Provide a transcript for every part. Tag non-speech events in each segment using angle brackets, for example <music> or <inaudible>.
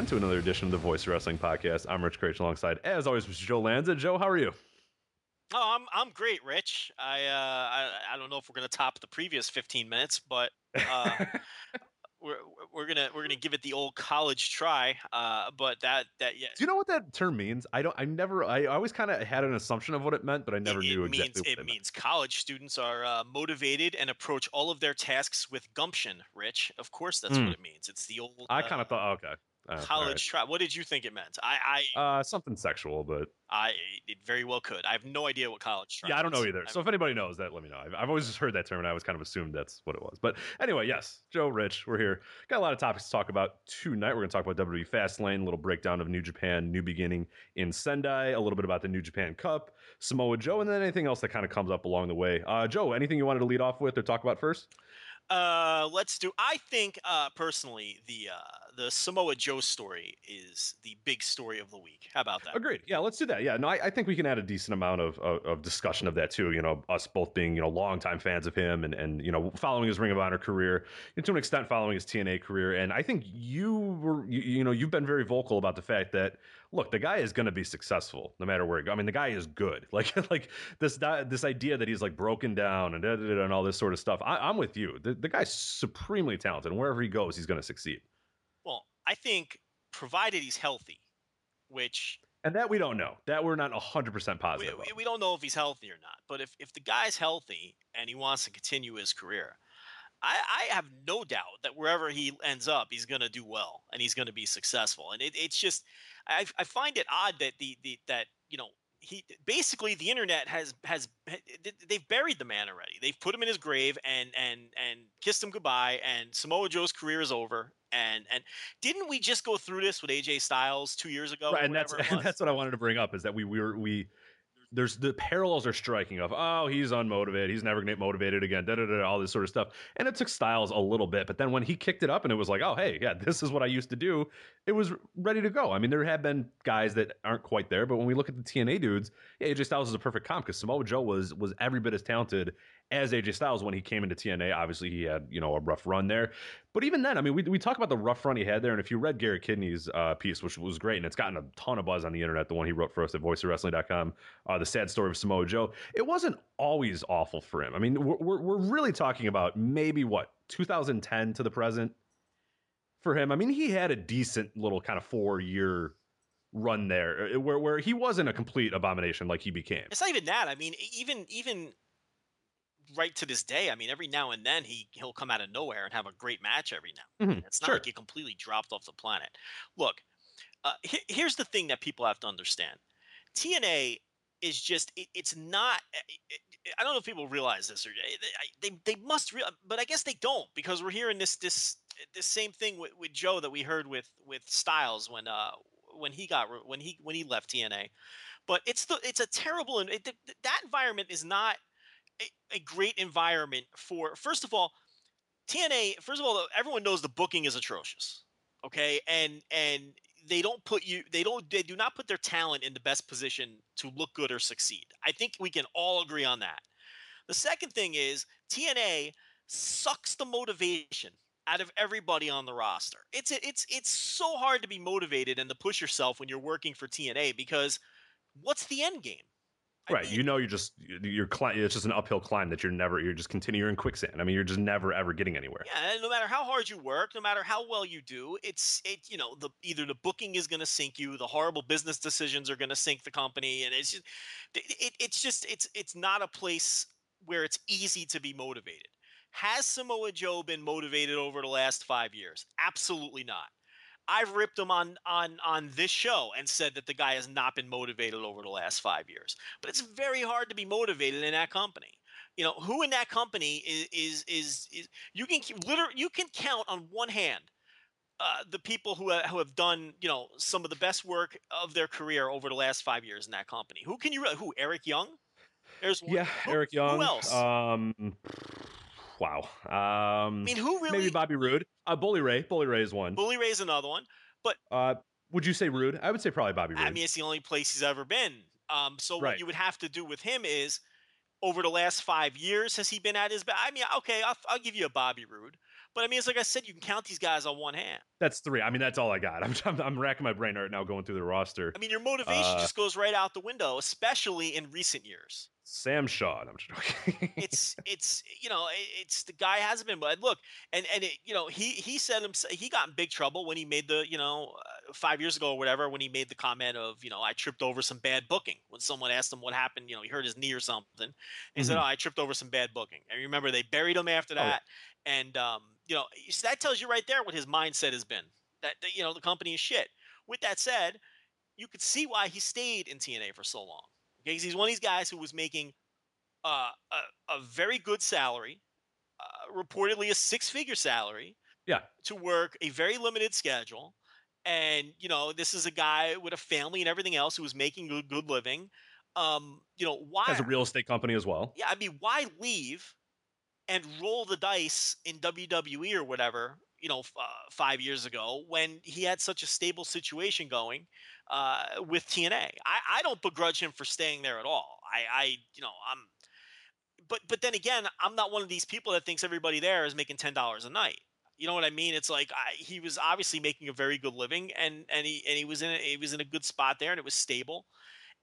again to another edition of the Voice Wrestling Podcast. I'm Rich Kraetsch alongside, as always, Mr. Joe Lanza. Joe, how are you? Oh, I'm I'm great, Rich. I uh I, I don't know if we're gonna top the previous 15 minutes, but uh, <laughs> we're we're gonna we're gonna give it the old college try. Uh, but that that yeah, Do you know what that term means? I don't. I never. I always kind of had an assumption of what it meant, but I never it, knew it exactly means what it it means college students are uh, motivated and approach all of their tasks with gumption. Rich, of course, that's Hmm. what it means. It's the old I uh, kind of thought, okay, uh, college try. What did you think it meant? I I uh, something sexual, but I it very well could. I have no idea what college try. yeah, I don't know either. I'm- So if anybody knows that, let me know. I've, I've always just heard that term, and I always kind of assumed that's what it was. But anyway, yes, Joe, Rich, we're here. Got a lot of topics to talk about tonight. We're going to talk about WWE Fastlane, a little breakdown of New Japan, New Beginning in Sendai, a little bit about the New Japan Cup, Samoa Joe, and then anything else that kind of comes up along the way. Uh, Joe, anything you wanted to lead off with or talk about first? Uh, let's do. I think uh, personally, the uh, the Samoa Joe story is the big story of the week. How about that? Agreed. Yeah, let's do that. Yeah, no, I, I think we can add a decent amount of, of of discussion of that too. You know, us both being you know longtime fans of him and and you know following his Ring of Honor career, and to an extent following his TNA career. And I think you were you, you know you've been very vocal about the fact that look, the guy is going to be successful no matter where. He. I mean, the guy is good. <laughs> Like like this this idea that he's like broken down and and all this sort of stuff. I, I'm with you. The, the guy's supremely talented, wherever he goes, he's going to succeed. I think provided he's healthy, which And that we don't know. That we're not 100% positive. we, we don't know if he's healthy or not. But if if the guy's healthy and he wants to continue his career, I, I have no doubt that wherever he ends up, he's going to do well and he's going to be successful. And it, it's just, I, I find it odd that the, the that you know he basically the internet has has they've buried the man already. They've put him in his grave and and and kissed him goodbye. And Samoa Joe's career is over. And and didn't we just go through this with AJ Styles two years ago? right, and that's <laughs> and that's what I wanted to bring up is that we we were we there's the parallels are striking of oh he's unmotivated he's never gonna get motivated again da, da, da, all this sort of stuff and it took Styles a little bit but then when he kicked it up and it was like oh hey yeah this is what I used to do it was ready to go I mean there have been guys that aren't quite there but when we look at the TNA dudes yeah AJ Styles is a perfect comp because Samoa Joe was was every bit as talented as AJ Styles when he came into TNA. Obviously, he had you know a rough run there, but even then, I mean, we we talk about the rough run he had there, and if you read Gary Kidney's uh, piece, which was great, and it's gotten a ton of buzz on the internet, the one he wrote for us at VoiceOfWrestling.com, uh, the sad story of Samoa Joe, it wasn't always awful for him. I mean, we're we're, we're really talking about maybe what 2010 to the present for him. I mean, he had a decent little kind of four year run there uh, where where he wasn't a complete abomination like he became. It's not even that. I mean, even even right to this day. I mean, every now and then he he'll come out of nowhere and have a great match every now. Mhm, It's not sure. like he completely dropped off the planet. Look, uh, he- here's the thing that people have to understand. TNA is just it, it's not eh, eh, eh, I don't know if people realize this or they they, they must real but I guess they don't because we're hearing this this this same thing with, with Joe that we heard with with Styles when uh when he got when he when he left TNA but it's the it's a terrible and it, th- th- that environment is not a, a great environment for first of all TNA first of all everyone knows the booking is atrocious okay? And and they don't put you they don't they do not put their talent in the best position to look good or succeed. I think we can all agree on that. The second thing is tna sucks the motivation out of everybody on the roster. It's it's it's so hard to be motivated and to push yourself when you're working for tna because what's the end game Right. You know, you're just you're cli- it's just an uphill climb that you're never you're just continuing you're in quicksand. I mean, you're just never ever getting anywhere. Yeah, and no matter how hard you work, no matter how well you do, it's it you know the either the booking is going to sink you, the horrible business decisions are going to sink the company, and it's just it, it, it's just it's it's not a place where it's easy to be motivated. Has Samoa Joe been motivated over the last five years? Absolutely not. I've ripped him on on on this show and said that the guy has not been motivated over the last five years. But it's very hard to be motivated in that company. You know, who in that company is is is, is you can literally you can count on one hand uh, the people who have, who have done you know some of the best work of their career over the last five years in that company. Who can you who Eric Young? There's one. Yeah, Who- Eric Young. Who else? Um, wow. Um, I mean, who really? maybe Bobby Roode. Uh, Bully Ray. Bully Ray is one. Bully Ray is another one. But uh, would you say Roode? I would say probably Bobby Roode. I mean, it's the only place he's ever been. Um, so what you would have to do with him is, over the last five years, has he been at his best? I mean, okay, I'll, I'll give you a Bobby Roode, but I mean, it's like I said, you can count these guys on one hand. that's three. I mean, that's all I got. <laughs> I'm, I'm, I'm racking my brain right now going through the roster. I mean, your motivation Uh, just goes right out the window, especially in recent years. Sam Shaw. I'm just joking. <laughs> It's it's you know it's the guy hasn't been but look and and it, you know he he said him he got in big trouble when he made the you know uh, five years ago or whatever when he made the comment of you know I tripped over some bad booking when someone asked him what happened you know he hurt his knee or something he said Mhm. oh I tripped over some bad booking and remember they buried him after Oh, that and um you know so that tells you right there what his mindset has been that, that you know the company is shit with that said you could see why he stayed in TNA for so long Okay, because he's one of these guys who was making uh, a, a very good salary, uh, reportedly a six-figure salary. Yeah. To work a very limited schedule, and you know this is a guy with a family and everything else who was making good good living. Um, you know why? Has a real estate company as well. yeah, I mean, why leave and roll the dice in WWE or whatever? You know, uh, five years ago when he had such a stable situation going uh, with TNA. I, I don't begrudge him for staying there at all. I, I, you know, I'm. But but then again, I'm not one of these people that thinks everybody there is making ten dollars a night. You know what I mean? It's like I, he was obviously making a very good living, and and he and he was in a, he was in a good spot there, and it was stable.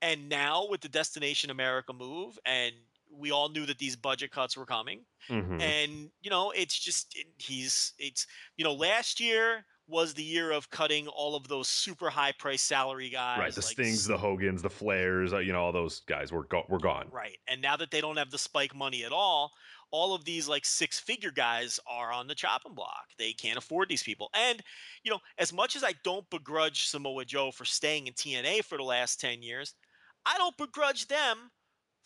And now with the Destination America move, and we all knew that these budget cuts were coming, Mhm. and you know it's just it- he's it's you know last year was the year of cutting all of those super high price salary guys right. The like Stings, the Hogans, the Flairs. Uh, you know, all those guys were go- were gone. right and now that they don't have the spike money at all all of these like six figure guys are on the chopping block they can't afford these people and you know as much as i don't begrudge samoa joe for staying in tna for the last 10 years i don't begrudge them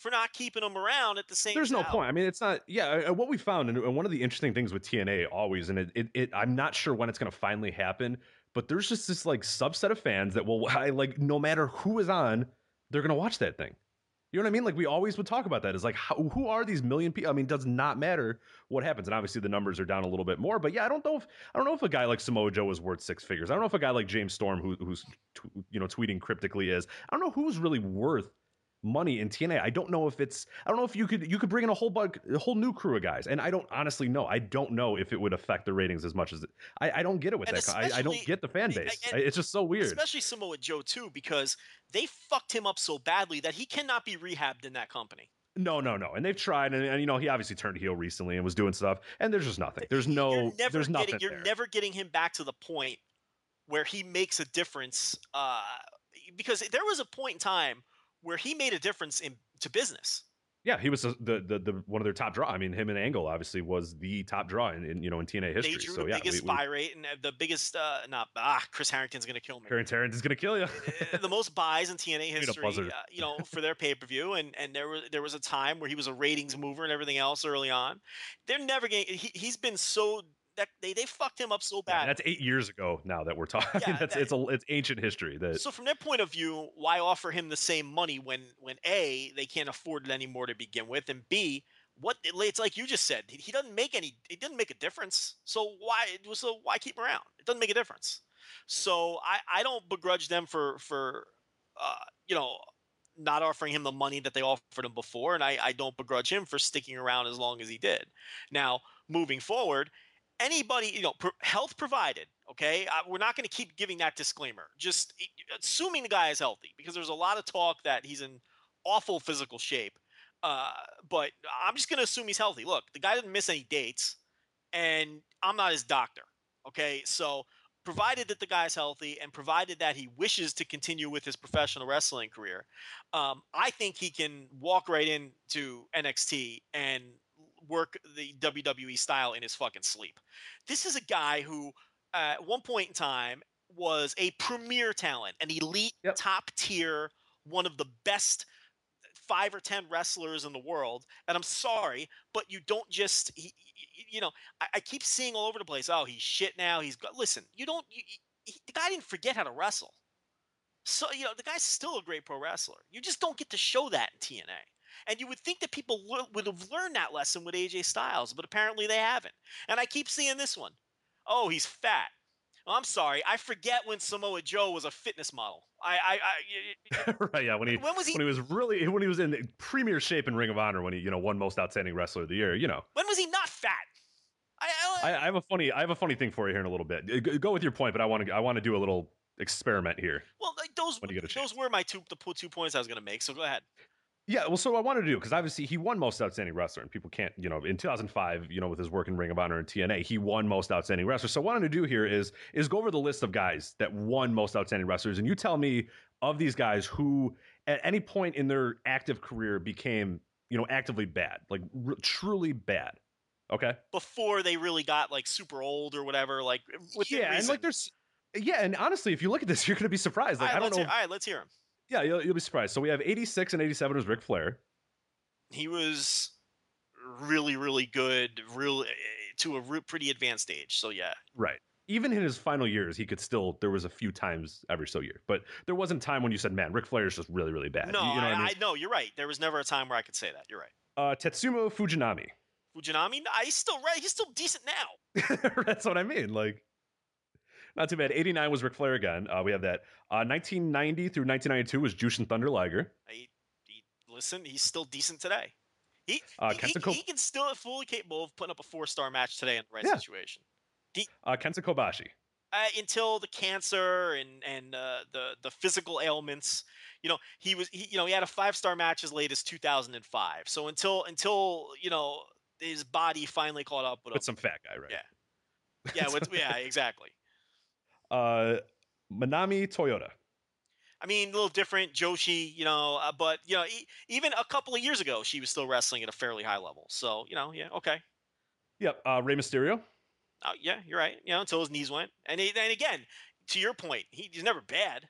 for not keeping him around at the same There's no point. I mean, it's not. Yeah, uh, what we found, and, one of the interesting things with TNA always, and it, it, it I'm not sure when it's going to finally happen, but there's just this like subset of fans that will, <laughs> I, like, no matter who is on, they're going to watch that thing. You know what I mean? Like we always would talk about that. Is like, how, who are these million people? I mean, it does not matter what happens, and obviously the numbers are down a little bit more. But yeah, I don't know if I don't know if a guy like Samoa Joe is worth six figures. I don't know if a guy like James Storm, who, who's you know tweeting cryptically, is. I don't know who's really worth money in TNA. I don't know if it's I don't know if you could you could bring in a whole bug a whole new crew of guys. And I don't honestly know. I don't know if it would affect the ratings as much as it, I I don't get it with And that. I, I don't get the fan base. It's just so weird. Especially Samoa Joe too, because they fucked him up so badly that he cannot be rehabbed in that company. No, no, no. And they've tried and, and you know, he obviously turned heel recently and was doing stuff and there's just nothing. There's no never there's getting, nothing You're there. never getting him back to the point where he makes a difference. Uh, because there was a point in time where he made a difference in to business. Yeah, he was the, the the one of their top draw. I mean, him and Angle obviously was the top draw in, in you know in TNA history. They drew so the yeah, biggest we, buy rate and uh, the biggest uh not ah Chris Harrington's gonna kill me. Chris Harrington's gonna kill you. Uh, the <laughs> most buys in TNA history, uh, you know, for their pay per view, and and there was there was a time where he was a ratings mover and everything else early on. They're never getting. He, he's been so that they they fucked him up so Yeah, bad. that's eight years ago now that we're talking. <laughs> Yeah, that's that- it's a it's ancient history. That so from their point of view, why offer him the same money when when a they can't afford it anymore to begin with, and b what it's like you just said he doesn't make any it doesn't make a difference. So why so why keep him around? It doesn't make a difference. So I I don't begrudge them for for uh, you know not offering him the money that they offered him before, and I I don't begrudge him for sticking around as long as he did. Now moving forward, anybody you know health provided okay? We're not going to keep giving that disclaimer. Just assuming the guy is healthy because there's a lot of talk that he's in awful physical shape uh, but i'm just going to assume he's healthy. Look the guy didn't miss any dates and i'm not his doctor okay? So provided that the guy's healthy and provided that he wishes to continue with his professional wrestling career um, i think he can walk right into nxt and work the WWE style in his fucking sleep. This is a guy who, uh, at one point in time, was a premier talent, an elite, Yep. top tier, one of the best five or ten wrestlers in the world. And I'm sorry, but you don't just, he, you know, I, I keep seeing all over the place. Oh, he's shit now. He's got. Listen, you don't. You, he, the guy didn't forget how to wrestle. So you know the guy's still a great pro wrestler. You just don't get to show that in TNA. And you would think that people would have learned that lesson with AJ Styles, but apparently they haven't. And I keep seeing this one. Oh, he's fat. Well, I'm sorry. I forget when Samoa Joe was a fitness model. I, I, I <laughs> right, yeah. When he when was he? when he was really when he was in premier shape in Ring of Honor when he you know won most outstanding wrestler of the year. You know, When was he not fat? I, I, I, I have a funny I have a funny thing for you here in a little bit. Go- with your point, but I want to I want to do a little experiment here. well, like, those when you get a those were my two the two points I was going to make. So go ahead. Yeah, well, so I wanted to do because obviously he won most outstanding wrestler, and people can't, you know, in 2005, you know, with his work in Ring of Honor and TNA, he won most outstanding wrestler. So what I wanted to do here is is go over the list of guys that won most outstanding wrestlers, and you tell me of these guys who, at any point in their active career, became, you know, actively bad, like r- truly bad. Okay. Before they really got like super old or whatever, like yeah, and like there's. Yeah, and honestly, if you look at this, <laughs> you're going to be surprised. Like right, I don't know. Hear, all right, let's hear him. Yeah, you'll, you'll be surprised. So we have 86 and 87 was Ric Flair. He was really, really good, real to a re- pretty advanced age. So yeah, Right. Even in his final years, he could still. There was a few times every so year, but there wasn't a time when you said, "Man, Ric Flair is just really, really bad." no, you, you know I, what I mean? I know you're right. There was never a time where I could say that. You're right. uh, Tatsumi Fujinami. Fujinami, he's still right. He's still decent now. <laughs> That's what I mean. Like, not too bad. 89 was Ric Flair again. Uh, we have that. Uh, 1990 through 1992 was Jushin Thunder Liger. He, he, listen, he's still decent today. He, Uh, he, he, Kenta he can still fully capable of putting up a four star match today in the right Yeah. situation. Uh, Kenta Kobashi. uh, until the cancer and and uh, the the physical ailments. You know, he was he, you know he had a five star match as late as 2005. So until until you know his body finally caught up with him. With some fat guy, right? Yeah. yeah, with, yeah, exactly. Uh, Manami Toyota. I mean, a little different, Joshi, you know, uh, but you know, e- even a couple of years ago, she was still wrestling at a fairly high level. So you know, yeah, okay, Yep. Uh, Rey Mysterio. uh, yeah, you're right. You know, until his knees went, and he, and again, to your point, he, he's never bad.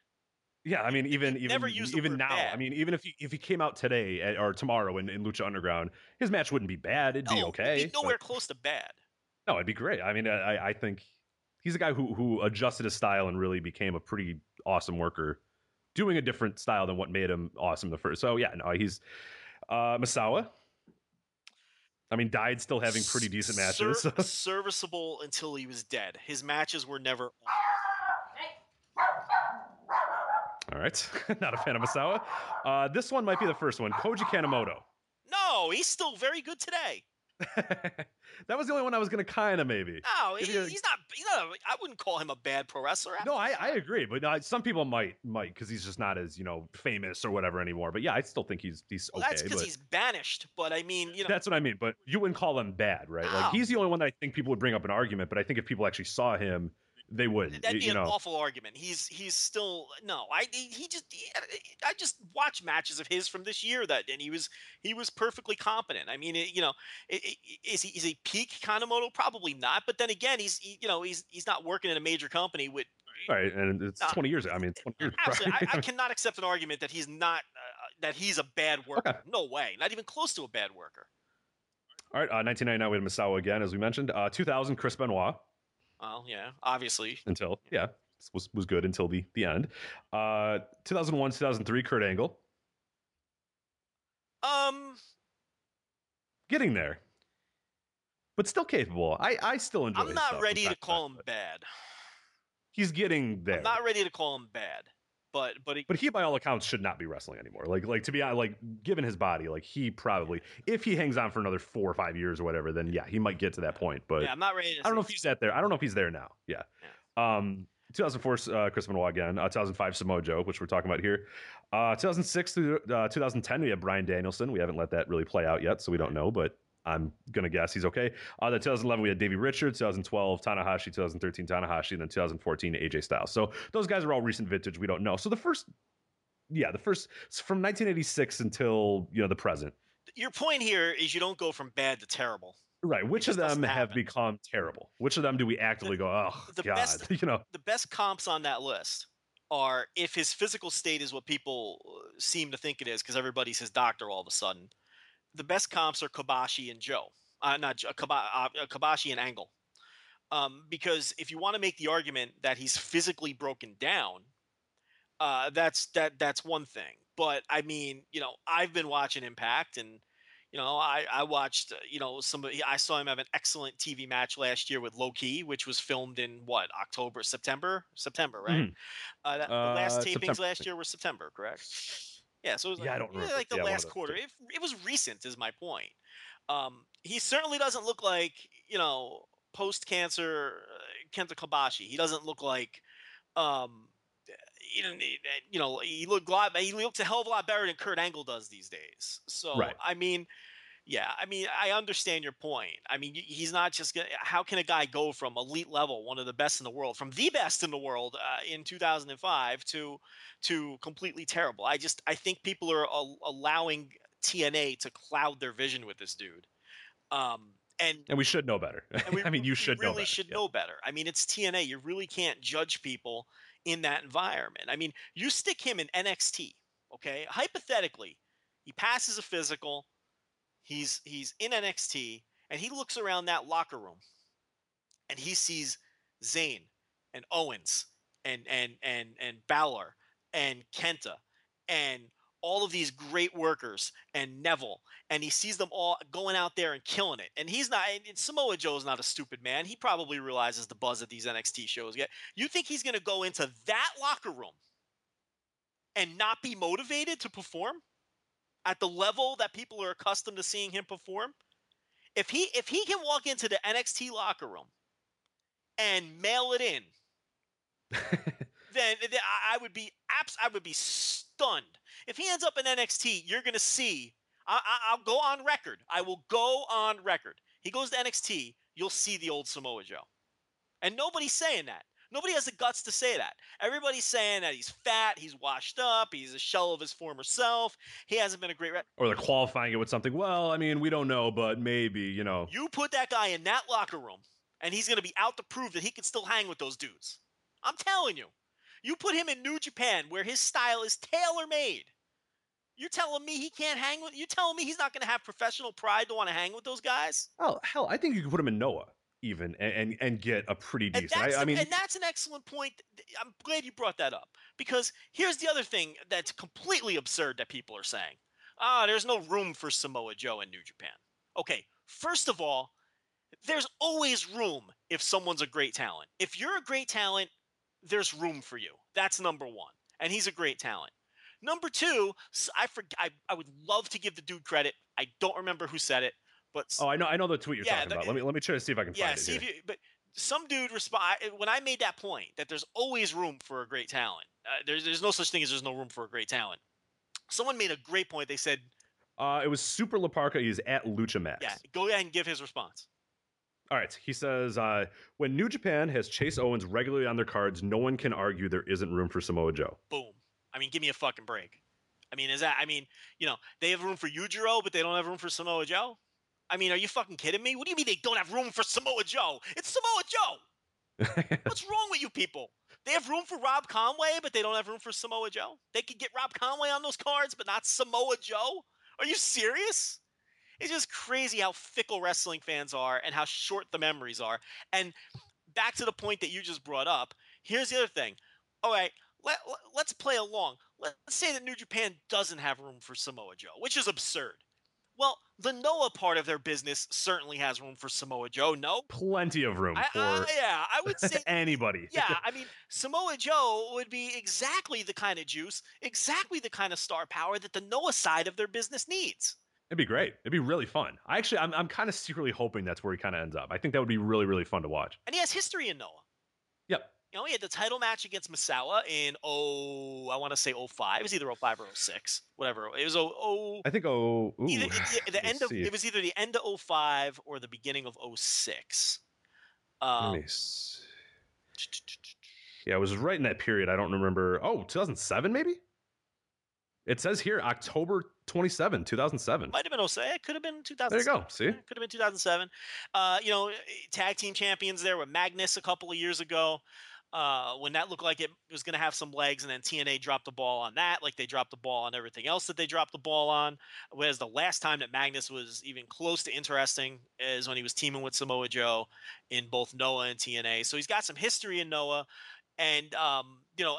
Yeah, I mean, even even never used even now, bad. I mean, even if he if he came out today at, or tomorrow in, in Lucha Underground, his match wouldn't be bad. It'd be okay. he'd be but- nowhere close to bad. no, it'd be great. I mean, I I think he's a guy who who adjusted his style and really became a pretty awesome worker, doing a different style than what made him awesome the first. So yeah, no, he's uh Misawa. I mean, died still having pretty decent matches. Ser- <laughs> serviceable until he was dead. His matches were never. All right, <laughs> not a fan of Misawa. Uh, this one might be the first one. Koji Kanemoto. No, he's still very good today. <laughs> that was the only one I was going to kind of maybe. No, he, he's not. He's not. A, I wouldn't call him a bad pro wrestler. No, I, I agree, but uh, some people might might because he's just not as you know famous or whatever anymore. But yeah, I still think he's he's Well, okay. that's because he's banished. But I mean, you know, that's what I mean. But you wouldn't call him bad, right? No. Like he's the only one that I think people would bring up an argument. But I think if people actually saw him, they wouldn't. That'd be you an know, awful argument. He's he's still no. I he he just he, I just watched matches of his from this year that and he was he was perfectly competent. I mean, it, you know, i- i- is he is he peak Kanemoto? Probably not. But then again, he's he, you know he's he's not working in a major company with. right? And it's. 20 years. I mean, 20 years. <laughs> Absolutely. I, I cannot accept an argument that he's not uh, that he's a bad worker. No way, not even close to a bad worker. All right, uh, 1999 we had Misawa again, as we mentioned. Uh, 2000 Chris Benoit Well, yeah, obviously. until yeah was was good until the the end. Uh, 2001 2003 Kurt Angle Um, getting there, but still capable. I I still enjoy. I'm not ready to call him bad. He's getting there. I'm not ready to call him bad, but but he, but he, by all accounts, should not be wrestling anymore. Like, like to be honest, like given his body, like he probably, if he hangs on for another four or five years or whatever, then yeah, he might get to that point. But yeah, I'm not ready. I don't know if he's at there. I don't know if he's there now. Yeah. Um, 2004, uh, Chris Benoit again. Uh, 2005, Samoa Joe, which we're talking about here. Uh, 2006 through uh, 2010, we have Bryan Danielson. We haven't let that really play out yet, so we don't know, but I'm gonna guess he's okay. Uh, then 2011, we had Davey Richards. 2012, Tanahashi. 2013, Tanahashi. And then 2014, AJ Styles. So those guys are all recent vintage. We don't know. So the first, yeah, the first from 1986 until you know the present. Your point here is you don't go from bad to terrible. Right. Which of them have happen. become terrible? Which of them do we actively go, oh the god, best- <laughs> you know? The best comps on that list are if his physical state is what people uh, seem to think it is, because everybody's his doctor all of a sudden. The best comps are Kobashi and Joe, uh, not uh, uh, Kobashi and Angle. Um, because if you want to make the argument that he's physically broken down, uh, that's that that's one thing. But I mean, you know, I've been watching Impact, and you know, I I watched, uh, you know, somebody I saw him have an excellent TV match last year with Low Ki, which was filmed in what October, September, September, right? Uh, that, the last tapings September, last year were September, correct? Yeah, so it was Yeah, like, I don't remember. like the Yeah, last quarter. It, it was recent, is my point. Um, he certainly doesn't look like you know post cancer uh, Kenta Kobashi. He doesn't look like um, you know, he- you know, he looked a lot, he looks a hell of a lot better than Kurt Angle does these days. So Right. I mean, yeah, I mean, I understand your point. I mean, he's not just gonna. How can a guy go from elite level, one of the best in the world, from the best in the world uh, in 2005 to to completely terrible? I just I think people are al- allowing TNA to cloud their vision with this dude. Um, and And we should know better. we, <laughs> I mean, you should really know better. should yeah. know better. I mean, it's TNA. You really can't judge people in that environment. I mean, you stick him in NXT, okay? Hypothetically, he passes a physical. He's he's in NXT, and he looks around that locker room, and he sees Zayn and Owens and and and and Balor and Kenta and all of these great workers and Neville and he sees them all going out there and killing it. And he's not and Samoa Joe's not a stupid man. He probably realizes the buzz that these NXT shows get. You think he's going to go into that locker room and not be motivated to perform at the level that people are accustomed to seeing him perform? If he if he can walk into the NXT locker room and mail it in, <laughs> then, then I, would be abs- I would be stunned. If he ends up in NXT, you're going to see. I, I, I'll go on record. I will go on record. He goes to NXT. You'll see the old Samoa Joe, and nobody's saying that. Nobody has the guts to say that. Everybody's saying that he's fat, he's washed up, he's a shell of his former self. He hasn't been a great. Re- or they're qualifying it with something. Well, I mean, we don't know, but maybe you know. you put that guy in that locker room, and he's going to be out to prove that he can still hang with those dudes. I'm telling you. You put him in New Japan, where his style is tailor made. You're telling me he can't hang with? You're telling me he's not going to have professional pride to want to hang with those guys? Oh hell, I think you could put him in Noah even and and, and get a pretty decent. I, I mean, and that's an excellent point. I'm glad you brought that up because here's the other thing that's completely absurd that people are saying. Ah, there's no room for Samoa Joe in New Japan. Okay, first of all, there's always room if someone's a great talent. If you're a great talent, there's room for you. That's number one, and he's a great talent. Number two, I, for, I, I would love to give the dude credit. I don't remember who said it, but oh, I know, I know the tweet you're Yeah, talking the- about. Let me let me try to see if I can yeah, find it. Yeah, see here. if you. But some dude respond when I made that point that there's always room for a great talent. Uh, there's there's no such thing as there's no room for a great talent. Someone made a great point. They said, Uh, it was Super Laparca. He's at Lucha Max. "Yeah, go ahead and give his response." All right. He says uh, when New Japan has Chase Owens regularly on their cards, no one can argue there isn't room for Samoa Joe. Boom. I mean, give me a fucking break. I mean, is that? I mean, you know, they have room for Yujiro, but they don't have room for Samoa Joe. I mean, are you fucking kidding me? What do you mean they don't have room for Samoa Joe? It's Samoa Joe. <laughs> What's wrong with you people? They have room for Rob Conway, but they don't have room for Samoa Joe. They could get Rob Conway on those cards, but not Samoa Joe. Are you serious? It's just crazy how fickle wrestling fans are and how short the memories are. And back to the point that you just brought up, here's the other thing. All right, let, let, us play along. Let's say that New Japan doesn't have room for Samoa Joe, which is absurd. Well, the Noah part of their business certainly has room for Samoa Joe. No, plenty of room I, for uh, yeah, I would say <laughs> anybody. yeah, <laughs> I mean Samoa Joe would be exactly the kind of juice, exactly the kind of star power that the Noah side of their business needs. It'd be great. It'd be really fun. I actually, I'm, I'm kind of secretly hoping that's where he kind of ends up. I think that would be really, really fun to watch. And he has history in Noah. Yep. You know, he had the title match against Misawa in oh, I want to say 05. It was either 05 or 06, whatever. It was oh, oh I think oh, ooh, either, the, the <laughs> end of see. it was either the end of 05 or the beginning of 06. Let Um, me see. <sniffs> Yeah, it was right in that period. I don't remember. Oh, 2007 maybe. It says here October 27, 2007. might have been 06. It could have been 2000. There you go. See? Could have been 2007. Uh, you know, tag team champions there with Magnus a couple of years ago. Uh, when that looked like it was going to have some legs, and then TNA dropped the ball on that, like they dropped the ball on everything else that they dropped the ball on. Whereas the last time that Magnus was even close to interesting is when he was teaming with Samoa Joe in both Noah and TNA. So he's got some history in Noah, and um, you know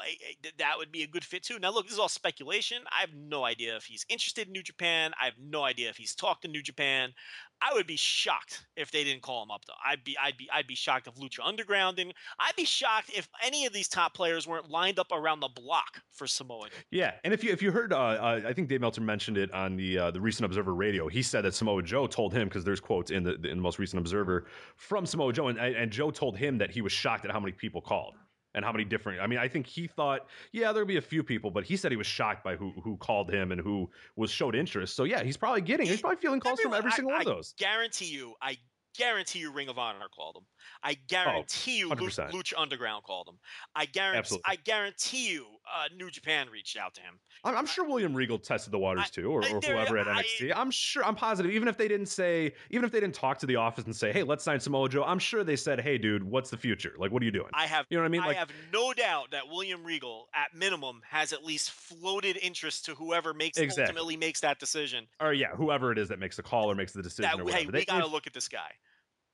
that would be a good fit too. Now, look, this is all speculation. I have no idea if he's interested in New Japan. I have no idea if he's talked to New Japan. I would be shocked if they didn't call him up though. I'd be I'd be I'd be shocked if Lucha Underground didn't. I'd be shocked if any of these top players weren't lined up around the block for Samoa. Joe. Yeah, and if you if you heard, uh, uh, I think Dave Meltzer mentioned it on the uh, the recent Observer Radio. He said that Samoa Joe told him because there's quotes in the in the most recent Observer from Samoa Joe, and and Joe told him that he was shocked at how many people called and how many different. I mean, I think he thought, yeah, there'll be a few people, but he said he was shocked by who who called him and who was showed interest. So yeah, he's probably getting, he's probably feeling calls from every I- single one of those. Guarantee you, I guarantee you, Ring of Honor called him. I guarantee you, Lu- 100%. Lucha Underground called him. I guarantee. Absolutely. I guarantee you, uh, New Japan reached out to him. I'm, I'm sure William Regal tested the waters I- too, or, or there- whoever at NXT. I'm sure, I'm positive. Even if they didn't say, even if they didn't talk to the office and say, "Hey, let's sign Samoa Joe," I'm sure they said, "Hey, dude, what's the future? Like, what are you doing?" I have. You know what I mean? I have no doubt that William Regal, at minimum, has at least floated interest to whoever makes Exactly. ultimately makes that decision. or yeah, whoever it is that makes the call or makes the decision That or hey, whatever. we They- got to look at this guy.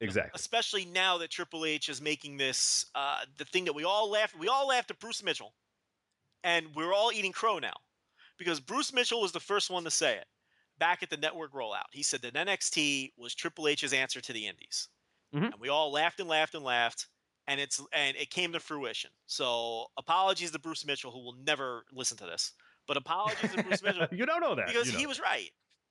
Exactly. especially now that Triple H is making this uh, the thing that we all laughed. We all laughed at Bruce Mitchell, and we're all eating crow now because Bruce Mitchell was the first one to say it back at the network rollout. He said that NXT was Triple H's answer to the Indies, Mhm. and we all laughed and laughed and laughed. And it's and it came to fruition. So apologies to Bruce Mitchell, who will never listen to this. But apologies to Bruce Mitchell <laughs> you don't know that because you know he was right.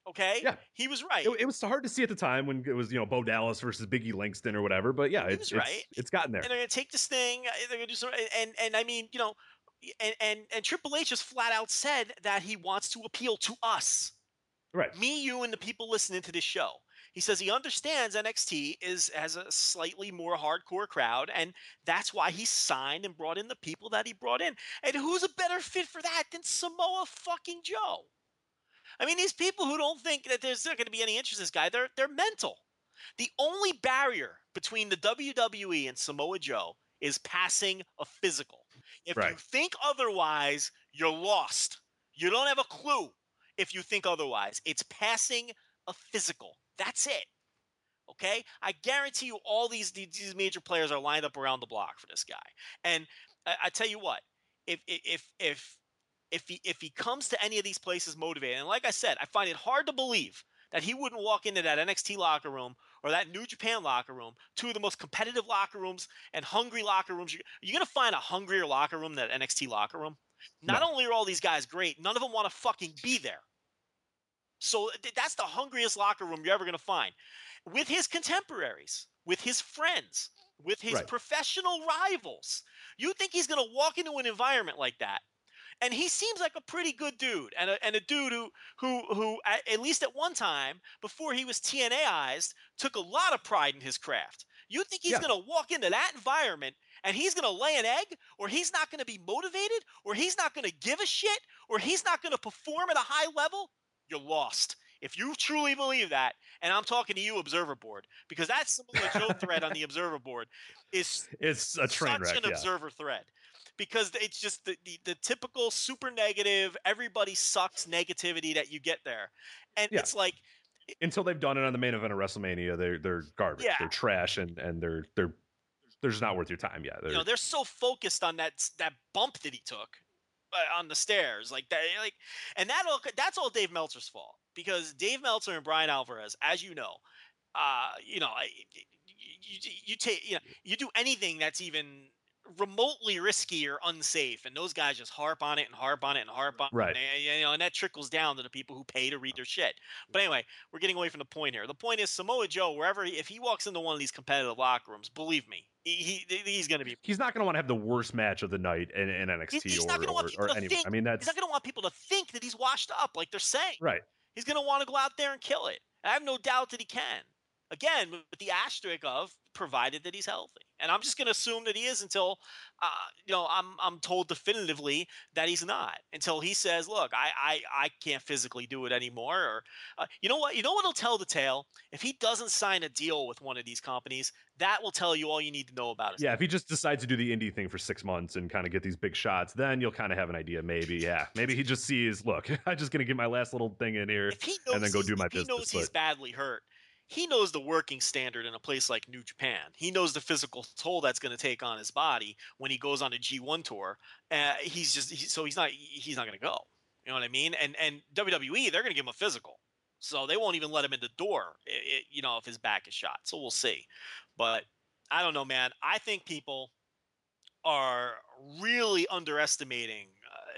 Okay, Yeah. he was right. It, it was hard to see at the time when it was you know Bo Dallas versus Biggie Langston or whatever, but yeah, it's was it's, right. it's gotten there. and they're gonna take this thing. uh, They're gonna do some, and and I mean, you know, and and and Triple H has flat out said that he wants to appeal to us, Right. me, you, and the people listening to this show. He says he understands NXT is has a slightly more hardcore crowd, and that's why he signed and brought in the people that he brought in. And who's a better fit for that than Samoa fucking Joe? I mean, these people who don't think that there's not going to be any interest in this guy, they're they're mental. The only barrier between the WWE and Samoa Joe is passing a physical. If you think otherwise, you're lost. You don't have a clue if you think otherwise. It's passing a physical. That's it. Okay? I guarantee you all these these these major players are lined up around the block for this guy. And I, I tell you what, if if if if he if he comes to any of these places motivated, and like I said, I find it hard to believe that he wouldn't walk into that NXT locker room or that New Japan locker room, two of the most competitive locker rooms and hungry locker rooms. You're, you're gonna find a hungrier locker room than NXT locker room. Not only are all these guys great, none of them want to fucking be there. So th- that's the hungriest locker room you're ever gonna find. With his contemporaries, with his friends, with his Right. professional rivals. You think he's gonna walk into an environment like that and he seems like a pretty good dude and a, and a dude who who who at, at least at one time before he was TNAized took a lot of pride in his craft. You think he's Yeah. going to walk into that environment and he's going to lay an egg, or he's not going to be motivated, or he's not going to give a shit, or he's not going to perform at a high level? You're lost. If you truly believe that, and I'm talking to you, Observer Board, because that's some of the Joe thread on the <laughs> Observer Board is It's a train such wreck. an yeah. observer thread because it's just the, the, the typical super negative everybody sucks negativity that you get there and Yeah. it's like Until they've done it on the main event of WrestleMania, they're they're garbage. Yeah. They're trash, and and they're they're they're just not worth your time. Yeah, they're, you know they're so focused on that that bump that he took uh, on the stairs like that like and that all that's all Dave Meltzer's fault because Dave Meltzer and Bryan Alvarez as you know uh you know I- you, you, you take you know you do anything that's even remotely risky or unsafe and those guys just harp on it and harp on it and harp on Right. it and, you know and that trickles down to the people who pay to read their shit but anyway we're getting away from the point here the point is Samoa Joe wherever he, if he walks into one of these competitive locker rooms believe me he, he he's going to be he's not going to want to have the worst match of the night in, in NXT he's or, not gonna want or, or anywhere. think- I mean, that's he's not going to want people to think that he's washed up like they're saying right. he's going to want to go out there and kill it I have no doubt that he can again with the asterisk of provided that he's healthy and i'm just going to assume that he is until uh, you know i'm i'm told definitively that he's not until he says look i i, I can't physically do it anymore or uh, you know what you know what'll tell the tale if he doesn't sign a deal with one of these companies that will tell you all you need to know about it Yeah, if he just decides to do the indie thing for six months and kind of get these big shots, then you'll kind of have an idea. Maybe, yeah, maybe he just sees, look, <laughs> I'm just gonna get my last little thing in here. if he knows and then go do my if he business, knows he's badly hurt he knows the working standard in a place like New Japan. He knows the physical toll that's going to take on his body when he goes on a G1 tour. Uh, he's just he, so he's not he's not going to go. You know what I mean? And and WWE they're going to give him a physical, so they won't even let him in the door. i i you know if his back is shot. So we'll see. But I don't know, man. I think people are really underestimating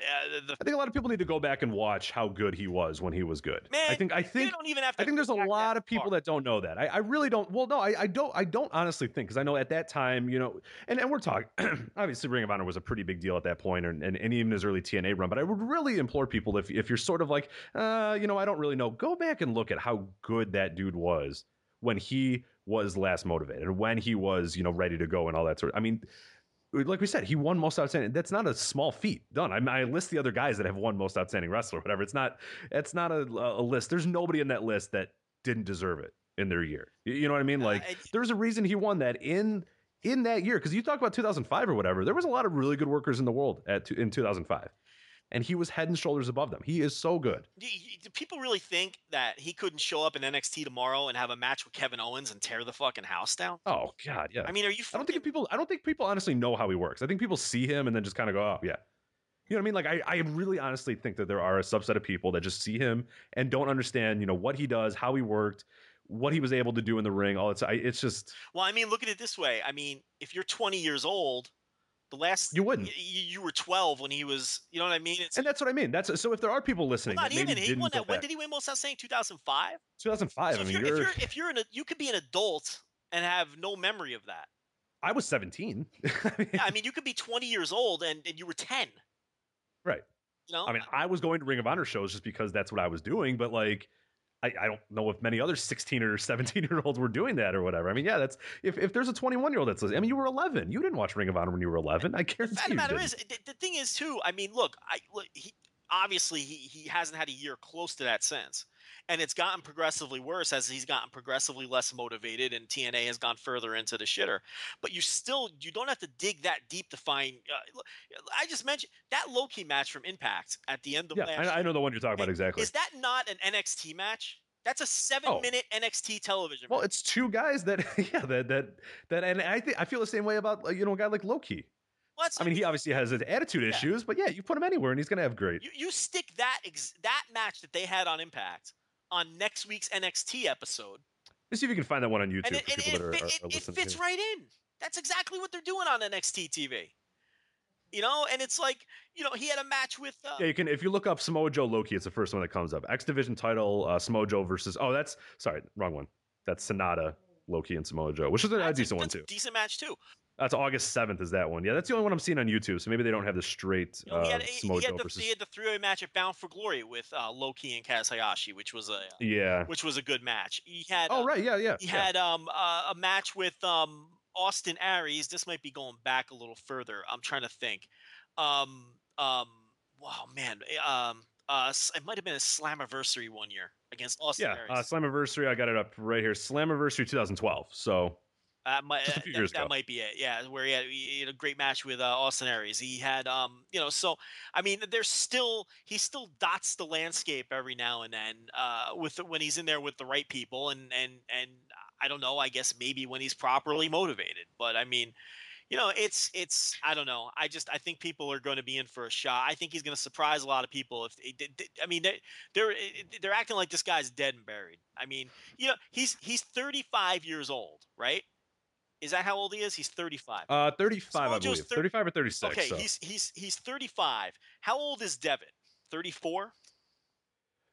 uh, the I think a lot of people need to go back and watch how good he was when he was good. I think I think don't even have I think there's a lot of people far. that don't know that. I, I really don't. Well, no, I, I don't. I don't honestly think because I know at that time, you know, and, and we're talking. <clears throat> obviously, Ring of Honor was a pretty big deal at that point, and, and, and even his early TNA run. But I would really implore people if if you're sort of like, uh, you know, I don't really know, go back and look at how good that dude was when he was last motivated, when he was, you know, ready to go and all that sort. Of, I mean. Like we said, he won most outstanding. That's not a small feat done. I, mean, I list the other guys that have won most outstanding wrestler, whatever. It's not. It's not a, a list. There's nobody in that list that didn't deserve it in their year. You- know what I mean? Uh, Like I- there's a reason he won that in in that year because you talk about 2005 or whatever. There was a lot of really good workers in the world at in 2005, and he was head and shoulders above them. He is so good. do, do people really think that he couldn't show up in NXT tomorrow and have a match with Kevin Owens and tear the fucking house down? Oh God, yeah. I mean, are you? I don't think people. I don't think people honestly know how he works. I think people see him and then just kind of go, "Oh, yeah." You know what I mean? Like, I, I really honestly think that there are a subset of people that just see him and don't understand, you know, what he does, how he worked, what he was able to do in the ring. All it's, I, it's just Well, I mean, look at it this way. I mean, if you're 20 years old, the last You wouldn't. y- You, were 12 when he was. You know what I mean? It's and that's what I mean. That's so. If there are people well, listening, not that maybe even. He didn't won that. When back- did he win most outstanding? 2005. 2005. So I if mean, you're, you're, if you're if you're an you could be an adult and have no memory of that. I was 17. I <laughs> mean, Yeah, I mean, you could be 20 years old and, and you were 10. Right. You know. I mean, I was going to Ring of Honor shows just because that's what I was doing, but like, I, I don't know if many other 16 or 17 year olds were doing that or whatever. I mean, yeah, that's if, if there's a 21 year old that's listening, I mean, you were 11. You didn't watch Ring of Honor when you were 11. I guarantee you. the matter didn't. is, the, the thing is too. I mean, look, I look. He obviously he he hasn't had a year close to that since, and it's gotten progressively worse as he's gotten progressively less motivated, and TNA has gone further into the shitter. But you still you don't have to dig that deep to find. Uh, I just mentioned that Low Ki match from Impact at the end of yeah, last. I, I know the one you're talking about exactly. Is that not an NXT match? That's a seven-minute NXT television. Oh. well, match. it's two guys that, <laughs> yeah, that, that, that, and I think I feel the same way about, you know, a guy like Low Ki. Well, I mean, he obviously has his attitude Yeah. issues, but yeah, you put him anywhere and he's going to have great. You, you stick that ex- that match that they had on Impact on next week's NXT episode, Let's see if you can find that one on YouTube and it, for and people it, that are, it- it fits right in. That's exactly what they're doing on NXT TV. You know, and it's like you know he had a match with. Uh, Yeah, you can if you look up Samoa Joe Low Ki, it's the first one that comes up. X Division title, uh, Samoa Joe versus. Oh, that's sorry, wrong one. That's Sonata Low Ki and Samoa Joe, which is a, a decent one that's a too. Decent match too. That's August seventh. Is that one? Yeah, that's the only one I'm seeing on YouTube. So maybe they don't have the straight You know, he, uh, had, he, he had the, versus. he had the three-way match at Bound for Glory with uh, Low Ki and Kaz Hayashi, which was a Yeah. which was a good match. He had Oh uh, right. Yeah. Yeah. he yeah. had um uh, a match with um Austin Aries. This might be going back a little further. I'm trying to think. Um um wow man eh, um uh it might have been a Slammiversary one year against Austin Yeah, Aries. uh, Slammiversary. I got it up right here. Slammiversary 2012. So That might uh, that, that might be it. Yeah, where he had, he had a great match with uh, Austin Aries. He had um you know so I mean there's still he still dots the landscape every now and then uh with when he's in there with the right people and and and I don't know I guess maybe when he's properly motivated. But I mean you know it's it's I don't know. I just I think people are going to be in for a shot. I think he's going to surprise a lot of people if they- I mean they they're they're acting like this guy's dead and buried. I mean, you know, he's he's 35 years old, right? Is that how old he is? He's 35. uh, 35, Samoa I Joe's believe. thir- 35 or 36. okay, so. he's he's he's 35. How old is Devitt? 34.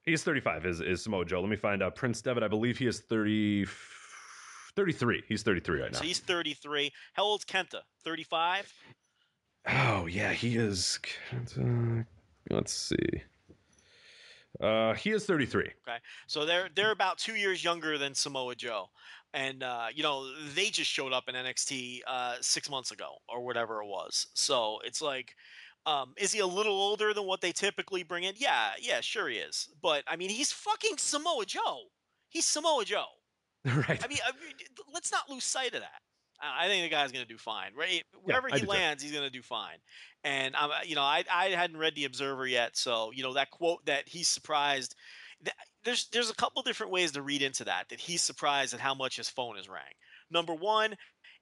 He's 35 is, is Samoa Joe. Let me find out. Prince Devitt, I believe he is 30, 33. He's 33 right now. So he's 33. How old's Kenta? 35. Oh, yeah, he is. Uh, let's see. Uh, he is 33. Okay, So they're they're about two years younger than Samoa Joe, and uh, you know they just showed up in NXT uh, six months ago or whatever it was. So it's like, um, is he a little older than what they typically bring in? Yeah, yeah, sure he is. But I mean, he's fucking Samoa Joe. He's Samoa Joe. <laughs> right. I mean, I mean, let's not lose sight of that. I think the guy's going to do fine, right? Wherever I he lands, he's going to do fine. And I'm, you know, I I hadn't read the Observer yet, so you know that quote that he's surprised. th- There's there's a couple different ways to read into that. That he's surprised at how much his phone is rang. Number one,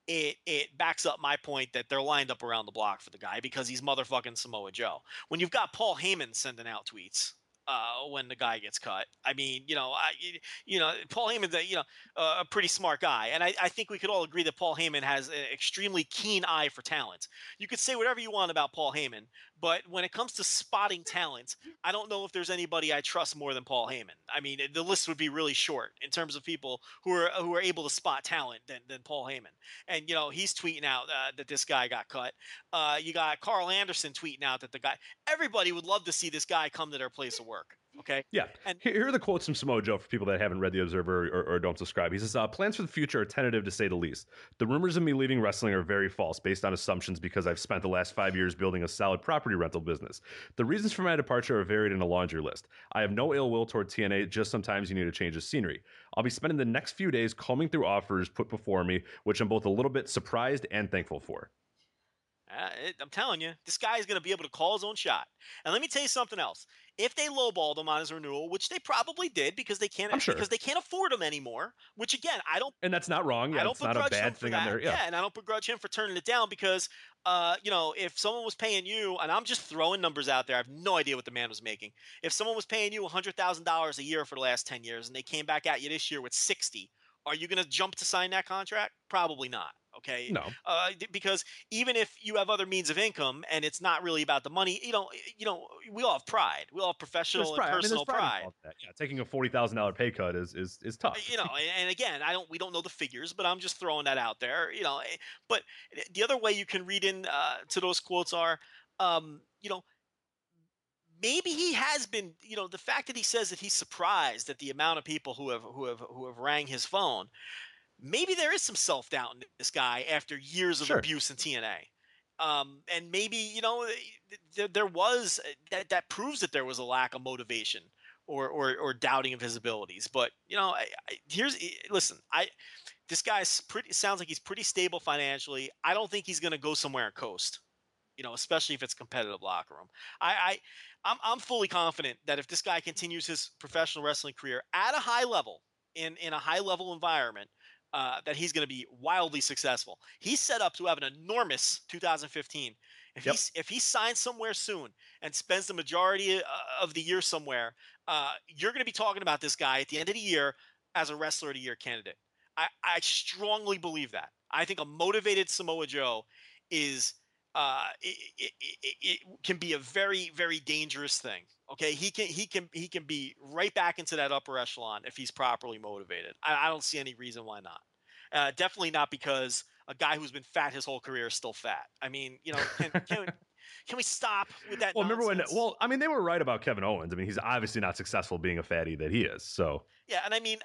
it it backs up my point that they're lined up around the block for the guy because he's motherfucking Samoa Joe. When you've got Paul Heyman sending out tweets uh, when the guy gets cut, I mean, you know, I you know Paul Heyman's a, you know a pretty smart guy, and I, I think we could all agree that Paul Heyman has an extremely keen eye for talent. You could say whatever you want about Paul Heyman, but when it comes to spotting talent, I don't know if there's anybody I trust more than Paul Heyman. I mean, the list would be really short in terms of people who are who are able to spot talent than, than Paul Heyman. And you know, he's tweeting out uh, that this guy got cut. Uh, you got Karl Anderson tweeting out that the guy. Everybody would love to see this guy come to their place of work. Okay. Yeah. And- here, are the quotes from Samoa Joe for people that haven't read The Observer or, or don't subscribe. He says, uh, Plans for the future are tentative to say the least. The rumors of me leaving wrestling are very false based on assumptions because I've spent the last five years building a solid property rental business. The reasons for my departure are varied in a laundry list. I have no ill will toward TNA, just sometimes you need a change of scenery. I'll be spending the next few days combing through offers put before me, which I'm both a little bit surprised and thankful for. Uh, it, I'm telling you, this guy is going to be able to call his own shot. And let me tell you something else. If they lowballed him on his renewal, which they probably did because they can't sure. because they can't afford him anymore, which again, I don't And that's not wrong. I Yeah, don't it's not a begrudge him bad for thing on there. Yeah. and I don't begrudge him for turning it down because, uh, you know, if someone was paying you, and I'm just throwing numbers out there, I have no idea what the man was making. If someone was paying you hundred thousand dollars a year for the last ten years, and they came back at you this year with sixty, are you going to jump to sign that contract? Probably not. Okay. No. Uh, because even if you have other means of income and it's not really about the money, you know, you know, we all have pride. We all have professional and pride. I mean, personal pride pride. Yeah, taking a forty thousand dollar pay cut is is is tough. you know and, and again i don't we don't know the figures but i'm just throwing that out there you know eh, but the other way you can read in uh, to those quotes are um, you know maybe he has been you know the fact that he says that he's surprised at the amount of people who have who have who have rang his phone maybe there is some self-doubt in this guy after years of Sure. abuse in tna um, and maybe you know eh, there, there was uh, that that proves that there was a lack of motivation or or, or doubting of his abilities. But you know, I, I, here's eh, listen, I this guy's pretty sounds like he's pretty stable financially. I don't think he's going to go somewhere and coast. You know, especially if it's competitive locker room. I, I I'm I'm fully confident that if this guy continues his professional wrestling career at a high level in in a high level environment. Uh, that he's going to be wildly successful. He's set up to have an enormous 2015. If Yep. he's if he signs somewhere soon and spends the majority uh, of the year somewhere, uh, you're going to be talking about this guy at the end of the year as a wrestler of the year candidate. I, I strongly believe that. I think a motivated Samoa Joe is uh, it, it, it, it can be a very very dangerous thing. Okay, he can he can he can be right back into that upper echelon if he's properly motivated. I, I don't see any reason why not. Uh, definitely not because a guy who's been fat his whole career is still fat. I mean, you know, can, <laughs> can, can we stop with that? Well, remember when? Well, I mean, they were right about Kevin Owens. I mean, he's obviously not successful being a fatty that he is. So yeah, and I mean,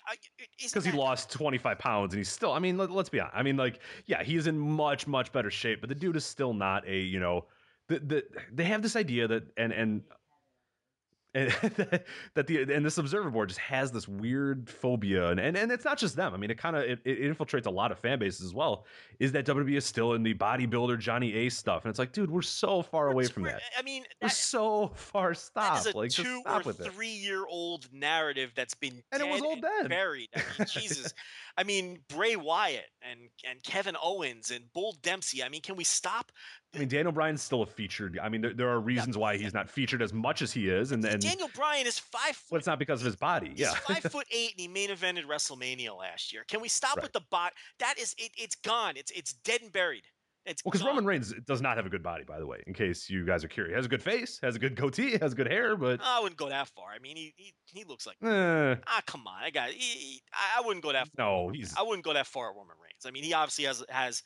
because he lost 25 pounds and he's still. I mean, let, us be honest. I mean, like, yeah, he is in much much better shape, but the dude is still not a you know. The, the, they have this idea that and and and <laughs> that the and this observer board just has this weird phobia and and, and it's not just them. I mean it kind of it, it, infiltrates a lot of fan bases as well is that wwe is still in the bodybuilder Johnny Ace stuff and it's like dude we're so far away from that. I mean we're so far stop that like two stop or with it. three year old narrative that's been and it was old then buried. I mean, <laughs> jesus i mean bray wyatt and and kevin owens and bull dempsey i mean can we stop I mean, Daniel Bryan's still a featured. I mean, there, there are reasons why he's not featured as much as he is, and then Daniel Bryan is five. Foot, well, it's not because of his body. He's yeah, five <laughs> foot eight, and he main evented WrestleMania last year. Can we stop right. with the bot? That is, it, it's gone. It's it's dead and buried. It's well, because Roman Reigns does not have a good body, by the way. In case you guys are curious, he has a good face, has a good goatee, <laughs> has good hair, but I wouldn't go that far. I mean, he he, he looks like eh. ah, come on, I got. He, he, I wouldn't go that. Far. No, he's. I wouldn't go that far at Roman Reigns. I mean, he obviously has has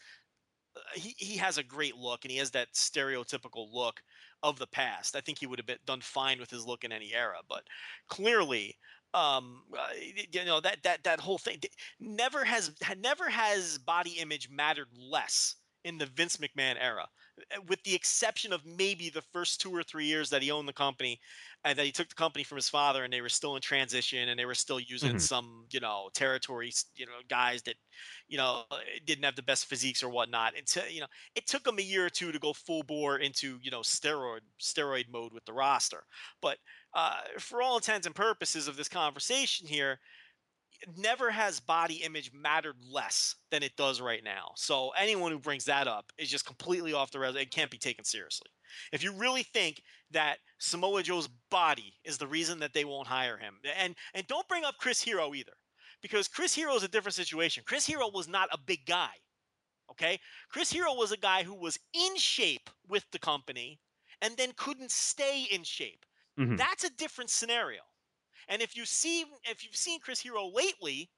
he, he has a great look and he has that stereotypical look of the past. I think he would have been done fine with his look in any era, but clearly, um, uh, you know that that that whole thing never has never has body image mattered less in the Vince McMahon era, eh, with the exception of maybe the first two or three years that he owned the company and that he took the company from his father and they were still in transition and they were still using mm-hmm. some, you know, territory, you know, guys that, you know, didn't have the best physiques or whatnot. And, to, you know, it took him a year or two to go full bore into, you know, steroid, steroid mode with the roster. But uh, for all intents and purposes of this conversation here, never has body image mattered less than it does right now. So anyone who brings that up is just completely off the rails. It can't be taken seriously. If you really think that Samoa Joe's body is the reason that they won't hire him, and and don't bring up Chris Hero either, because Chris Hero is a different situation. Chris Hero was not a big guy. Okay, Chris Hero was a guy who was in shape with the company and then couldn't stay in shape. Mm-hmm. That's a different scenario. And if you see if you've seen Chris Hero lately,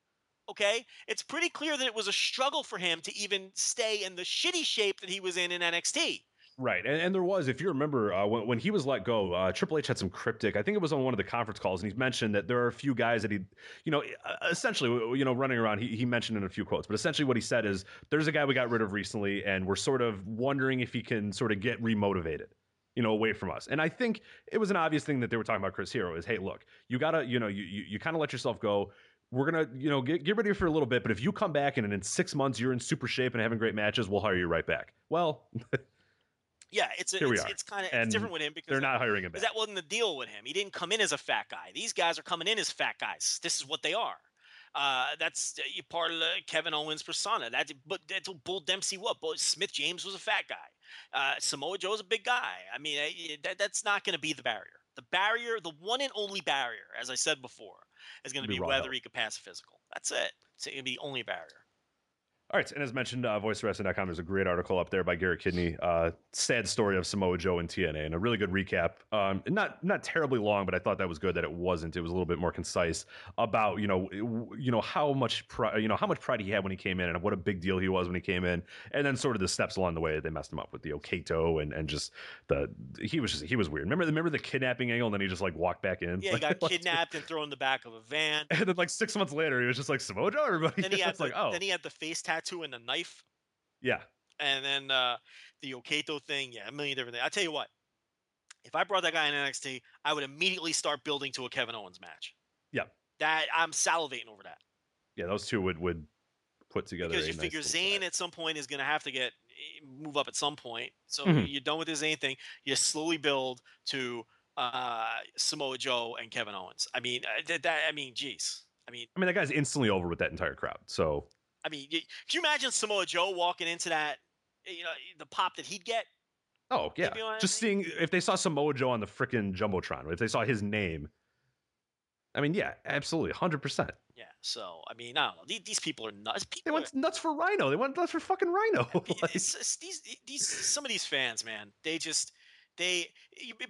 okay, it's pretty clear that it was a struggle for him to even stay in the shitty shape that he was in in NXT. Right, and, and there was, if you remember, uh, when, when he was let go, uh, Triple H had some cryptic. I think it was on one of the conference calls, and he mentioned that there are a few guys that he, you know, essentially, you know, running around. He, he mentioned in a few quotes, but essentially, what he said is, "There's a guy we got rid of recently, and we're sort of wondering if he can sort of get remotivated." You know, away from us. And I think it was an obvious thing that they were talking about Chris Hero is, hey, look, you gotta, you know, you you, you kind of let yourself go. We're gonna, you know, get get ready for a little bit, but if you come back and in six months you're in super shape and having great matches, we'll hire you right back. Well. <laughs> Yeah, it's a, it's, it's kind of it's different with him because they're not hiring him. Because that wasn't the deal with him. He didn't come in as a fat guy. These guys are coming in as fat guys. This is what they are. Uh, that's uh, part of Kevin Owens persona. That's but that's what Bull Dempsey what. Bull Smith James was a fat guy. Uh, Samoa Joe's a big guy. I mean, that, that's not going to be the barrier. The barrier, the one and only barrier, as I said before, is going to be, be whether he can pass a physical. That's it. It's going to be the only barrier. All right, and as mentioned, uh, voicewrestling.com, there's a great article up there by Garrett Kidney. Uh, sad story of Samoa Joe and TNA, and a really good recap. Um, not not terribly long, but I thought that was good that it wasn't. It was a little bit more concise about you know you know how much pri- you know how much pride he had when he came in, and what a big deal he was when he came in, and then sort of the steps along the way that they messed him up with the O-Kato and and just the he was just he was weird. Remember remember the kidnapping angle, and then he just like walked back in. Yeah, he <laughs> got kidnapped and thrown in the back of a van. <laughs> And then like six months later, he was just like Samoa Joe. Everybody. Then he <laughs> had the, like oh. Then he had the face tattoo and the knife. Yeah. And then uh, the O-Kato thing, yeah, a million different things. I tell you what, if I brought that guy in NXT, I would immediately start building to a Kevin Owens match. Yeah. That I'm salivating over that. Yeah, those two would would put together. Because you nice figure Zayn at some point is going to have to get eh, move up at some point. So Mhm. you're done with this Zayn thing. You slowly build to uh, Samoa Joe and Kevin Owens. I mean, uh, that, that I mean, geez. I mean, I mean, that guy's instantly over with that entire crowd. So I mean, can you imagine Samoa Joe walking into that? Eh, you know, eh, the pop that he'd get. Oh yeah, You know what I just mean? seeing if they saw Samoa Joe on the freaking jumbotron, if they saw his name. I mean, yeah, absolutely, hundred percent. Yeah. So I mean, I don't know. These, these people are nuts. They People went nuts for Rhino. They went nuts for fucking Rhino. <laughs> <laughs> are, Like, it's, it's these these some of these fans, man. They just they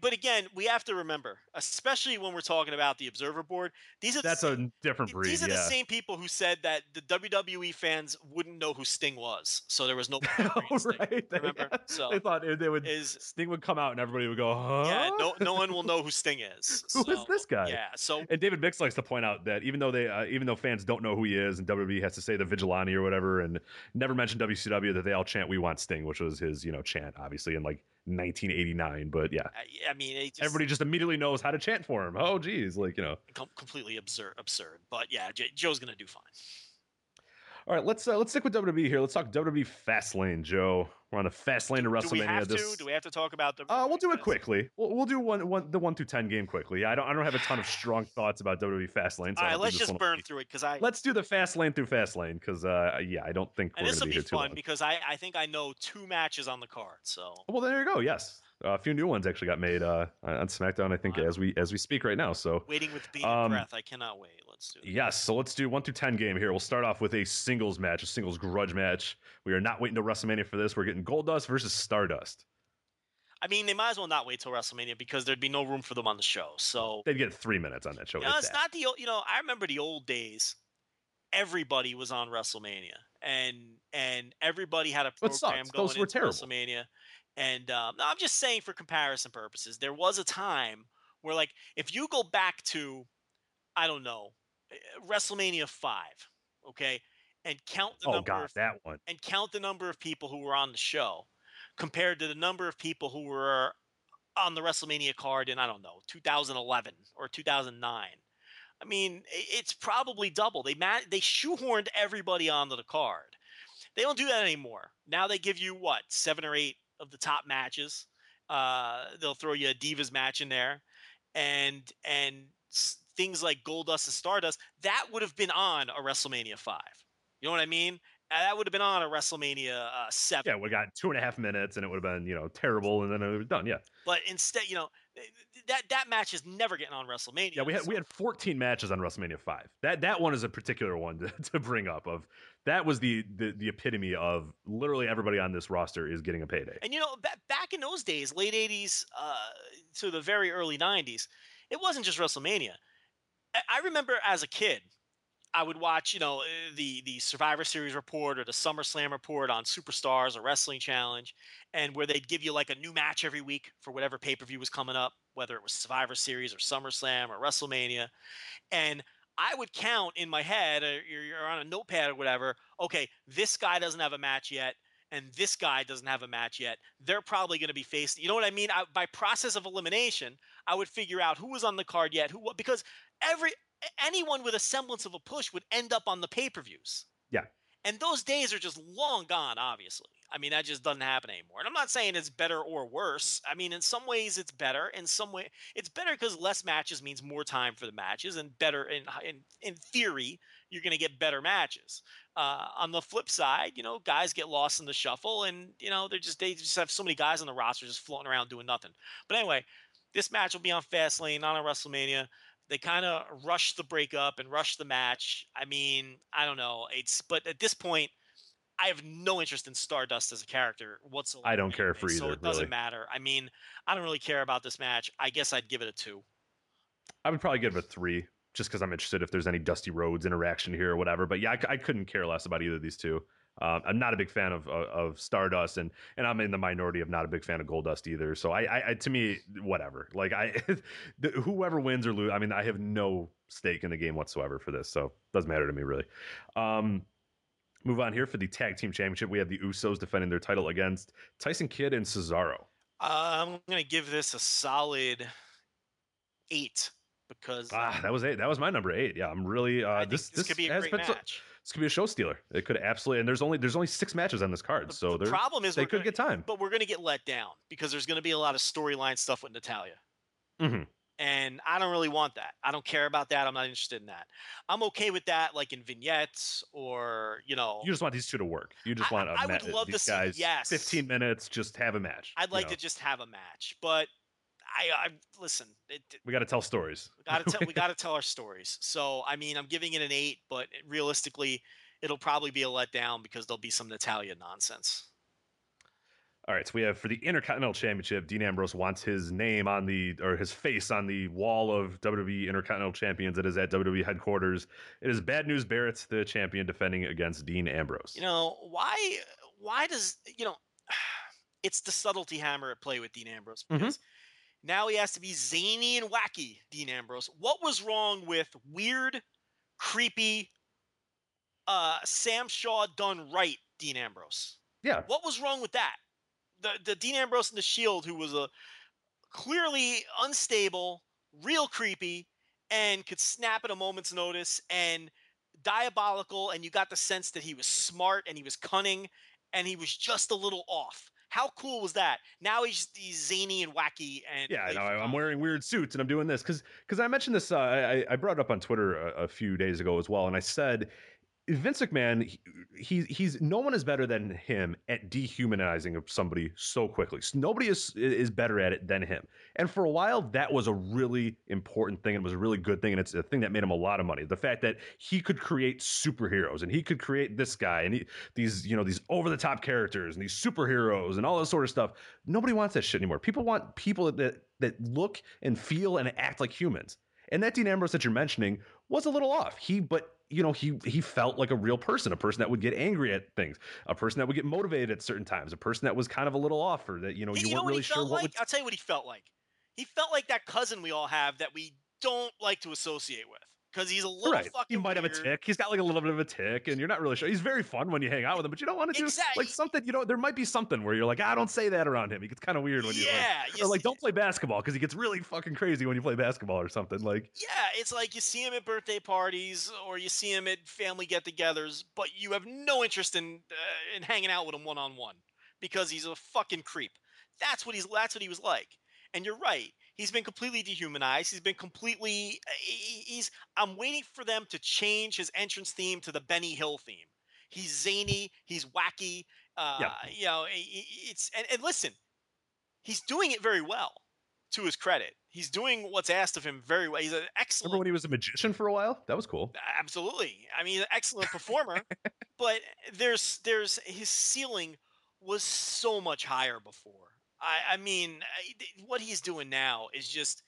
but again we have to remember especially when we're talking about the observer board these are the That's same, a different breed. these are yeah. the same people who said that the WWE fans wouldn't know who Sting was so there was no <laughs> Oh, Sting. right. They, remember? So, they thought it- they would is Sting would come out and everybody would go, huh? yeah no no one will know who <laughs> Sting is Who is So, this guy? yeah so And David Mix likes to point out that even though they, uh, even though fans don't know who he is, and WWE has to say the vigilante or whatever, and never mention WCW, that they all chant "We want Sting," which was his, you know, chant, obviously and like 1989. But yeah, I, I mean just, everybody just immediately knows how to chant for him. Oh, geez, like you know. com- completely absurd absurd but yeah J- Joe's gonna do fine All right, let's uh, let's stick with WWE here. Let's talk WWE Fastlane, Joe. We're on a fast lane to WrestleMania. do we have this, to do we have to talk about the Uh, we'll do it quickly. We'll, we'll do one, one the one through ten game quickly. I don't I don't have a ton of strong <sighs> thoughts about WWE Fastlane. So all I right let's just burn be- through it because I Let's do the fast lane through fast lane because uh, yeah, I don't think and we're this will to be be fun because I, I think I know two matches on the card. So Well, there you go. Yes, uh, a few new ones actually got made uh, on SmackDown. I think as we as we speak right now. So waiting with bated Um, breath. I cannot wait. Let's do it. yes, so let's do one through ten game here. We'll start off with a singles match, a singles grudge match. We are not waiting to WrestleMania for this. We're getting Goldust versus Stardust. I mean, they might as well not wait till WrestleMania because there'd be no room for them on the show. So They'd get three minutes on that show. you know, it's that. not the old. You know, I remember the old days. Everybody was on WrestleMania, and and everybody had a program going Those into terrible. WrestleMania. And um, no, I'm just saying for comparison purposes, there was a time where, like, if you go back to, I don't know, WrestleMania five, okay, and count the oh number god, of that one. and count the number of people who were on the show compared to the number of people who were on the WrestleMania card in I don't know 2011 or 2009. I mean, it's probably double. They they shoehorned everybody onto the card. They don't do that anymore. Now they give you what seven or eight of the top matches. Uh, they'll throw you a Divas match in there, and and things like Goldust and Stardust that would have been on a WrestleMania five. You know what I mean? Uh, That would have been on a WrestleMania uh, seven. Yeah, we got two and a half minutes, and it would have been you know terrible, and then it was done. Yeah, But instead, you know, th- that that match is never getting on WrestleMania. yeah. We had we had 14 matches on WrestleMania five. That that one is a particular one to, <laughs> to bring up. Of that was the, the the epitome of literally everybody on this roster is getting a payday. And you know, ba- back in those days, late '80s uh, to the very early '90s, it wasn't just WrestleMania. I, remember as a kid, I would watch, you know, uh, the the Survivor Series report or the SummerSlam report on Superstars or Wrestling Challenge, and where they'd give you like a new match every week for whatever pay per view was coming up, whether it was Survivor Series or SummerSlam or WrestleMania, and I would count in my head, or you're, on a notepad or whatever. Okay, this guy doesn't have a match yet and this guy doesn't have a match yet, they're probably going to be faced. You know what I mean? I, by process of elimination, I would figure out who was on the card yet, who because every anyone with a semblance of a push would end up on the pay per views. Yeah. And those days are just long gone, obviously. I mean, that just doesn't happen anymore. And I'm not saying it's better or worse. I mean, in some ways it's better. In some way, it's better because less matches means more time for the matches, and better in in in theory, you're going to get better matches. Uh, on the flip side, you know, guys get lost in the shuffle, and you know they're just they just have so many guys on the roster just floating around doing nothing. But anyway, this match will be on Fastlane, not on WrestleMania. They kind of rushed the breakup and rushed the match. I mean, I don't know. It's but at this point, I have no interest in Stardust as a character whatsoever. I don't care for so either, it doesn't really. matter. I mean, I don't really care about this match. I guess I'd give it a two. I would probably give it a three, just because I'm interested if there's any Dusty Rhodes interaction here or whatever. But yeah, I couldn't care less about either of these two. Um, I'm not a big fan of, of of Stardust, and and I'm in the minority of not a big fan of Goldust either. So I, I, I to me, whatever. Like I, <laughs> the, whoever wins or lose, I mean, I have no stake in the game whatsoever for this, so it doesn't matter to me really. Um, move on here for the tag team championship. We have the Usos defending their title against Tyson Kidd and Cesaro. I'm gonna give this a solid eight because Ah, that was eight. That was my number eight. Yeah, I'm really. Uh, I think this this, could be a great match. This could be a show stealer. It could absolutely, and there's only there's only six matches on this card, The- so the problem is they could gonna- get time. but we're going to get let down because there's going to be a lot of storyline stuff with Natalya. Mhm. And I don't really want that. I don't care about that. I'm not interested in that. I'm okay with that, like in vignettes or, you know, You just want these two to work. You just I- want a I would ma- love to see- guys. yes. 15 minutes, just have a match. I'd you like know. to just have a match. But I, I listen, it, We got to tell stories. we got to tell we <laughs> got to tell our stories. So, I mean, I'm giving it an 8, but realistically, it'll probably be a letdown because there'll be some Natalya nonsense. All right, so we have for the Intercontinental Championship, Dean Ambrose wants his name on the or his face on the wall of WWE Intercontinental Champions. It is at WWE headquarters. It is Bad News Barrett's the champion, defending against Dean Ambrose. You know why? Why does you know? <sighs> It's the subtlety hammer at play with Dean Ambrose Mhm. because now he has to be zany and wacky. Dean Ambrose. What was wrong with weird, creepy, uh, Sam Shaw done right? Dean Ambrose. yeah, What was wrong with that? The the Dean Ambrose in the Shield, who was a clearly unstable, real creepy, and could snap at a moment's notice and diabolical, and you got the sense that he was smart and he was cunning and he was just a little off. How cool was that? Now he's he's zany and wacky and yeah. I late know. for I- I'm wearing weird suits and I'm doing this because because I mentioned this. Uh, I I brought it up on Twitter a, a few days ago as well, and I said Vince McMahon, he, he he's no one is better than him at dehumanizing of somebody so quickly. Nobody is is better at it than him. And for a while, that was a really important thing. It was a really good thing, and it's a thing that made him a lot of money. The fact that he could create superheroes, and he could create this guy, and he, these you know these over the top characters, and these superheroes, and all this sort of stuff. Nobody wants that shit anymore. People want people that that look and feel and act like humans. And that Dean Ambrose that you're mentioning was a little off. He, but you know, he he felt like a real person, a person that would get angry at things, a person that would get motivated at certain times, a person that was kind of a little off, or that you know you, you weren't what really sure felt what would. I'll tell you what he felt like. He felt like that cousin we all have that we don't like to associate with because he's a little Right. fucking. He might have a tick. He's got like a little bit of a tick, and you're not really sure. He's very fun when you hang out with him, but you don't want to do Exactly. like something. You know, there might be something where you're like, I don't say that around him. He gets kind of weird when you like, Yeah, you or like see- don't play basketball because he gets really fucking crazy when you play basketball or something. Like, Yeah, it's like you see him at birthday parties or you see him at family get-togethers, but you have no interest in uh, in hanging out with him one on one because he's a fucking creep. That's what he's. That's what he was like. And you're right. He's been completely dehumanized. He's been completely. uh, he- He's. I'm waiting for them to change his entrance theme to the Benny Hill theme. He's zany. He's wacky. Uh, Yeah. You know, it's and, and listen, he's doing it very well. To his credit, he's doing what's asked of him very well. He's an excellent remember when he was a magician for a while? That was cool. Absolutely. I mean, he's an excellent performer, <laughs> but there's there's his ceiling was so much higher before. I I mean, I- what he's doing now is just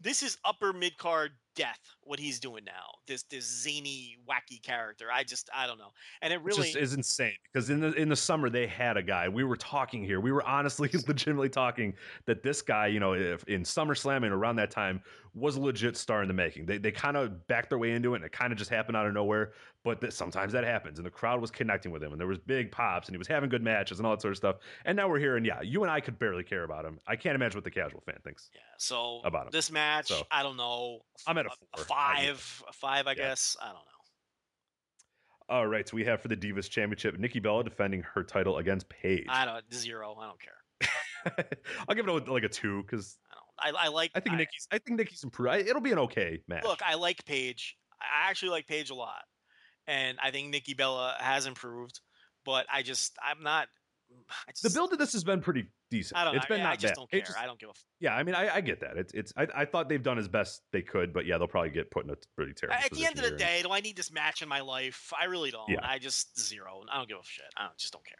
this is upper mid card death. What he's doing now, this this zany wacky character. I just I don't know, and it It really just is insane because in the in the summer they had a guy. We were talking here. We were <laughs> honestly, legitimately talking that this guy, you know, if in SummerSlam and around that time was a legit star in the making. They they kind of backed their way into it, and it kind of just happened out of nowhere. But that sometimes that happens, and the crowd was connecting with him, and there was big pops, and he was having good matches and all that sort of stuff. And now we're here, and yeah, you and I could barely care about him. I can't imagine what the casual fan thinks. yeah. So About him. this match, So, I don't know. I'm at a a four. I it- five, a five, I Yeah. guess. I don't know. All right, so we have for the Divas Championship, Nikki Bella defending her title against Paige. I don't zero. I don't care. <laughs> I'll give it a, like a two because I don't. I, I like. I think Nikki's. I think Nikki's improved. I- It'll be an okay match. Look, I like Paige. I actually like Paige a lot, and I think Nikki Bella has improved. But I just, I'm not. Just, the build to this has been pretty decent. I don't. It's been I, not I just bad. don't care. just- I don't give a. F- yeah, I mean, I, I get that. It's it's. I, I thought they've done as best they could, but yeah, they'll probably get put in a pretty terrible. At the end of the day, do I need this match in my life? I really don't. Yeah. I just zero. I don't give a shit. I don't, just don't care.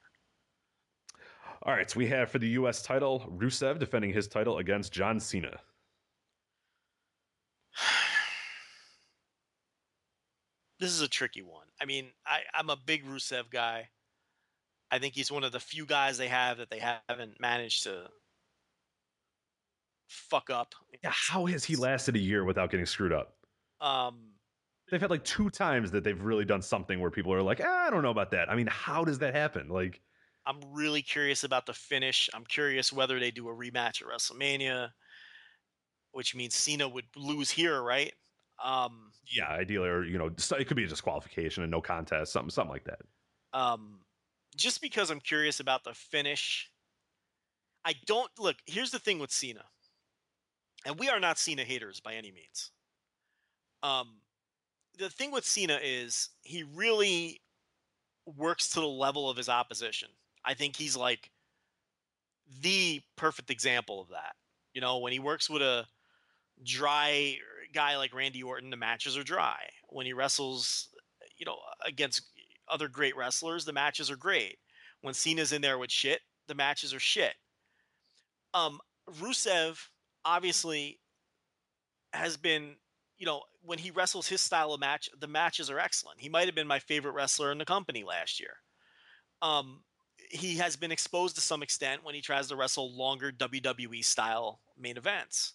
All right, so we have for the U.S. title, Rusev defending his title against John Cena. <sighs> <sighs> <sighs> this is a tricky one. I mean, I, I'm a big Rusev guy. I think he's one of the few guys they have that they haven't managed to fuck up. Yeah, how has he lasted a year without getting screwed up? Um, They've had like two times that they've really done something where people are like, ah, I don't know about that. I mean, how does that happen? Like, I'm really curious about the finish. I'm curious whether they do a rematch at WrestleMania, which means Cena would lose here, right? Um, yeah, ideally, or you know, it could be a disqualification and no contest, something, something like that. um, just because I'm curious about the finish. I don't look. Here's the thing with Cena, and we are not Cena haters by any means. Um, the thing with Cena is he really works to the level of his opposition. I think he's like the perfect example of that. You know, when he works with a dry guy like Randy Orton, the matches are dry. When he wrestles, you know, against other great wrestlers, the matches are great. When Cena's in there with shit, the matches are shit. Um, Rusev obviously has been, you know, when he wrestles his style of match, the matches are excellent. He might have been my favorite wrestler in the company last year. Um, he has been exposed to some extent when he tries to wrestle longer WWE style main events.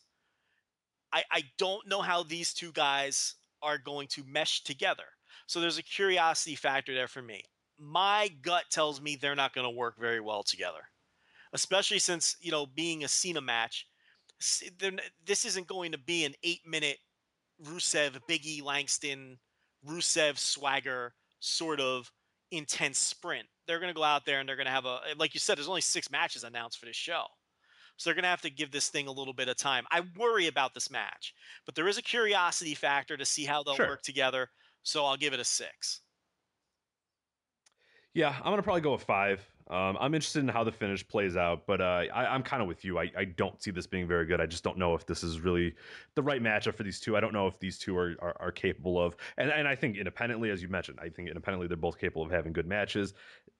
I, I don't know how these two guys are going to mesh together. So there's a curiosity factor there for me. My gut tells me they're not going to work very well together, especially since, you know, being a Cena match, this isn't going to be an eight minute Rusev, Biggie Langston, Rusev swagger sort of intense sprint. They're going to go out there and they're going to have a, like you said, there's only six matches announced for this show. So they're going to have to give this thing a little bit of time. I worry about this match, but there is a curiosity factor to see how they'll sure. work together. So I'll give it a six. Yeah, I'm going to probably go with five. Um, I'm interested in how the finish plays out, but uh, I, am kind of with you. I, I, don't see this being very good. I just don't know if this is really the right matchup for these two. I don't know if these two are, are, are capable of, and, and I think independently, as you mentioned, I think independently they're both capable of having good matches.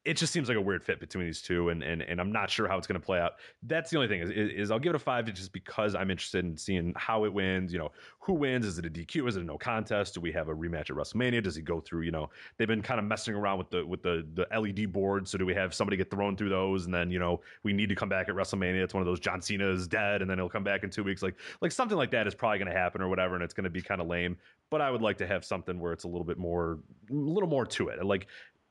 It just seems like a weird fit between these two, and and, and I'm not sure how it's going to play out. That's the only thing is, is I'll give it a five just because I'm interested in seeing how it wins. You know, who wins? Is it a DQ? Is it a no contest? Do we have a rematch at WrestleMania? Does he go through? You know, they've been kind of messing around with the with the the LED board. So do we have somebody get thrown through those? and then you know we need to come back at WrestleMania. It's one of those John Cena is dead, and then he'll come back in two weeks. Like like something like that is probably going to happen or whatever, and it's going to be kind of lame. But I would like to have something where it's a little bit more, a little more to it. Like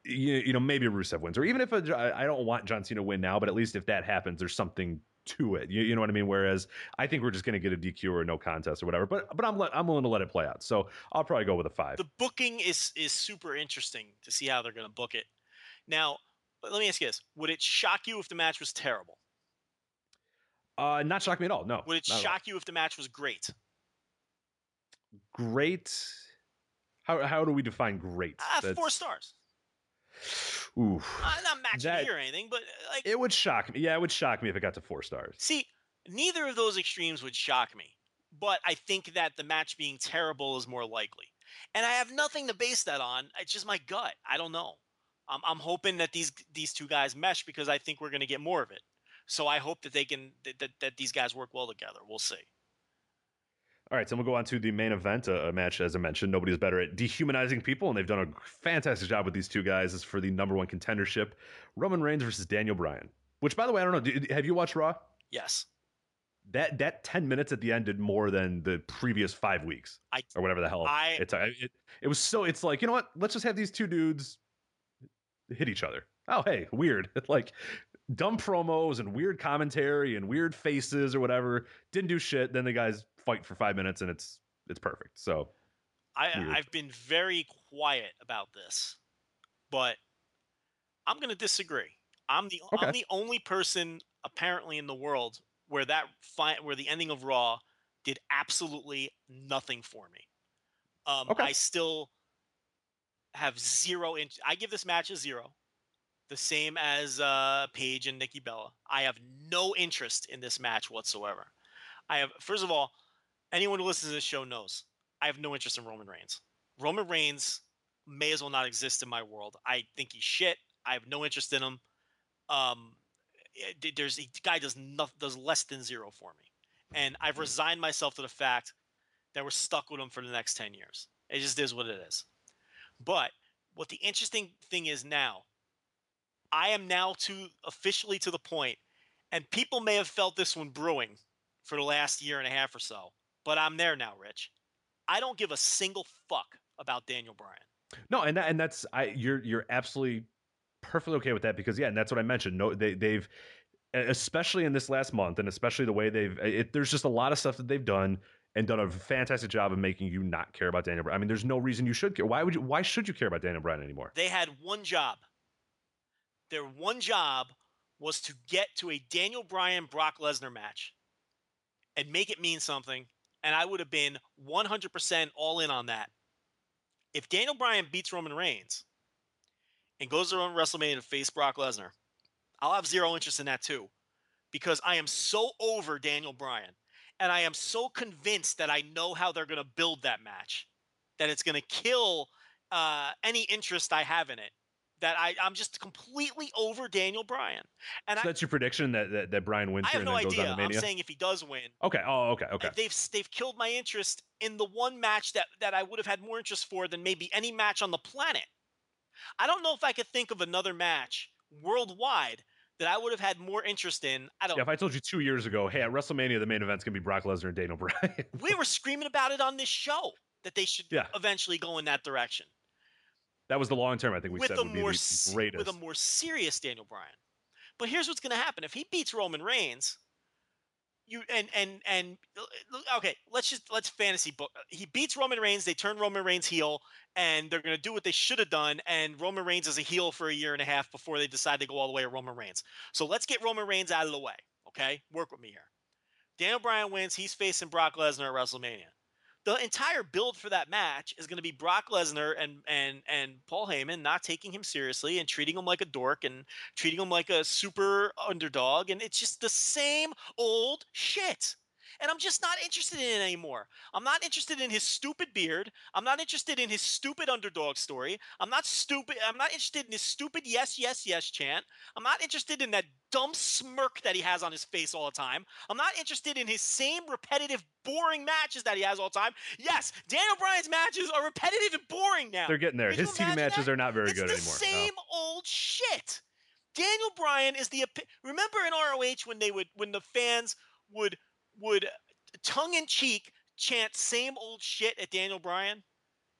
you, you know maybe Rusev wins, or even if a, I don't want John Cena to win now, but at least if that happens, there's something to it. You, you, know what I mean? Whereas I think we're just going to get a DQ or a no contest or whatever. But but I'm I'm willing to let it play out. So I'll probably go with a five. The booking is is super interesting to see how they're going to book it. Now let me ask you this: Would it shock you if the match was terrible? Uh, not shock me at all. No. Would it shock you if the match was great? Great. How how do we define great? Uh, four stars. Ooh. Not match that, or anything, but uh, like it would shock me. Yeah, it would shock me if it got to four stars. See, neither of those extremes would shock me, but I think that the match being terrible is more likely. And I have nothing to base that on. It's just my gut. I don't know. I'm, I'm hoping that these these two guys mesh because I think we're going to get more of it. So I hope that they can that, that, that these guys work well together. We'll see. All right, so we'll go on to the main event, uh, a, match as I mentioned. Nobody's better at dehumanizing people, and they've done a fantastic job with these two guys. Is for the number one contendership, Roman Reigns versus Daniel Bryan. Which, by the way, I don't know. Do, have you watched Raw? Yes. That that ten minutes at the end did more than the previous five weeks, I, or whatever the hell. I, it's it, it was so. It's like you know what? Let's just have these two dudes hit each other. Oh, hey, weird. <laughs> like dumb promos and weird commentary and weird faces or whatever. Didn't do shit. Then the guys fight for five minutes and it's it's perfect. So I, I've been very quiet about this, but I'm going to disagree. I'm the okay. I'm the only person apparently in the world where that fi- where the ending of Raw did absolutely nothing for me. Um, okay. I still have zero inch. I give this match a zero, the same as uh, Paige and Nikki Bella. I have no interest in this match whatsoever. I have, first of all, anyone who listens to this show knows I have no interest in Roman Reigns. Roman Reigns may as well not exist in my world. I think he's shit. I have no interest in him. Um, eh, there's the guy does nothing, does less than zero for me, and I've resigned myself to the fact that we're stuck with him for the next ten years. It just is what it is. But what the interesting thing is now, I am now to officially to the point, and people may have felt this one brewing for the last year and a half or so, but I'm there now, Rich. I don't give a single fuck about Daniel Bryan. No, and that, and that's I you're you're absolutely perfectly okay with that because yeah, and that's what I mentioned. No, they they've especially in this last month, and especially the way they've it, there's just a lot of stuff that they've done and done a fantastic job of making you not care about Daniel Bryan. I mean, there's no reason you should care. Why would you? Why should you care about Daniel Bryan anymore? They had one job. Their one job was to get to a Daniel Bryan Brock Lesnar match and make it mean something. And I would have been 100% all in on that. If Daniel Bryan beats Roman Reigns and goes to WrestleMania to face Brock Lesnar, I'll have zero interest in that too, because I am so over Daniel Bryan and I am so convinced that I know how they're going to build that match that it's going to kill uh, any interest I have in it. That I I'm just completely over Daniel Bryan. And So I, that's your prediction that that, that Bryan wins I have no idea. I'm saying if he does win, okay. Oh, okay. Okay. they've they've killed my interest in the one match that that I would have had more interest for than maybe any match on the planet. I don't know if I could think of another match worldwide that I would have had more interest in. I don't. Yeah, if I told you two years ago, hey, at WrestleMania, the main event's gonna be Brock Lesnar and Daniel <laughs> Bryan. we were screaming about it on this show that they should Yeah. eventually go in that direction that was the long term. I think we with said a would be more the greatest. with a more serious Daniel Bryan. But here's what's going to happen: if he beats Roman Reigns, you and and and uh, okay, let's just let's fantasy book. He beats Roman Reigns. They turn Roman Reigns heel, and they're going to do what they should have done. And Roman Reigns is a heel for a year and a half before they decide to go all the way to Roman Reigns. So let's get Roman Reigns out of the way. Okay, work with me here. Daniel Bryan wins. He's facing Brock Lesnar at WrestleMania. The entire build for that match is going to be Brock Lesnar and and and Paul Heyman not taking him seriously and treating him like a dork and treating him like a super underdog, and it's just the same old shit. And I'm just not interested in it anymore. I'm not interested in his stupid beard. I'm not interested in his stupid underdog story. I'm not stupid. I'm not interested in his stupid yes, yes, yes chant. I'm not interested in that dumb smirk that he has on his face all the time. I'm not interested in his same repetitive, boring matches that he has all the time. Yes, Daniel Bryan's matches are repetitive and boring now. They're getting there. His TV matches that? are not very it's good anymore. no. same old shit. Daniel Bryan is the remember in ROH when they would when the fans would would uh, tongue in cheek chant same old shit at Daniel Bryan,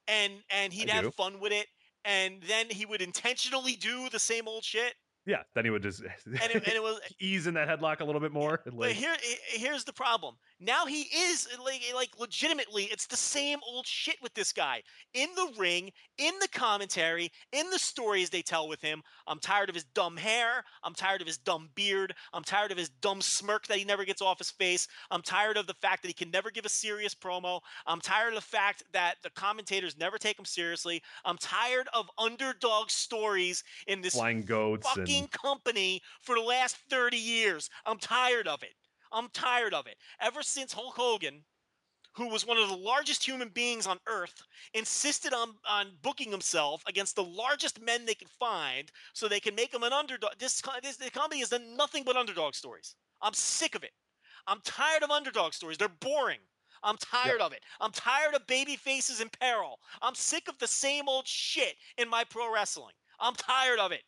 and and he'd I have do. fun with it, and then he would intentionally do the same old shit, Yeah, then he would just and it, and it was. <laughs> ease in that headlock a little bit more. But like- here, here's the problem. Now he is uh, like, eh, like legitimately, it's the same old shit with this guy in the ring, in the commentary, in the stories they tell with him. I'm tired of his dumb hair. I'm tired of his dumb beard. I'm tired of his dumb smirk that he never gets off his face. I'm tired of the fact that he can never give a serious promo. I'm tired of the fact that the commentators never take him seriously. I'm tired of underdog stories in this flying goats fucking and company for the last 30 years. I'm tired of it. I'm tired of it. Ever since Hulk Hogan, who was one of the largest human beings on earth, insisted on, on booking himself against the largest men they could find so they can make him an underdog. This, this the company has done nothing but underdog stories. I'm sick of it. I'm tired of underdog stories. They're boring. I'm tired of it. I'm tired of baby faces in peril. I'm sick of the same old shit in my pro wrestling. I'm tired of it.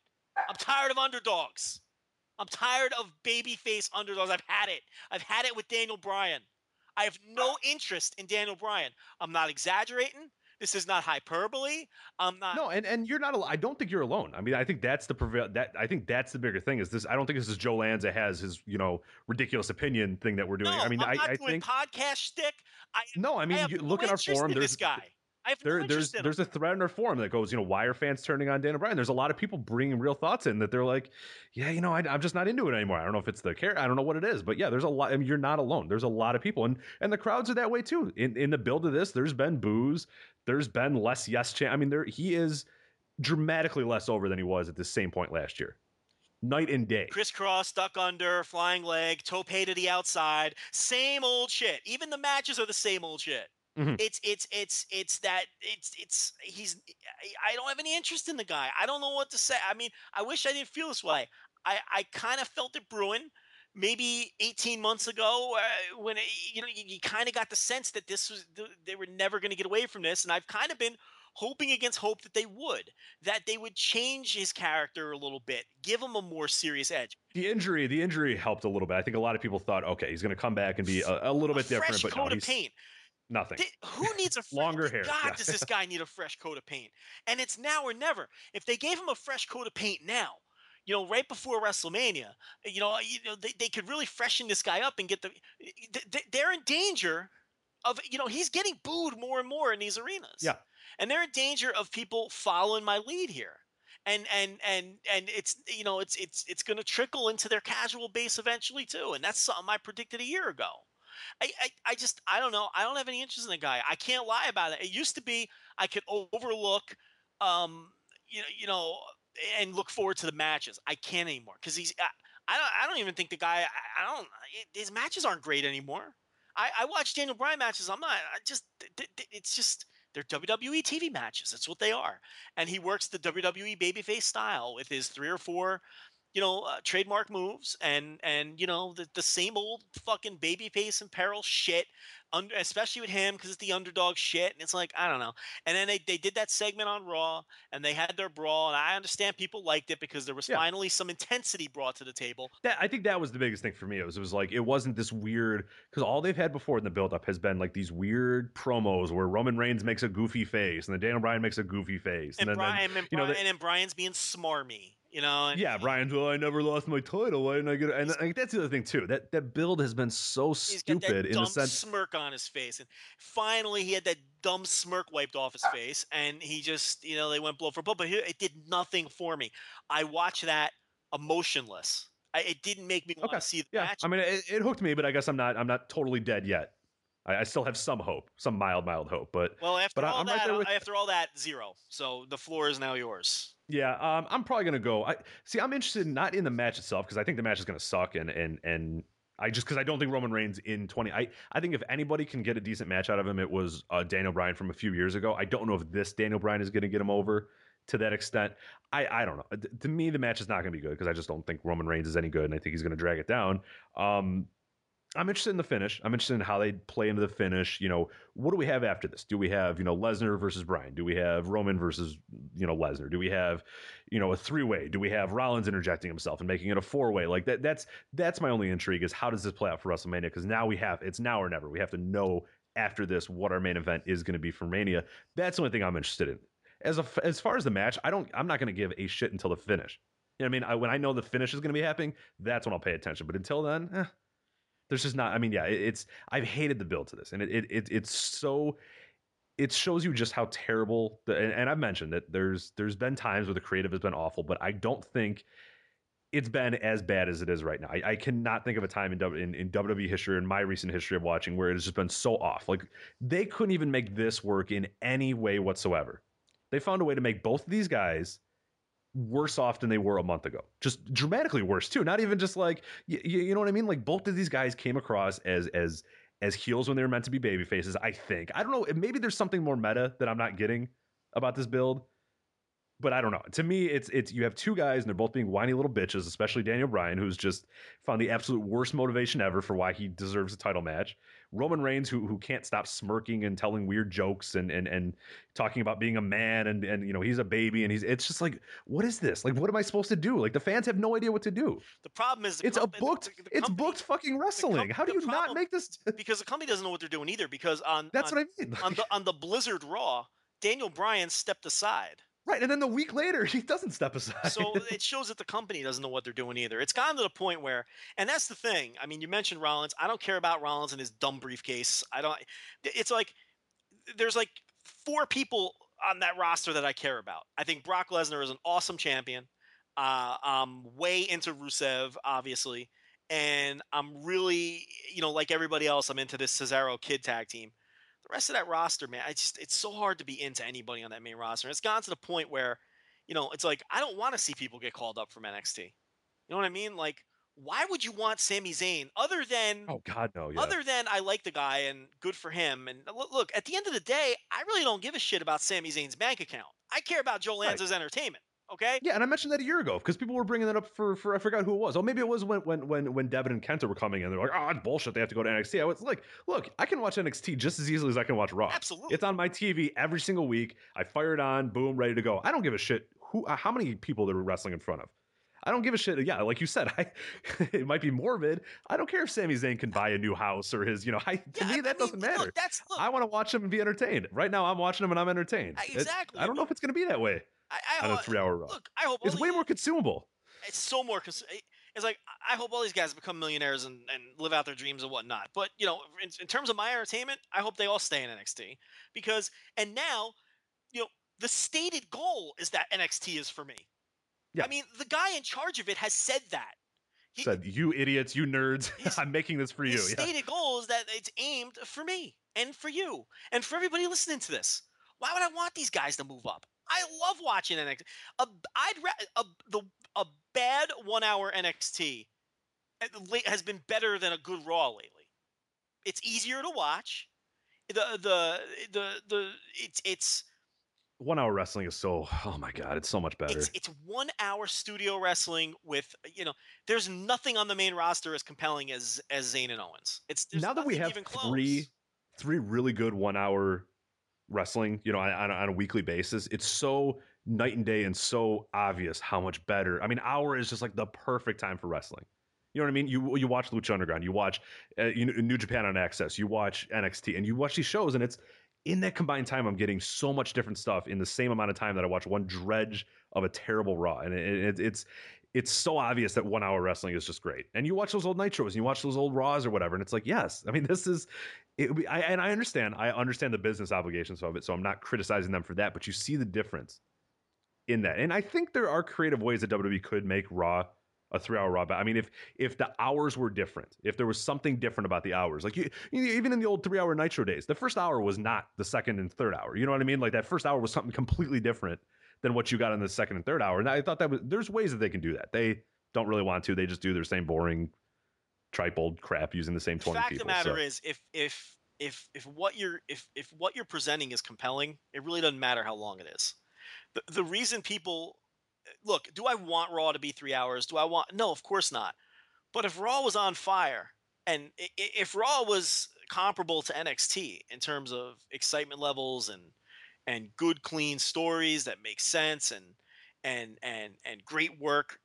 I'm tired of underdogs. I'm tired of babyface underdogs. I've had it. I've had it with Daniel Bryan. I have no interest in Daniel Bryan. I'm not exaggerating. This is not hyperbole. I'm not. no, and and you're not. al- I don't think you're alone. I mean, I think that's the prevail. That I think that's the bigger thing. Is this? I don't think this is Joe Lanza has his you know ridiculous opinion thing that we're doing. no, I mean, I'm I, not I doing think podcast shtick. I, no. I I mean, have you no look at our forum. There's this guy. Have no there's there's a thread in our forum that goes, you know, why are fans turning on Daniel Bryan? There's a lot of people bringing real thoughts in that they're like, yeah, you know, I, I'm just not into it anymore. I don't know if it's the care, I don't know what it is, but yeah, there's a lot. I mean, you're not alone. There's a lot of people, and and the crowds are that way too. In in the build of this, there's been boos, there's been less yes chant. I mean, there he is dramatically less over than he was at the same point last year, night and day. crisscross, duck under, flying leg, tope to the outside, same old shit. Even the matches are the same old shit. Mhm. It's it's it's it's that it's it's he's I- don't have any interest in the guy. I don't know what to say. I mean, I wish I didn't feel this way. I I kind of felt it brewing. Maybe 18 months ago, uh, when it, you know you, you kind of got the sense that this was they were never going to get away from this, and I've kind of been hoping against hope that they would, that they would change his character a little bit, give him a more serious edge. The injury, the injury helped a little bit. I think a lot of people thought, okay, he's going to come back and be a, a little a bit different, but coat no, of paint. Nothing. Th- who needs a fresh, <laughs> Longer hair, God, yeah. does this guy need a fresh coat of paint? And it's now or never. If they gave him a fresh coat of paint now, you know, right before WrestleMania, eh, you know, eh, you know, they, they could really freshen this guy up and get the. Eh, th- th- They're in danger of, you know, he's getting booed more and more in these arenas. Yeah. and they're in danger of people following my lead here. And and and and it's you know it's it's it's going to trickle into their casual base eventually too, and that's something I predicted a year ago. I, I, I just I don't know. I don't have any interest in the guy. I can't lie about it. It used to be I could overlook, um, you know, you know, and look forward to the matches. I can't anymore because he's. I, I don't. I don't even think the guy. I, I don't. His matches aren't great anymore. I, I watch Daniel Bryan matches. I'm not. I just. It's just They're WWE TV matches. That's what they are. And he works the WWE babyface style with his three or four, you know, uh, trademark moves and and you know the, the same old fucking babyface and peril shit under, especially with him because it's the underdog shit, and it's like I don't know. And then they, they did that segment on Raw, and they had their brawl, and I understand people liked it because there was Yeah. finally some intensity brought to the table. That I think that was the biggest thing for me. It was it was like it wasn't this weird because all they've had before in the buildup has been like these weird promos where Roman Reigns makes a goofy face and then Daniel Bryan makes a goofy face And, then, then- Bryan, and, you know, Bryan and then Bryan's being smarmy, you know. And yeah, Bryan's well, I never lost my title. Why didn't I get it? And like, that's the other thing too. That that build has been so He's got that stupid in the sense. smirk on his face, and finally he had that dumb smirk wiped off his face, and he just, you know, they went blow for blow. But it did nothing for me. I watched that emotionless. I, it didn't make me want Okay, to see the Yeah, match. I mean, it, it hooked me, but I guess I'm not. I'm not totally dead yet. I, still have some hope, some mild, mild hope. But well, after but all I'm that, with- after all that, zero. So the floor is now yours. Yeah, um, I'm probably gonna go. I see. I'm interested not in the match itself because I think the match is gonna suck, and and and I just because I don't think Roman Reigns in 20. I I think if anybody can get a decent match out of him, it was uh, Daniel Bryan from a few years ago. I don't know if this Daniel Bryan is gonna get him over to that extent. I I don't know. T- To me, the match is not gonna be good because I just don't think Roman Reigns is any good, and I think he's gonna drag it down. Um, I'm interested in the finish. I'm interested in how they play into the finish. You know, what do we have after this? Do we have, you know, Lesnar versus Bryan? Do we have Roman versus, you know, Lesnar? Do we have, you know, a three way? Do we have Rollins interjecting himself and making it a four way? Like that that's that's my only intrigue is how does this play out for WrestleMania? Because now we have it's now or never. We have to know after this what our main event is going to be for Mania. That's the only thing I'm interested in. As a, as far as the match, I don't I'm not going to give a shit until the finish. You know what I mean? I, when I know the finish is going to be happening, that's when I'll pay attention. But until then, eh, there's just not. I mean, yeah, it, it's I've hated the build to this, and it, it, it it's so it shows you just how terrible. The, and, and I've mentioned that there's there's been times where the creative has been awful, but I don't think it's been as bad as it is right now. I, I cannot think of a time in, W- in in WWE history, in my recent history of watching, where it has just been so off. Like they couldn't even make this work in any way whatsoever. They found a way to make both of these guys worse off than they were a month ago. Just dramatically worse too. Not even just like you, you know what I mean. Like both of these guys came across as as as heels when they were meant to be baby faces. I think. I don't know. Maybe there's something more meta that I'm not getting about this build. But I don't know. To me, it's it's you have two guys and they're both being whiny little bitches, especially Daniel Bryan, who's just found the absolute worst motivation ever for why he deserves a title match. Roman Reigns, who who can't stop smirking and telling weird jokes and and and talking about being a man and and you know he's a baby and he's it's just like what is this like what am I supposed to do like the fans have no idea what to do The problem is the it's a booked the- the it's company- booked fucking wrestling how do you not make this <laughs> because the company doesn't know what they're doing either. Because on that's on, what I mean on the on the Blizzard Raw, Daniel Bryan stepped aside. Right and then the week later <laughs> he doesn't step aside So it shows that the company doesn't know what they're doing either. It's gotten to the point where, and that's the thing. I mean, you mentioned Rollins. I don't care about Rollins and his dumb briefcase. I don't. It's like there's like four people on that roster that I care about. I think Brock Lesnar is an awesome champion. Uh, I'm way into Rusev, obviously, and I'm really, you know, like everybody else, I'm into this Cesaro Kidd tag team. The rest of that roster, man, I just it's so hard to be into anybody on that main roster. And it's gotten to the point where you know, it's like I don't want to see people get called up from NXT. You know what I mean? Like, why would you want Sami Zayn other than oh god no yeah other than I like the guy and good for him? And look, at the end of the day, I really don't give a shit about Sami Zayn's bank account. I care about Joe Right. Lanza's entertainment. Okay. yeah and I mentioned that a year ago because people were bringing that up for for I forgot who it was oh maybe it was when when when when Devitt and Kenta were coming in they're like oh it's bullshit they have to go to NXT I was like look I can watch NXT just as easily as I can watch Raw Absolutely. It's on my TV every single week. I fire it on, boom, ready to go. I don't give a shit who, uh, how many people they're wrestling in front of. I don't give a shit. Yeah, like you said, <laughs> I it might be morbid. I don't care if Sami Zayn can buy a new house or his, you know, <laughs> I, to Yeah, I- me I that mean, doesn't look, matter. that's look, I want to watch him and be entertained. Right now, I'm watching him and I'm entertained. Uh, exactly. I don't know if it's going to be that way I, I, on a three-hour Raw. Look, I hope It's way these- more consumable. it's so more cons- eh, it's like i hope all these guys become millionaires and, and live out their dreams and whatnot but you know in, in terms of my entertainment i hope they all stay in nxt because and now you know the stated goal is that nxt is for me Yeah. i mean the guy in charge of it has said that he, Said you idiots, you nerds. <laughs> I'm making this for you. his Yeah. stated goal is that it's aimed for me and for you and for everybody listening to this why would i want these guys to move up i love watching nxt a, i'd ra- a, the, a bad one hour nxt uh, has been better than a good raw lately it's easier to watch the the the the it's it's One hour wrestling is so. Oh my god, it's so much better. it's it's one hour studio wrestling with you know there's nothing on the main roster as compelling as as Zayn and Owens. It's now that we have three close. three really good one hour wrestling you know on, on, a- weekly basis it's so night and day and so obvious how much better. I mean hour is just like the perfect time for wrestling. You know what i mean? You you watch lucha underground you watch uh, you new japan on access you watch nxt and you watch these shows and it's in that combined time i'm getting so much different stuff in the same amount of time that i watch one dredge of a terrible raw and it, it, it's it's so obvious that one hour wrestling is just great. And you watch those old nitros and you watch those old raws or whatever, and it's like, yes, I mean, <laughs> this is, it, I, and I understand, I understand the business obligations of it, so I'm not criticizing them for that, but you see the difference in that. And I think there are creative ways that WWE could make Raw a three hour Raw. I mean, if if the hours were different, if there was something different about the hours, like you even in the old three hour Nitro days, the first hour was not the second and third hour. You know what I mean? Like that first hour was something completely different than what you got in the second and third hour. And I thought that was there's ways that they can do that. They don't really want to. They just do their same boring tripold crap using the same twenty. The 20 fact people. of the matter so. is, if if if if what you're if if what you're presenting is compelling, it really doesn't matter how long it is. The the reason people look, do I want Raw to be three hours? Do I want? No, of course not. But if Raw was on fire, and if Raw was comparable to NXT in terms of excitement levels and and good, clean stories that make sense and and and and great work,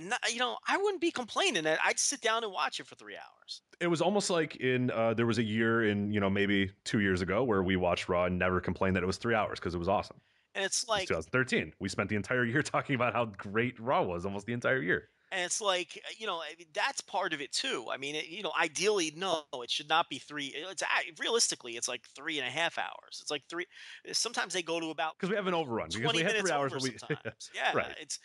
not, you know, I wouldn't be complaining. that I'd sit down and watch it for three hours. it was almost like in uh, there was a year in you know maybe two years ago where we watched Raw and never complained that it was three hours because it was awesome. And it's It like 2013. We spent the entire year <laughs> talking about how great Raw was almost the entire year. And it's like, uh, you know, that's part of it too. I mean, it, you know, ideally, no, it should not be three. Uh, it's realistically, it's like three and a half hours. It's like three. Uh, sometimes they go to about Because we have an overrun. Because we had three hours where we <laughs> sometimes. yeah, right. it's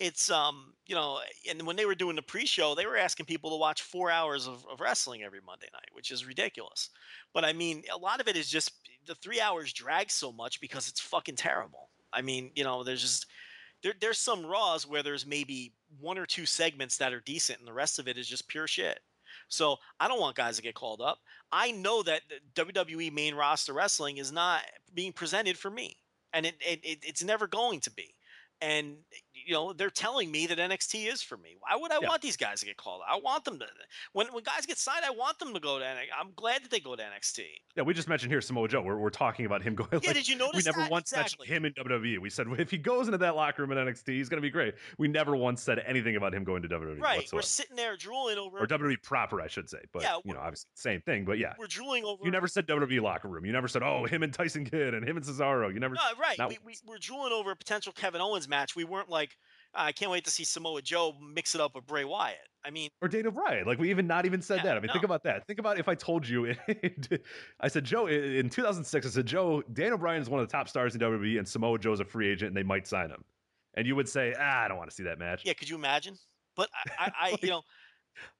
it's um, you know, and when they were doing the pre-show, they were asking people to watch four hours of, of wrestling every Monday night, which is ridiculous. But I mean, a lot of it is just the three hours drag so much because it's fucking terrible. I mean, you know, there's just there, there's some Raws where there's maybe one or two segments that are decent, and the rest of it is just pure shit. So I don't want guys to get called up. I know that WWE main roster wrestling is not being presented for me, and it, it, it it's never going to be. And you know they're telling me that NXT is for me. Why would I Yeah. want these guys to get called? I want them to. When when guys get signed, I want them to go to NXT. I'm glad that they go to NXT. Yeah, we just mentioned here Samoa Joe. We're, we're talking about him <laughs> going. Yeah, like, did you notice? we never that? once Exactly. mentioned him in WWE. We said if he goes into that locker room in NXT, he's going to be great. We never once said anything about him going to WWE Right, we're sitting there drooling over. or WWE proper, I should say. But Yeah, you know, obviously same thing. But yeah, we're drooling over. you never said WWE locker room. You never said oh him and Tyson Kidd and him and Cesaro. You never. No, right. We, we, we're drooling over a potential Kevin Owens match. We weren't like, I can't wait to see Samoa Joe mix it up with Bray Wyatt. I mean, or Daniel Bryan. Like we even not even said Yeah, that. I mean, think about that. Think about if I told you, <laughs> I said Joe in 2006. I said Joe, Daniel Bryan is one of the top stars in WWE, and Samoa Joe's a free agent, and they might sign him. And you would say, ah, I don't want to see that match. yeah, could you imagine? But I, I, <laughs> Like- you know,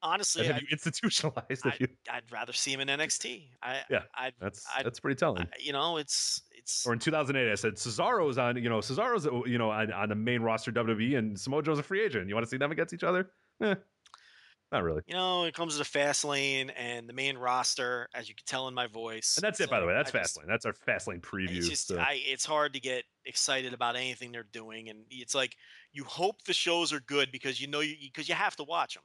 honestly, I, you institutionalized? I, you, I'd rather see him in NXT. I, Yeah, I'd, that's I'd, that's pretty telling. I- you know, it's or in 2008, I said Cesaro's on, you know, Cesaro's, you know, on, on the main roster WWE, and Samoa Joe's a free agent. You want to see them against each other? Eh, not really. you know, it comes to the fast lane and the main roster, as you can tell in my voice. And that's it, by the way. That's I just- Fastlane. That's our Fastlane preview. It's just so- I it's hard to get excited about anything they're doing, and it's like you hope the shows are good because you know you because you have to watch them.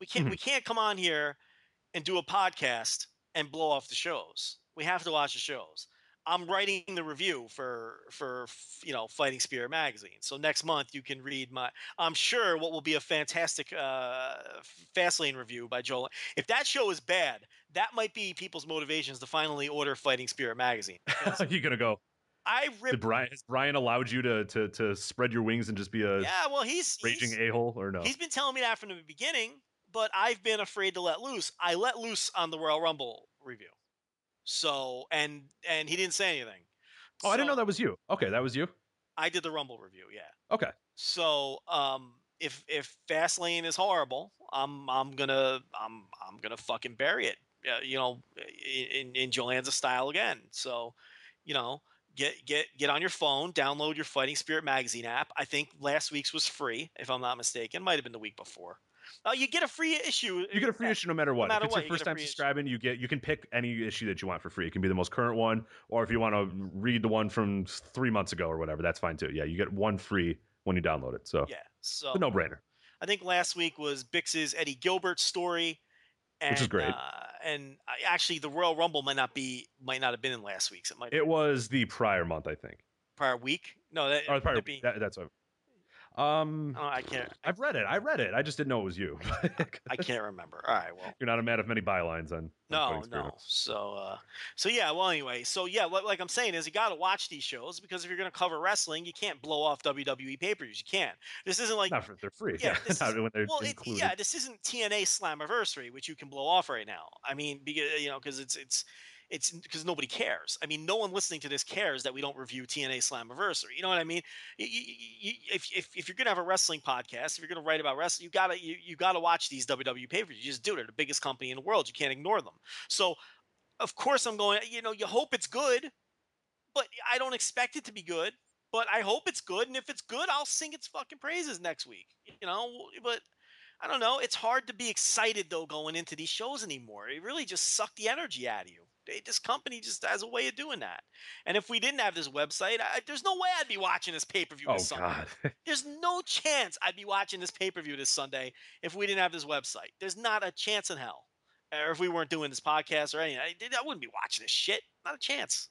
We can't we can't come on here and do a podcast and blow off the shows. We have to watch the shows. I'm writing the review for for you know Fighting Spirit magazine. So next month you can read my I'm sure what will be a fantastic uh Fastlane review by Joel. If that show is bad, that might be people's motivations to finally order Fighting Spirit magazine. because <laughs> you gonna go? I Did rip Brian has Brian allowed you to to to spread your wings and just be a Yeah, well he's raging a hole or no? he's been telling me that from the beginning, but I've been afraid to let loose. I let loose on the Royal Rumble review. So and and he didn't say anything. Oh, I didn't know that was you. Okay, that was you. I did the Rumble review, yeah. Okay. So um if if Fastlane is horrible, I'm I'm gonna I'm I'm gonna fucking bury it. Uh, you know, in in Joe Lanza style again. So, you know, get get get on your phone, download your Fighting Spirit magazine app. I think last week's was free, if I'm not mistaken. Might have been the week before. Uh, you get a free issue. You get a free Yeah. issue no matter what. matter if it's what, your first a time free issue. subscribing, you get you can pick any issue that you want for free. It can be the most current one, or if you want to read the one from three months ago or whatever, that's fine too. Yeah, you get one free when you download it. So Yeah. So no brainer. I think last week was Bix's Eddie Gilbert story, and, Which is great. Uh, and actually, the Royal Rumble might not be might not have been in last week's. It might It was the prior month, I think. prior week. No, that Or prior, that, that's what. Um, oh, I can't. I've read it. I read it. I just didn't know it was you. <laughs> I can't remember. All right. Well. You're not a man of many bylines on. on No, no. So, uh, so yeah. Well, anyway, so yeah, what, like I'm saying is, you got to watch these shows because if you're going to cover wrestling, you can't blow off WWE pay-per-views. You can't. This isn't like Not for they're free. Yeah, <laughs> this not is, when they're well, it, yeah. This isn't TNA Slammiversary, which you can blow off right now. I mean, because you know, because it's it's it's because nobody cares. I mean, no one listening to this cares that we don't review TNA Slammiversary. You know what I mean? Y- y- y- y- if, if, if you're gonna have a wrestling podcast, if you're gonna write about wrestling, you gotta you, you gotta watch these WWE pay per views. You just do it. They're the biggest company in the world. You can't ignore them. So, of course, I'm going. You know, you hope it's good, but I don't expect it to be good. But I hope it's good, and if it's good, I'll sing its fucking praises next week. You know, but I don't know. It's hard to be excited though going into these shows anymore. It really just sucked the energy out of you. They, this company just has a way of doing that. And if we didn't have this website, I, there's no way I'd be watching this pay per view oh this Sunday. God. <laughs> There's no chance I'd be watching this pay per view this Sunday if we didn't have this website. There's not a chance in hell. Or if we weren't doing this podcast or anything, I, I wouldn't be watching this shit. Not a chance.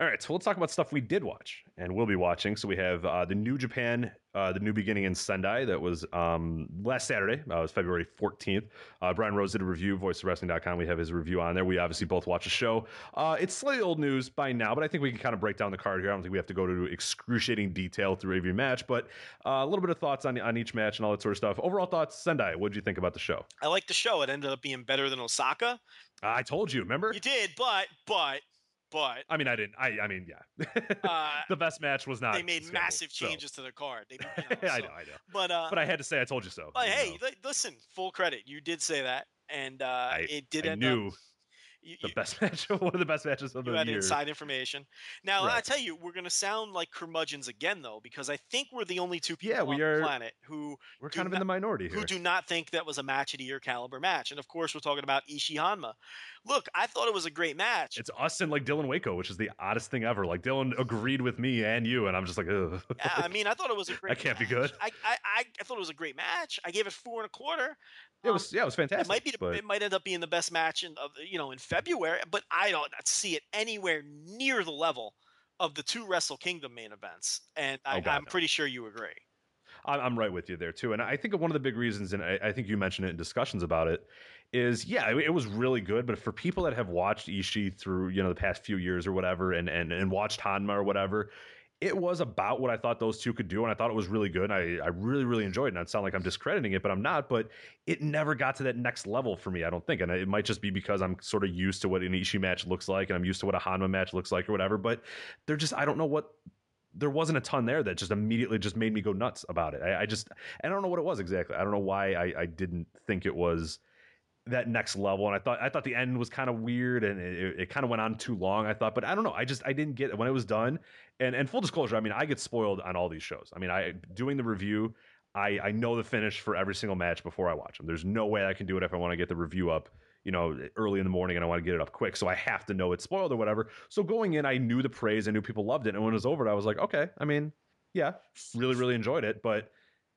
All right, so let's talk about stuff we did watch and we will be watching. So we have uh, the New Japan, uh, the new beginning in Sendai that was um, last Saturday. Uh, it was February 14th. Uh, Bryan Rose did a review, voiceofwrestling.com. We have his review on there. We obviously both watch the show. Uh, it's slightly old news by now, but I think we can kind of break down the card here. I don't think we have to go to excruciating detail through every match, but uh, a little bit of thoughts on, on each match and all that sort of stuff. Overall thoughts, Sendai, what did you think about the show? I like the show. It ended up being better than Osaka. I told you, remember? You did, but, but, but, I mean, I didn't. I, I mean, yeah. uh, <laughs> the best match was not. they made scheduled, massive so- changes to the card. They, you <laughs> know, I know, I know. But uh, But I had to say, I told you so. but you hey, listen, full credit. You did say that, and uh, I- it did I end knew up. You, the best <laughs> match, one of the best matches of the year. you had inside information. Now I tell you, we're gonna sound like curmudgeons again, though, because I think we're the only two people Yeah, we on are- the planet who We're kind of not- in the minority here. who do not think that was a match of the year caliber match. And of course, we're talking about Ishii Honma. Look, I thought it was a great match. It's us and like Dylan Waco, which is the oddest thing ever. Like Dylan agreed with me and you, and I'm just like, ugh. Yeah, I mean, I thought it was a <laughs> great. can't be match. good. I, I, I, I thought it was a great match. I gave it four and a quarter. it Um, was yeah, it was fantastic. It might be. The, It might end up being the best match in, of you know in February, but I don't see it anywhere near the level of the two Wrestle Kingdom main events, and I, Oh, I'm no. pretty sure you agree. I'm, right with you there too. And I think one of the big reasons, and I think you mentioned it in discussions about it, is yeah, it, was really good. But for people that have watched Ishii through you know the past few years or whatever, and and and watched Honma or whatever. It was about what I thought those two could do, and I thought it was really good. And I, I really, really enjoyed it. And it sound like I'm discrediting it, but I'm not. But it never got to that next level for me, I don't think. And it might just be because I'm sort of used to what an Ishii match looks like, and I'm used to what a Honma match looks like, or whatever. But they're just, I don't know what there wasn't a ton there that just immediately just made me go nuts about it. I, I just I don't know what it was exactly. I don't know why I, I didn't think it was that next level. And I thought I thought the end was kind of weird and it, it kind of went on too long. I thought, but I don't know. I just I didn't get it when it was done. And and full disclosure, I mean I get spoiled on all these shows. I mean I doing the review. I, I know the finish for every single match before I watch them. There's no way I can do it if I want to get the review up, you know, early in the morning and I want to get it up quick. So I have to know it's spoiled or whatever. So going in, I knew the praise, I knew people loved it, and when it was over, I was like, okay. I mean, yeah, really, really enjoyed it, but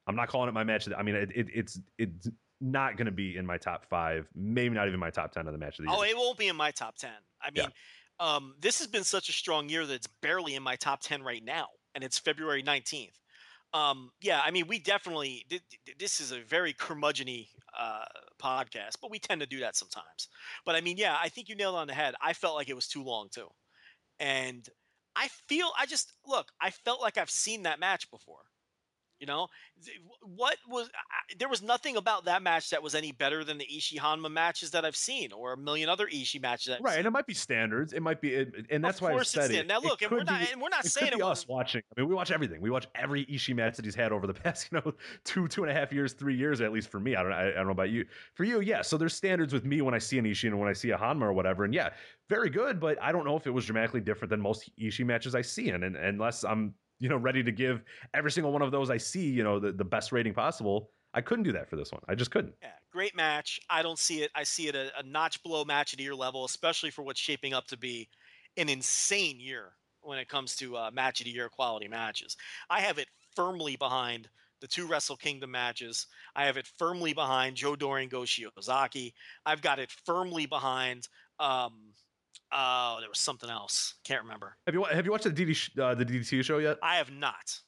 I'm not calling it my match. I mean, it, it, it's it's not going to be in my top five, maybe not even my top ten of the match of the year. Oh, it won't be in my top ten. I Yeah. mean, um, this has been such a strong year that it's barely in my top ten right now, and it's February nineteenth. Um, yeah, I mean, we definitely th- th- this is a very curmudgeony uh, podcast, but we tend to do that sometimes. But I mean, yeah, I think you nailed it on the head. I felt like it was too long too, and I feel I just look. I felt like I've seen that match before. You know, what was I, there was nothing about that match that was any better than the Ishii Honma matches that I've seen, or a million other Ishii matches. Right, seen. and it might be standards. It might be, and that's Of why I said it. Now It look, and we're not be- and we're not it saying could it be us watching. I mean, we watch everything. We watch every Ishii match that he's had over the <laughs> past, you know, two two and a half years, three years at least for me. I don't, I, I don't know about you. For you, yeah. So there's standards with me when I see an Ishii and when I see a Honma or whatever. And yeah, very good. But I don't know if it was dramatically different than most Ishii matches I see in, and unless I'm you know, ready to give every single one of those I see, you know, the, the best rating possible. I couldn't do that for this one. I just couldn't. Yeah, great match. I don't see it. I see it a, a notch below match of the year level, especially for what's shaping up to be an insane year when it comes to uh, match of the year quality matches. I have it firmly behind the two Wrestle Kingdom matches. I have it firmly behind Joe Doering Go Shiozaki. I've got it firmly behind. Um, oh, there was something else. Can't remember. Have you have you watched the DD uh, the DDT show yet? I have not.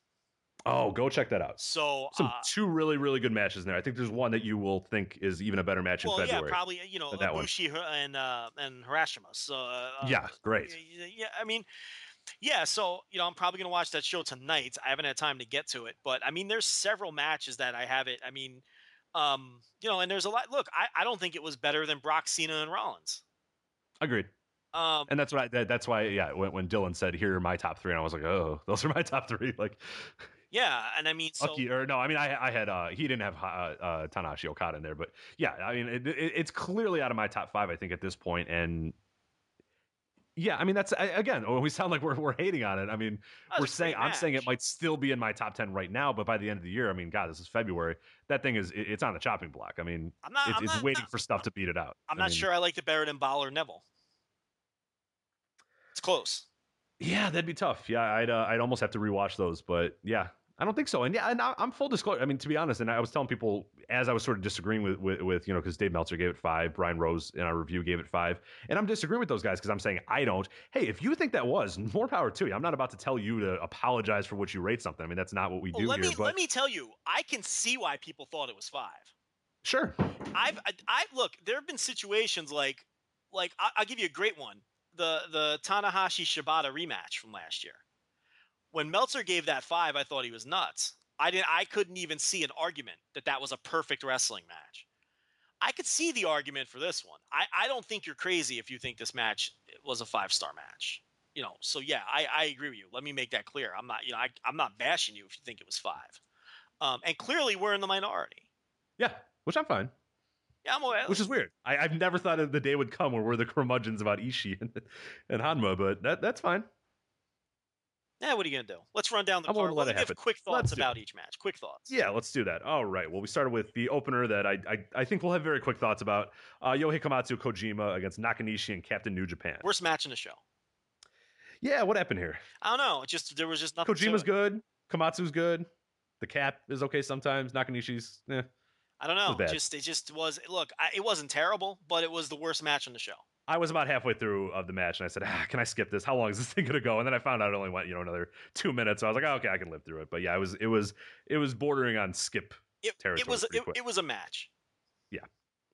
Oh, go check that out. So Some uh, two really really good matches in there. I think there's one that you will think is even a better match well, in February. yeah, probably you know that one. Ibushi and uh, and Harashima. So uh, Yeah, great. Yeah, I mean, yeah. So you know, I'm probably gonna watch that show tonight. I haven't had time to get to it, but I mean, there's several matches that I have it. I mean, um, you know, and there's a lot. Look, I, I don't think it was better than Brock Cena and Rollins. Agreed. Um, And that's why that, that's why yeah. When, when Dylan said here are my top three, and I was like, oh, <laughs> those are my top three. <laughs> Like, yeah, and I mean, so Lucky or no, I mean I I had uh he didn't have uh, uh Tanahashi Okada in there, but yeah, I mean it, it, it's clearly out of my top five I think at this point, and yeah, I mean that's I, again we sound like we're we're hating on it. I mean we're saying I'm saying it might still be in my top ten right now, but by the end of the year, I mean God, this is February. That thing is it- it's on the chopping block. I mean I'm not. it's, I'm it's not, waiting not- for stuff to beat it out. I'm I not mean, sure I like the better than Balor Neville. It's close. Yeah, that'd be tough. Yeah, I'd uh, I'd almost have to rewatch those, but yeah, I don't think so. And yeah, and I, I'm full disclosure. I mean, to be honest, and I was telling people as I was sort of disagreeing with with, with you know because Dave Meltzer gave it five, Bryan Rose in our review gave it five, and I'm disagreeing with those guys because I'm saying I don't. Hey, if you think that was <laughs> more power to you, I'm not about to tell you to apologize for what you rate something. I mean, that's not what we do let here. me but let me tell you, I can see why people thought it was five. sure, I've I, I look. There have been situations like like I, I'll give you a great one. The the Tanahashi Shibata rematch from last year. When Meltzer gave that five, I thought he was nuts. I didn't. I couldn't even see an argument that that was a perfect wrestling match. I could see the argument for this one. I, I don't think you're crazy if you think this match was a five star match. You know, so yeah, I, I agree with you. Let me make that clear. I'm not, you know, I, I'm not bashing you if you think it was five. Um, and clearly we're in the minority. yeah, which I'm fine. Yeah, I'm aware. Which is weird. I, I've never thought of the day would come where we're the curmudgeons about Ishii and, and Honma, but that that's fine. Yeah, what are you gonna do? Let's run down the card. let Let's give quick thoughts about each match. Quick thoughts. Yeah, let's do that. All right. Well, we started with the opener that I I, I think we'll have very quick thoughts about. Uh, Yohei Komatsu Kojima against Nakanishi and Captain New Japan. Worst match in the show. Yeah, what happened here? I don't know. It just there was just nothing. to Kojima's good. Komatsu's good. The cap is okay sometimes. Nakanishi's, eh. I don't know. bad. Just it just was. Look, I, it wasn't terrible, but it was the worst match on the show. I was about halfway through of the match and I said, ah, can I skip this? How long is this thing gonna go? And then I found out it only went, you know, another two minutes. So I was like, oh, okay, I can live through it. But yeah, it was it was it was bordering on skip. It, it was it, it was a match. Yeah,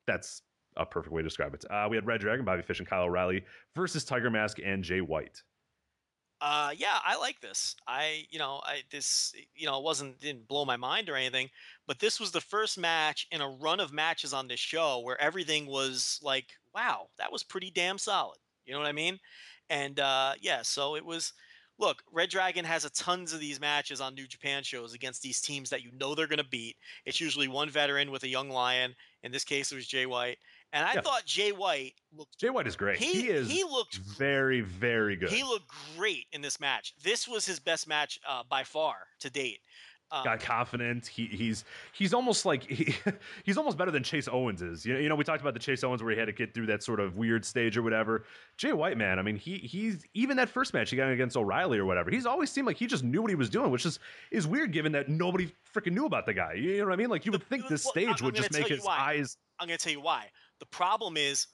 that's a perfect way to describe it. Uh, we had Red Dragon, Bobby Fish, and Kyle O'Reilly versus Tiger Mask and Jay White. Uh, yeah, I like this. I, you know, I this, you know, it wasn't didn't blow my mind or anything, but this was the first match in a run of matches on this show where everything was like, wow, that was pretty damn solid. You know what I mean? And uh, yeah, so it was. Look, Red Dragon has a tons of these matches on New Japan shows against these teams that you know they're going to beat. It's usually one veteran with a young lion. In this case, it was Jay White, and I Yeah. thought Jay White looked Jay White is great. he He, is he looked very, very good. he looked great in this match. This was his best match uh, by far to date. Um, got confident. He he's he's almost like he, <laughs> he's almost better than Chase Owens is. You know, you know, we talked about the Chase Owens where he had to get through that sort of weird stage or whatever. Jay White, man, I mean, he he's even that first match he got against O'Reilly or whatever. He's always seemed like he just knew what he was doing, which is is weird given that nobody freaking knew about the guy. You know what I mean? Like you would think this stage would just make his why. eyes. I'm going to tell you why. The problem is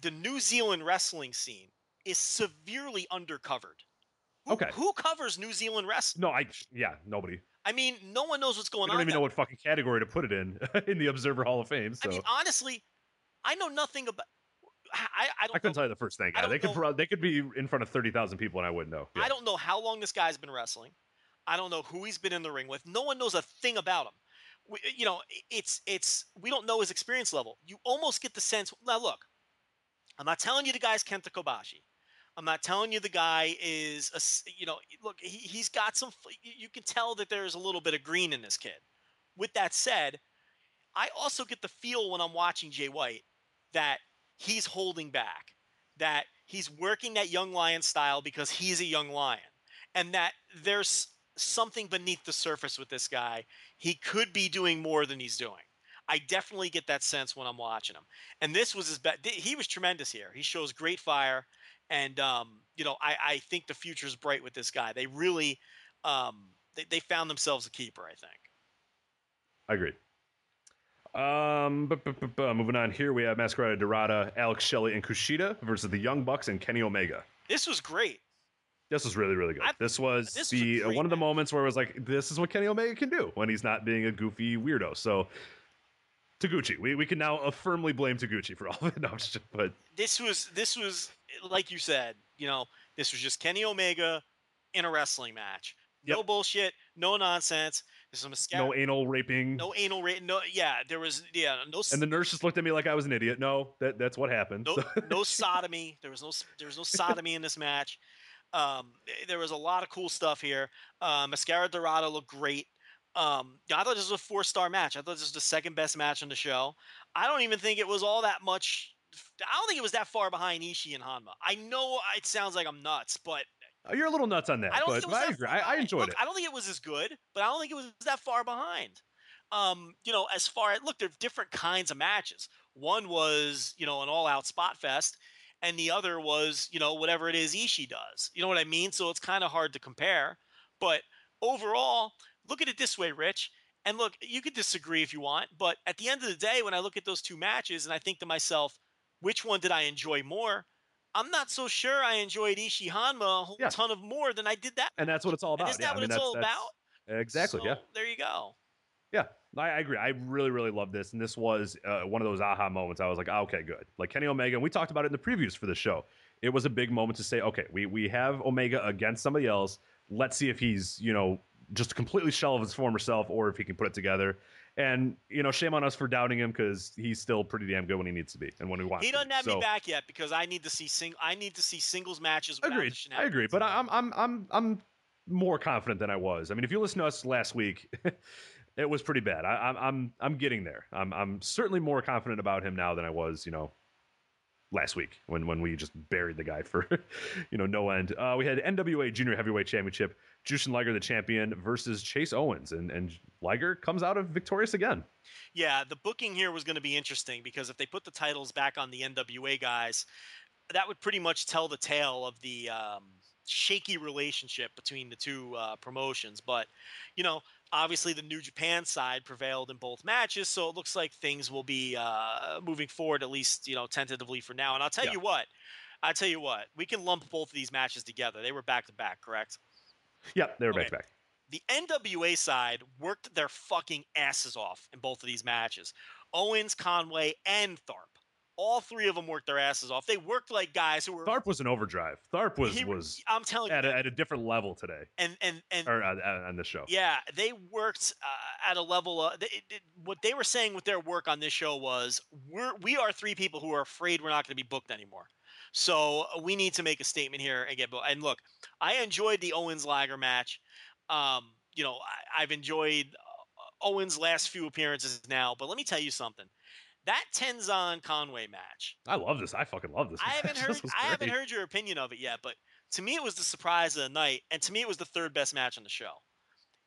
the New Zealand wrestling scene is severely undercovered. Who, Okay. Who covers New Zealand wrestling? No, I yeah, nobody. I mean, no one knows what's going on. I don't on. even know what fucking category to put it in <laughs> in the Observer Hall of Fame. So I mean, honestly, I know nothing about. I, I don't I couldn't know, tell you the first thing. I Yeah, don't they could know- pro- they could be in front of thirty thousand people and I wouldn't know. Yeah. I don't know how long this guy's been wrestling. I don't know who he's been in the ring with. No one knows a thing about him. We, eh, you know, it's it's we don't know his experience level. You almost get the sense. Now look, I'm not telling you the guy's Kenta Kobashi. I'm not telling you the guy is a you know look he, he's got some you can tell that there's a little bit of green in this kid. With that said, I also get the feel when I'm watching Jay White that he's holding back, that he's working that young lion style because he's a young lion. and that there's something beneath the surface with this guy. He could be doing more than he's doing. I definitely get that sense when I'm watching him. And this was his best. He was tremendous here. He shows great fire, and um, you know, I, I think the future is bright with this guy. They really, um, they, they found themselves a keeper. I think. I agree. Um, moving on here, we have Mascara Dorada, Alex Shelley, and Kushida versus the Young Bucks and Kenny Omega. This was great. This was really, really good. I- this was this the a uh, one of the moments where it was like, this is what Kenny Omega can do when he's not being a goofy weirdo. So, Taguchi, we, we can now uh, firmly blame Taguchi for <laughs> all of it. No, just- but This was this was like you said. You know, this was just Kenny Omega in a wrestling match. No Yep. bullshit. No nonsense. There's some mascara. no anal raping. no anal rate. No, yeah, there was yeah, no, And the nurse just looked at me like I was an idiot. No, that that's what happened. no, So- no <laughs> sodomy. There was no, there was no sodomy in this match. Um, there was a lot of cool stuff here. Uh, Mascara Dorada looked great. Um, I thought this was a four star match. I thought this was the second best match on the show. I don't even think it was all that much. I don't think it was that far behind Ishii and Honma. I know it sounds like I'm nuts, but You're a little nuts on that, I don't but think it was I agree. I, I enjoyed Look, it. I don't think it was as good, but I don't think it was that far behind. Um, you know, as far as look, are different kinds of matches. One was, you know, an all-out spot fest, and the other was, you know, whatever it is Ishii does. You know what I mean? So it's kind of hard to compare. But overall, look at it this way, Rich. And look, you could disagree if you want, but at the end of the day, when I look at those two matches and I think to myself, which one did I enjoy more? I'm not so sure I enjoyed Ishii Honma a whole Yeah. ton of more than I did that. and that's what it's all And about. isn't yeah, that I what mean, it's all about? Exactly. yeah. There you go. Yeah, I, I agree. I really, really love this, and this was uh, one of those aha moments. I was like, oh, okay, good. Like Kenny Omega, and we talked about it in the previews for the show. It was a big moment to say, okay, we we have Omega against somebody else. Let's see if he's you know just a completely shell of his former self, or if he can put it together. And you know, shame on us for doubting him because he's still pretty damn good when he needs to be and when we want. He doesn't have So- me back yet because I need to see sing. I need to see singles matches. Agreed. I agree, but I'm I'm I'm I'm more confident than I was. I mean, if you listen to us last week, <laughs> it was pretty bad. I, I'm I'm I'm getting there. I'm I'm certainly more confident about him now than I was, you know, last week when when we just buried the guy for <laughs> you know no end. Uh, we had NWA Junior Heavyweight Championship, Jushin Liger the champion versus Chase Owens, and and Liger comes out of victorious again. Yeah, the booking here was going to be interesting because if they put the titles back on the NWA guys, that would pretty much tell the tale of the um, shaky relationship between the two uh, promotions. But, you know, obviously the New Japan side prevailed in both matches, so it looks like things will be uh, moving forward, at least, you know, tentatively for now. And I'll tell Yeah. you what, I'll tell you what, we can lump both of these matches together. They were back to back, correct? Yep, they were back to back. the NWA side worked their fucking asses off in both of these matches. Owens, Conway, and Tharpe. All three of them worked their asses off. They worked like guys who were. Tharpe was an overdrive. Tharpe was he- was I'm telling you, at a, at a different level today, and and and or uh, uh, on this show. yeah, they worked uh, at a level. Uh, they, it, what they were saying with their work on this show was, we're we are three people who are afraid we're not going to be booked anymore. So uh, we need to make a statement here and get. booked. And look, I enjoyed the Owens Liger match. Um, you know, I, I've enjoyed Owens' last few appearances now, but let me tell you something. That Tenzan Conway match, I love this. I fucking love this. I haven't <laughs> heard. I haven't heard your opinion of it yet, but to me, it was the surprise of the night, and to me, it was the third best match on the show.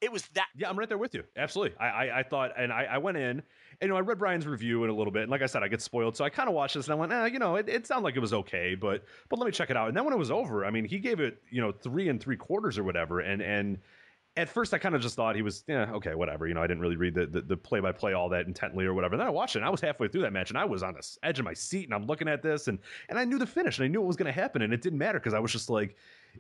It was that. Yeah, I'm right there with you. Absolutely. I I, I thought, and I, I went in, and you know, I read Brian's review in a little bit, and like I said, I get spoiled, so I kind of watched this, and I went, eh, you know, it, it sounded like it was okay, but but let me check it out. And then when it was over, I mean, he gave it, you know, three and three quarters or whatever, and and. At first, I kind of just thought he was, yeah, okay, whatever. You know, I didn't really read the, the, play-by-play all that intently or whatever. And then I watched it, and I was halfway through that match, and I was on the edge of my seat, and I'm looking at this, and and I knew the finish, and I knew what was going to happen, and it didn't matter because I was just like,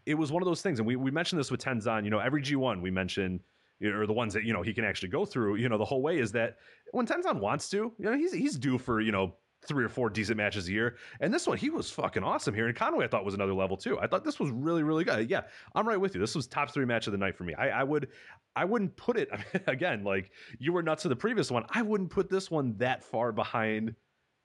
it was one of those things. And we, we mentioned this with Tenzan, you know, every G1 we mention, you know, or the ones that, you know, he can actually go through, you know, the whole way is that when Tenzan wants to, you know, he's, he's due for, you know, three or four decent matches a year. And this one, he was fucking awesome here. And Conway, I thought was another level too. I thought this was really, really good. Yeah, I'm right with you. This was top three match of the night for me. I, I would, I wouldn't put it <laughs> again, like you were nuts to the previous one. I wouldn't put this one that far behind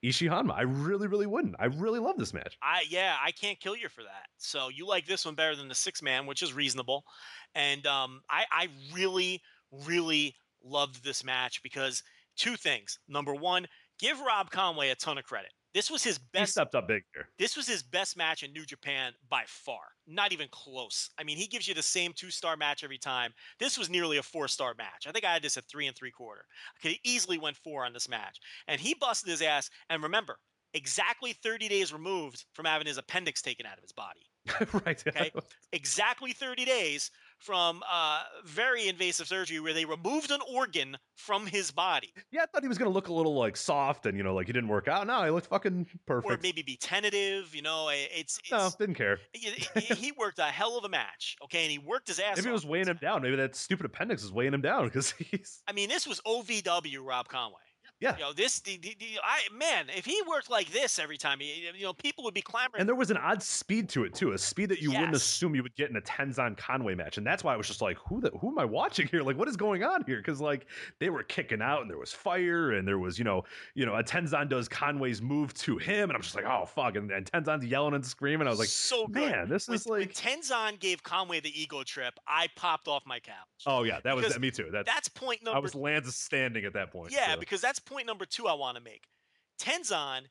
Ishii Honma. I really, really wouldn't. I really love this match. I yeah, I can't kill you for that. So you like this one better than the six man, which is reasonable. And um, I I really really loved this match because two things. Number one, give Rob Conway a ton of credit. This was his best. He stepped up big here. This was his best match in New Japan by far. Not even close. I mean, he gives you the same two star match every time. This was nearly a four star match. I think I had this at three and three quarter. I could have easily went four on this match. And he busted his ass. And remember, exactly 30 days removed from having his appendix taken out of his body. <laughs> right. Okay. <laughs> Exactly 30 days from uh, very invasive surgery where they removed an organ from his body. Yeah, I thought he was gonna look a little like soft and you know like he didn't work out. No, he looked fucking Or perfect. maybe be tentative, you know. It's, it's no, didn't care. he worked a hell of a match, okay, and he worked his ass Maybe it was weighing him down. Maybe that stupid appendix is weighing him down because <laughs> he's I mean, this was OVW Rob Conway. Yeah. You know, this the, the, the I man, if he worked like this every time, he, you know, people would be clamoring. And there was an odd speed to it too, a speed that you wouldn't assume you would get in a Tenzan Conway match, and that's why I was just like, who the who am I watching here? Like, what is going on here? Because like they were kicking out, and there was fire, and there was you know you know a Tenzan does Conway's move to him, and I'm just like, oh fuck, and, and Tenzan's yelling and screaming. I was like, so good. man, this when, is when like, Tenzan gave Conway the ego trip, I popped off my couch. oh yeah, that was me too. That That's point number. I was Lance standing at that point. yeah, so. because that's point number two I want to make. Tenzan,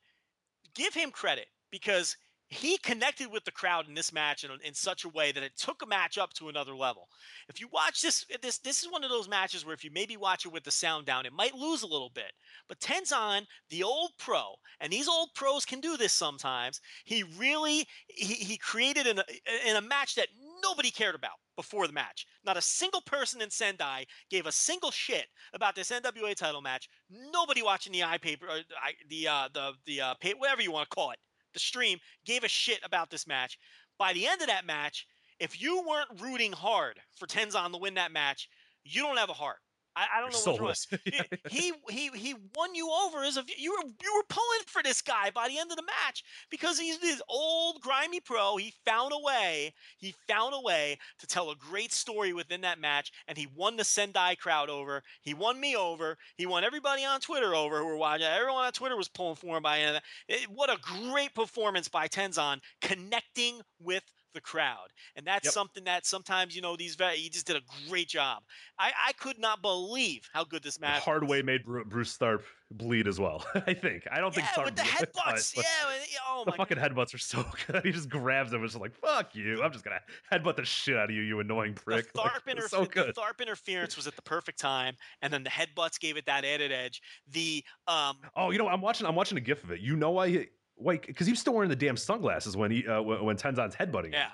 give him credit because he connected with the crowd in this match in, in such a way that it took a match up to another level. If you watch this, this this is one of those matches where if you maybe watch it with the sound down, it might lose a little bit. But Tenzan, the old pro, and these old pros can do this sometimes. He really he, he created in a, in a match that nobody cared about before the match. Not a single person in Sendai gave a single shit about this NWA title match. Nobody watching the iPaper, or I, the uh, the the uh, pay, whatever you want to call it, the stream gave a shit about this match. By the end of that match, if you weren't rooting hard for Tenzan to win that match, you don't have a heart. I, I don't know You're what's wrong. <laughs> he, he he won you over as a you were you were pulling for this guy by the end of the match because he's this old grimy pro. He found a way. He found a way to tell a great story within that match, and he won the Sendai crowd over. He won me over. He won everybody on Twitter over who were watching. Everyone on Twitter was pulling for him by the end. of that. It- what a great performance by Tenzan, connecting with the crowd, and that's Yep. something that sometimes you know these. Vet- he just did a great job. I, I could not believe how good this match. hard was. way made Bru- Bruce Tharpe bleed as well. <laughs> I think. I don't think Yeah, Tharpe <laughs> with the headbutts. but Yeah, oh The my fucking headbutts are so <laughs> good. He just grabs them and just like, "Fuck you! I'm just gonna headbutt the shit out of you, you annoying prick." Like, Tharpe, it's interfe- so the. Tharpe interference was at the perfect time, and then the headbutts gave it that added edge. The um, Oh, you know, I'm watching. I'm watching a gif of it. You know why? He, wait, because he was still wearing the damn sunglasses when he uh, when, when Tenzan's headbutting him. yeah,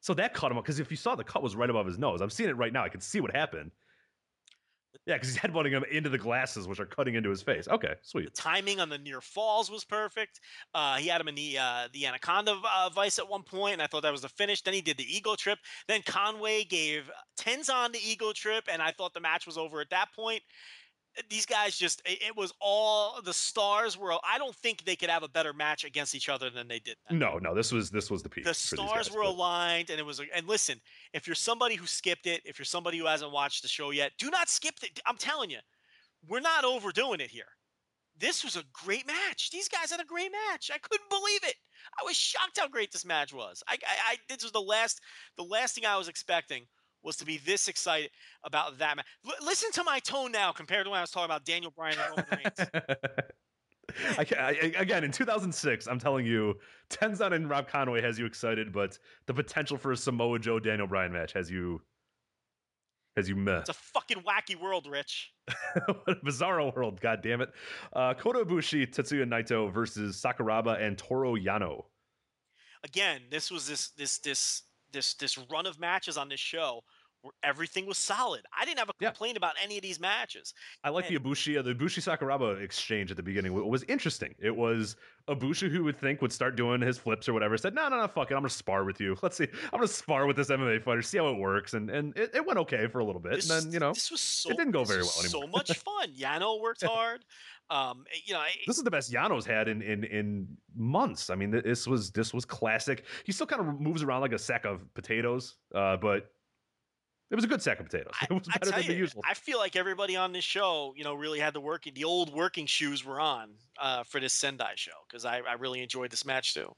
So that cut him off. Because if you saw the cut was right above his nose. I'm seeing it right now. I can see what happened. Yeah, because he's headbutting him into the glasses, which are cutting into his face. Okay, the sweet. timing on the near falls was perfect. Uh, he had him in the uh, the anaconda uh, vice at one point, and I thought that was the finish. Then he did the ego trip. Then Conway gave Tenzan the ego trip, and I thought the match was over at that point. These guys just it, was all the stars were. I don't think they could have a better match against each other than they did. That. No, no, this was this was the peak. the stars guys, were but- aligned and it was and listen if you're somebody who skipped it if you're somebody who hasn't watched the show yet do not skip it i'm telling you we're not overdoing it here this was a great match these guys had a great match i couldn't believe it i was shocked how great this match was i i, I this was the last the last thing i was expecting was to be this excited about that match. L- listen to my tone now compared to when I was talking about Daniel Bryan and Roman Reigns. <laughs> I, I, again, in 2006, I'm telling you, Tenzan and Rob Conway has you excited, but the potential for a Samoa Joe Daniel Bryan match has you has you meh. It's a fucking wacky world, Rich. <laughs> what a bizarro world, god damn it. Uh, Kota Ibushi, Tetsuya Naito versus Sakuraba and Toru Yano. again, this was this this this this this run of matches on this show where everything was solid. I didn't have a Yeah. complaint about any of these matches. I like the Ibushi, uh, the Ibushi Sakuraba exchange at the beginning. It was interesting. It was Ibushi who would think would start doing his flips or whatever. Said, no, no, no, fuck it. I'm gonna spar with you. <laughs> Let's see. I'm gonna spar with this MMA fighter, see how it works. And and it, it went okay for a little bit. This, and then you know, this was so it didn't go very well anymore. So much fun. Yano worked <laughs> hard. Um, you know, it- this is the best Yano's had in in in months. I mean, this was this was classic. He still kind of moves around like a sack of potatoes, uh, but it was a good sack of potatoes. I, <laughs> It was better than the usual. I feel like everybody on this show, you know, really had the working, the old working shoes were on uh, for this Sendai show because I, I really enjoyed this match too.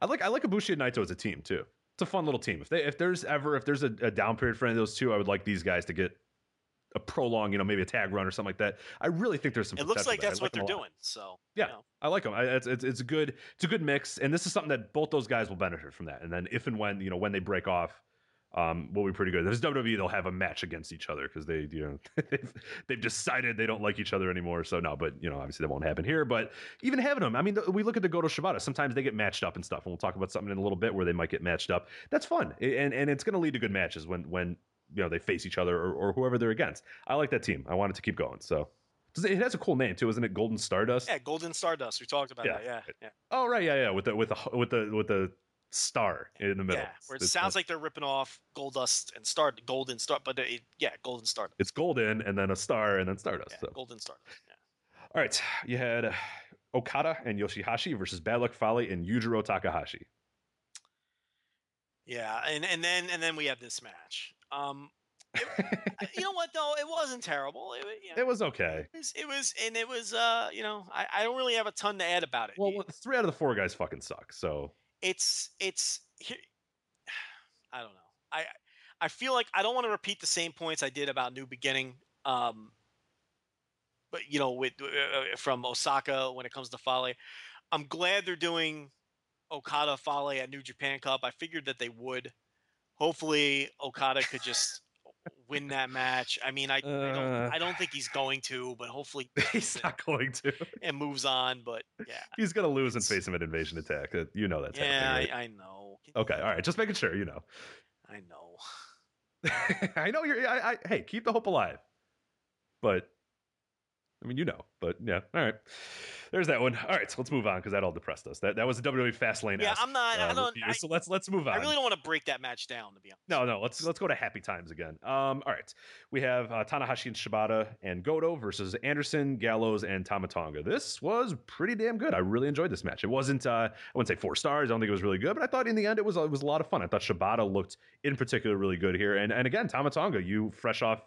I like I like Ibushi and Naito as a team too. It's a fun little team. If they if there's ever if there's a, a down period for any of those two, I would like these guys to get a prolonged, you know, maybe a tag run or something like that. I really think there's some. It looks like that's what them they're doing. So Yeah, you know. I like them. I, it's, it's it's a good it's a good mix, and this is something that both those guys will benefit from that. And then if and when you know when they break off, um, will be pretty good. There's WWE, they'll have a match against each other because they you know <laughs> they've, they've decided they don't like each other anymore. So no, but you know obviously that won't happen here. But even having them, I mean, we look at the Goto Shibata. Sometimes they get matched up and stuff, and we'll talk about something in a little bit where they might get matched up. That's fun, and and it's going to lead to good matches when when you know they face each other or, or whoever they're against. I like that team. I want it to keep going. So. It it has a cool name too, isn't it? Golden Stardust. yeah, Golden Stardust. We talked about Yeah. that. Yeah, yeah, Oh right, yeah, yeah, with the with the with the with the star in the middle. yeah. Where it It's- sounds like they're ripping off Goldust and Star Golden Star, but it, yeah, Golden Star. it's golden and then a star and then Stardust. Yeah, so. Golden Star. Yeah. All right, you had Okada and Yoshihashi versus Bad Luck Fale and Yujiro Takahashi. Yeah, and and then and then we have this match. Um, it- you know what though? It wasn't terrible. It, you know, It was okay. it was, it was, and it was. Uh, you know, I, I don't really have a ton to add about it. Well, three out of the four guys fucking suck. So it's it's. <sighs> I don't know. I I feel like I don't want to repeat the same points I did about New Beginning. Um, but you know, with uh, from Osaka when it comes to Fale, I'm glad they're doing Okada Fale at New Japan Cup. I figured that they would. Hopefully, Okada could just win that match. I mean, I I, Uh. don't, I don't think he's going to, but hopefully <laughs> he's not going to. and moves on. But yeah, He's gonna lose and face him at Invasion Attack. Uh, You know that's yeah, happening. I, I know. Okay, all right. Just making sure. You know. I know. <laughs> I know you're. I, I, hey, keep the hope alive. But I mean, you know. But yeah, all right. There's that one. All right, so let's move on because that all depressed us. That that was a WWE Fastlane. Yeah, I'm not. I don't. I, so let's let's move on. I really don't want to break that match down, to be honest. No, no. Let's let's go to happy times again. Um, all right. We have uh, Tanahashi and Shibata and Goto versus Anderson, Gallows, and Tama Tonga. This was pretty damn good. I really enjoyed this match. It wasn't uh, I wouldn't say four stars. I don't think it was really good, but I thought in the end it was it was a lot of fun. I thought Shibata looked in particular really good here. And and again, Tama Tonga, you fresh off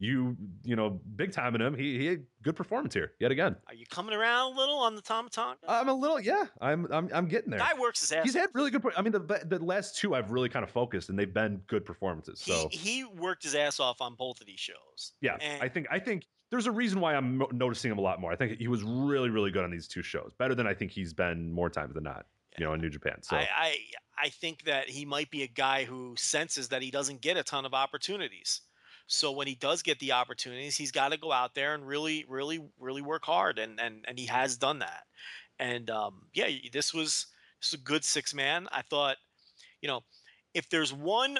you you know big time in him. He he had good performance here yet again. Are you coming around a little on the Tom? I'm a little yeah. I'm I'm I'm getting there. Guy works his ass. He's had really good. I mean, the the last two I've really kind of focused, and they've been good performances. So he, he worked his ass off on both of these shows. Yeah, And- I think I think there's a reason why I'm noticing him a lot more. I think he was really really good on these two shows, better than I think he's been more times than not. You know, in New Japan. So I, I I think that he might be a guy who senses that he doesn't get a ton of opportunities. So when he does get the opportunities, he's got to go out there and really, really, really work hard, and and and he has done that. And um, yeah, this was this was a good six man. I thought, you know, if there's one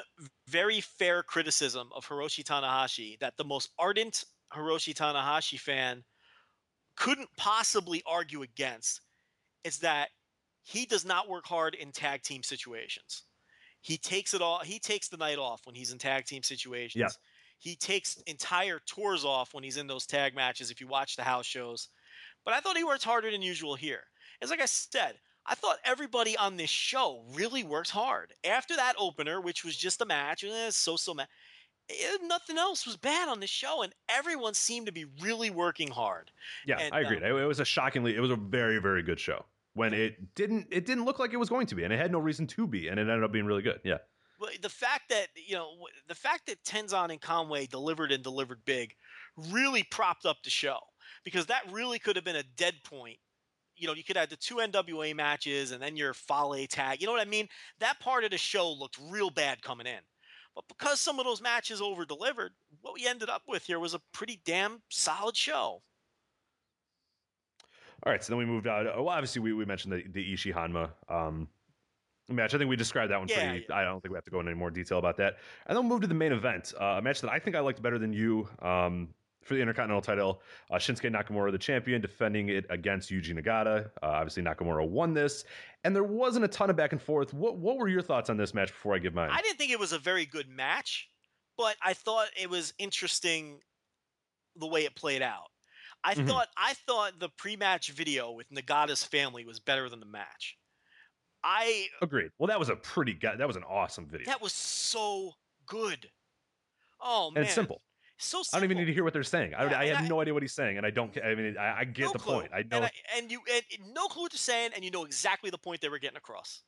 very fair criticism of Hiroshi Tanahashi that the most ardent Hiroshi Tanahashi fan couldn't possibly argue against, it's that he does not work hard in tag team situations. He takes it all. He takes the night off when he's in tag team situations. Yeah. He takes entire tours off when he's in those tag matches. If you watch the house shows, but I thought he worked harder than usual here. It's like I said, I thought everybody on this show really worked hard. After that opener, which was just a match, eh, so so match, nothing else was bad on this show, and everyone seemed to be really working hard. yeah, and, I agreed. um, it, it was a shockingly, it was a very very good show when it didn't it didn't look like it was going to be, and it had no reason to be, and it ended up being really good. Yeah, Well, the fact that you know the fact that Tenzan and Conway delivered and delivered big really propped up the show because that really could have been a dead point. You know, you could have the two NWA matches and then your Fale tag. You know what I mean? That part of the show looked real bad coming in. But because some of those matches over delivered, what we ended up with here was a pretty damn solid show. All right, so then we moved on. Well, obviously we, we mentioned the the Ishii Honma um, match. I think we described that one Yeah, pretty. I don't think we have to go into any more detail about that. And then we'll move to the main event, uh, a match that I think I liked better than you um, for the Intercontinental title. Uh, Shinsuke Nakamura, the champion, defending it against Yuji Nagata. Uh, obviously, Nakamura won this, and there wasn't a ton of back and forth. What what were your thoughts on this match before I give mine? I didn't think it was a very good match, but I thought it was interesting the way it played out. I Mhm. thought I thought the pre-match video with Nagata's family was better than the match. I Agreed. Well, that was a pretty ga- that was an awesome video. that was so good. Oh and man, it's simple. So simple. I don't even need to hear what they're saying. I, Yeah, I and have I- no idea what he's saying, and I don't. I mean, I, I get No the clue. point. I know. And, I, and you and, no clue what they're saying, and you know exactly the point they were getting across.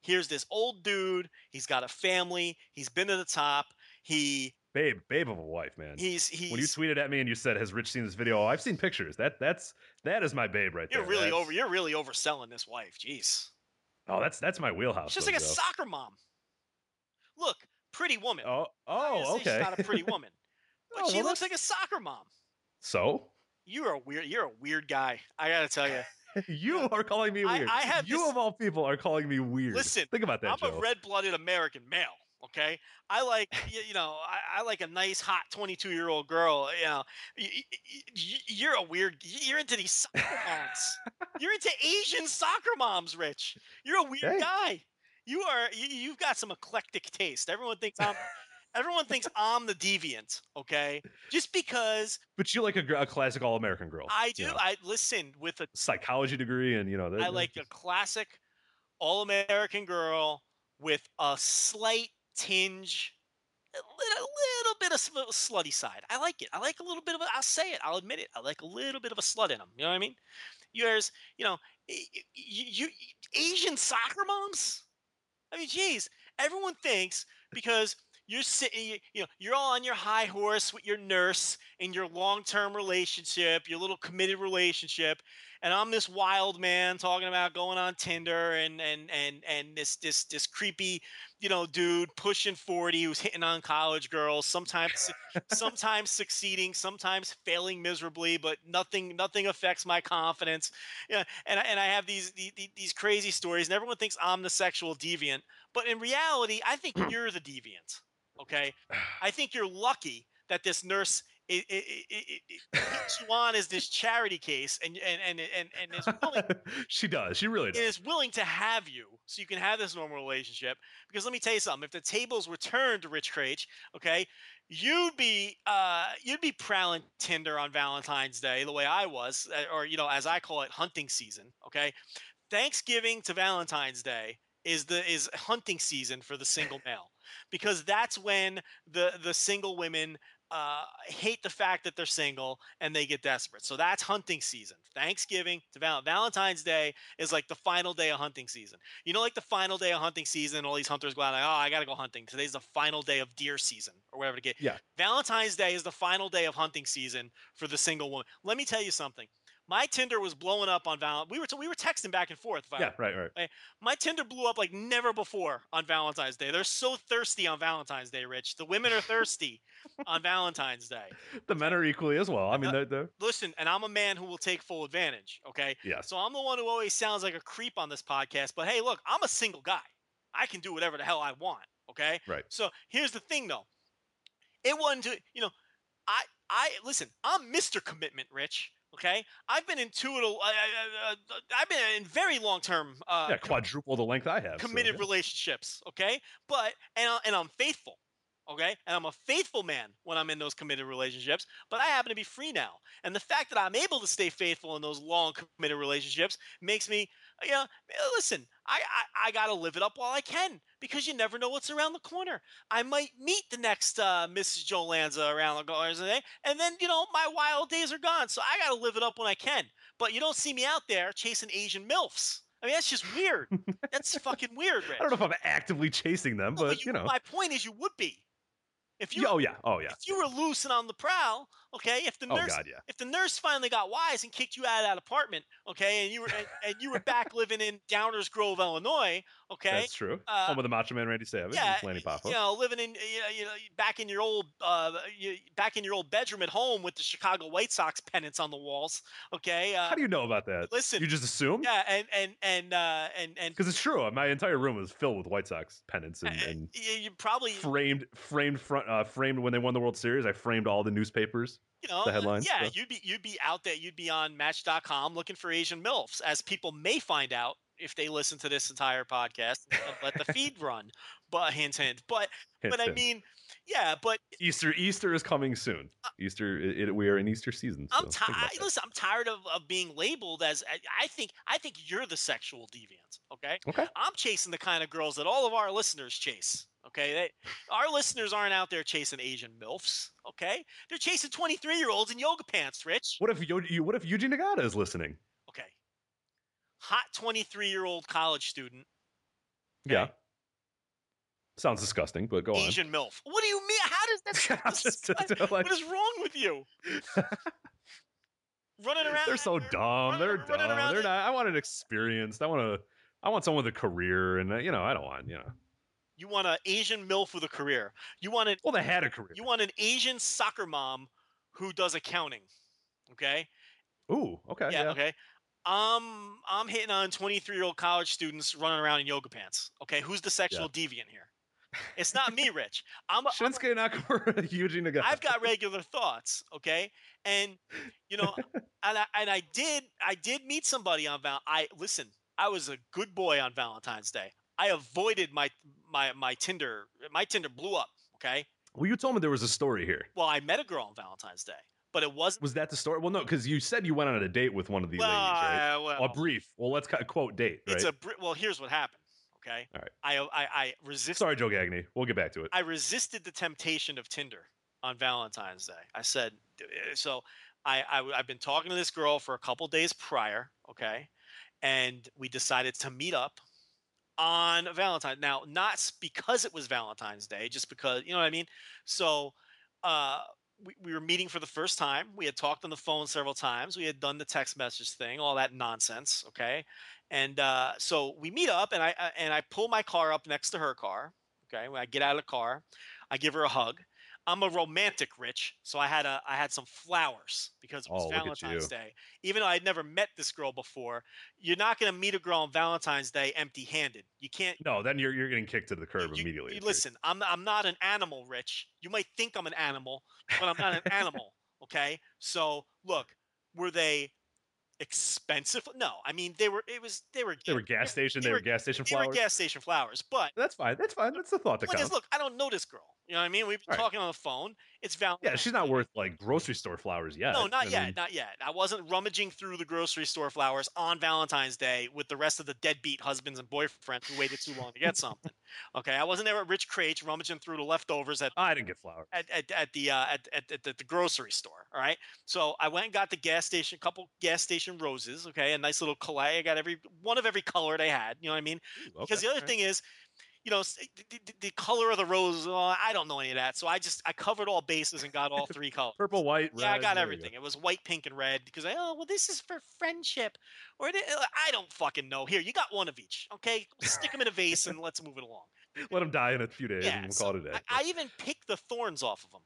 Here's this old dude. He's got a family. He's been to the top. He babe, babe of a wife, man. He's he's when you tweeted at me and you said, "Has Rich seen this video?" Oh, I've seen pictures. That that's that is my babe right there. you're really That's- over you're really overselling this wife. Jeez. Oh, that's that's my wheelhouse. She's like a soccer mom. Look, pretty woman. Oh, oh, say She's okay. not a pretty <laughs> woman. But Oh, she well, looks that's- like a soccer mom. so You're a weird you're a weird guy. I gotta tell <laughs> you. you are calling me I- weird. I have you this- of all people are calling me weird. Listen, think about that, I'm Joe. a red-blooded American male. Okay, I like <laughs> you, you know I, I like a nice hot 22 year old girl. You know, Y- y- y- you're a weird. You're into these soccer moms. <laughs> You're into Asian soccer moms, Rich. You're a weird Hey. guy. You are. You, you've got some eclectic taste. Everyone thinks I'm. <laughs> everyone thinks I'm the deviant. Okay, just because but you like a, a classic all-American girl. I do. you know, I listen with a psychology degree, and you know. that- I like a classic all American girl with a slight tinge, a little, little bit of sl- slutty side. I like it. I like a little bit of a, I'll say it. I'll admit it. I like a little bit of a slut in them. You know what I mean? Yours, you know, you, you Asian soccer moms? I mean, geez, everyone thinks because you're sitting, you, know, you're all on your high horse with your nurse in your long-term relationship, your little committed relationship, and I'm this wild man talking about going on Tinder and and and and this this this creepy, you know, dude pushing 40 who's hitting on college girls, sometimes sometimes succeeding, sometimes failing miserably, but nothing nothing affects my confidence. Yeah, and I, and I have these, these these crazy stories, and everyone thinks I'm the sexual deviant, but in reality, I think <clears throat> you're the deviant. Okay, I think you're lucky that this nurse i i i i i puts on as this charity case, and and and and, and is willing <laughs> she does. She really and does. is willing to have you so you can have this normal relationship. Because let me tell you something: if the tables were turned to Rich Kraetsch, okay, you'd be uh, you'd be prowling Tinder on Valentine's Day the way I was, uh, or you know, as I call it, hunting season. Okay, Thanksgiving to Valentine's Day is the is hunting season for the single male because that's when the the single women uh, hate the fact that they're single and they get desperate. So that's hunting season. Thanksgiving to Val- Valentine's Day is like the final day of hunting season. You know, like the final day of hunting season, all these hunters go out like, oh, I gotta go hunting. Today's the final day of deer season or whatever to get. Yeah. Valentine's Day is the final day of hunting season for the single woman. Let me tell you something. My Tinder was blowing up on Valentine. We were t- we were texting back and forth. I Yeah, right, right. Eh, my Tinder blew up like never before on Valentine's Day. They're so thirsty on Valentine's Day, Rich. The women are thirsty <laughs> on Valentine's Day. The men are equally as well. I mean, they're, they're Listen, and I'm a man who will take full advantage, okay? Yeah. So I'm the one who always sounds like a creep on this podcast, but hey, look, I'm a single guy. I can do whatever the hell I want, okay? Right. So here's the thing though. It wasn't to, you know, I I listen, I'm Mr. Commitment, Rich. Okay, I've been in two. Uh, uh, uh, I've been in very long-term uh, yeah, quadruple the length I have. so, committed yeah. relationships okay but and, I- and i'm faithful okay and i'm a faithful man when i'm in those committed relationships but i happen to be free now and the fact that i'm able to stay faithful in those long committed relationships makes me you know listen i i, I gotta live it up while i can because you never know what's around the corner i might meet the next uh, mrs joe lanza around the corner today and then you know my wild days are gone so i gotta live it up when i can but you don't see me out there chasing asian milfs I mean, that's just weird. That's <laughs> fucking weird, Rich. I don't know if I'm actively chasing them, but you know. my point is, you would be if you oh yeah, oh yeah. if you were loose and on the prowl. Okay, if the Oh nurse god, yeah. if the nurse finally got wise and kicked you out of that apartment, okay, and you were and, and you were back living in Downers Grove, Illinois, okay, That's true. uh, Home of the Macho Man Randy Savage yeah, and Lanny Poffo. you know, living in you know, you know back in your old uh you, back in your old bedroom at home with the Chicago White Sox pennants on the walls, okay. Uh, How do you know about that? listen, You just assume? yeah, and and and uh, and and Because it's true. My entire room was filled with White Sox pennants and, uh, and you, you probably framed, framed front, uh, framed when they won the World Series. I framed all the newspapers. You know, the uh, headlines, Yeah, so. you'd be you'd be out there, you'd be on Match.com looking for Asian milfs, as people may find out if they listen to this entire podcast let the <laughs> feed run. But hint, hint. But Hint, but I hint. mean, yeah. But Easter, Easter is coming soon. Easter, it, it- we are in Easter season. I'm so about tired. Listen, I'm tired of, of being labeled as. I- I think I think you're the sexual deviant. Okay. Okay. I'm chasing the kind of girls that all of our listeners chase. Okay, they, our listeners aren't out there chasing Asian milfs. Okay, they're chasing 23 year olds in yoga pants. Rich. What if you? What if Yuji Nagata is listening? okay, hot 23 year old college student, Yeah. Sounds disgusting, but go on. Asian MILF. What do you mean? How does that's, <laughs> I'm that's just- what, just like- what is wrong with you? <laughs> running around. They're so dumb. They're dumb. They're not. I want an experienced. I want to. I want someone with a career, and uh, you know, I don't want you know. You want an Asian MILF with a career. You want an Well, they had a career. you want an Asian soccer mom who does accounting. Okay. Ooh, okay, yeah, yeah. okay. Um, I'm hitting on 23 year old college students running around in yoga pants. Okay, who's the sexual deviant here? It's not me, <laughs> Rich. I'm. a- I'm a- Shinsuke Nakamura, <laughs> Yuji Nagata. I've got regular thoughts. Okay, and you know, and I and I did I did meet somebody on Val. I listen. I was a good boy on Valentine's Day. I avoided my my my Tinder. My Tinder blew up. Okay. Well, you told me there was a story here. Well, I met a girl on Valentine's Day, but it wasn't. Was that the story? Well, no, because you said you went on a date with one of the well, ladies, right? uh, well, a brief. Well, let's cut, quote date, right? it's a br- well. Here's what happened. Okay. All right. I I, I resisted. Sorry, Joe Gagney. We'll get back to it. I resisted the temptation of Tinder on Valentine's Day. I said, uh, so I, I have been talking to this girl for a couple days prior, okay, and we decided to meet up on Valentine. Now, not because it was Valentine's Day, just because you know what I mean. So, uh, we, we were meeting for the first time. We had talked on the phone several times. We had done the text message thing, all that nonsense, okay. And uh, so we meet up, and I uh, and I pull my car up next to her car. Okay, when I get out of the car, I give her a hug. I'm a romantic, Rich, so I had a I had some flowers because it was Oh, Valentine's. Day. Even though I'd never met this girl before, you're not going to meet a girl on Valentine's Day empty-handed. You can't. no, then you're you're getting kicked to the curb you- immediately. you listen, I'm I'm not an animal, Rich. You might think I'm an animal, but I'm not an <laughs> animal. Okay, so look, were they expensive? No, I mean they were. It was they were. They were gas station. they They were were- gas station flowers. They were gas station flowers, but That's fine. That's fine. That's the thought that Look, counts. look, I don't know this girl. You know what I mean? We've been Right. talking on the phone. It's Valentine's. Yeah, she's not worth like grocery store flowers yet. No, not I yet, mean, not yet. I wasn't rummaging through the grocery store flowers on Valentine's Day with the rest of the deadbeat husbands and boyfriends who waited too long to get something. Okay, I wasn't there at Rich Kraetsch rummaging through the leftovers at I didn't get flowers. at, at, at the uh, at, at, at, the- grocery store. All right. So I went and got the gas station, couple gas station roses. Okay, a nice little collay. I got every one of every color they had. You know what I mean? Ooh, because the other alright. thing is you know the, the, the color of the rose uh, i don't know any of that so i just i covered all bases and got all three colors purple, white, yeah i got you go. everything it was white pink and red because i oh well this is for friendship or uh, i don't fucking know here you got one of each okay stick them in a vase and let's move it along Let them die in a few days, yeah and we'll so call it a day. I, I even picked the thorns off of them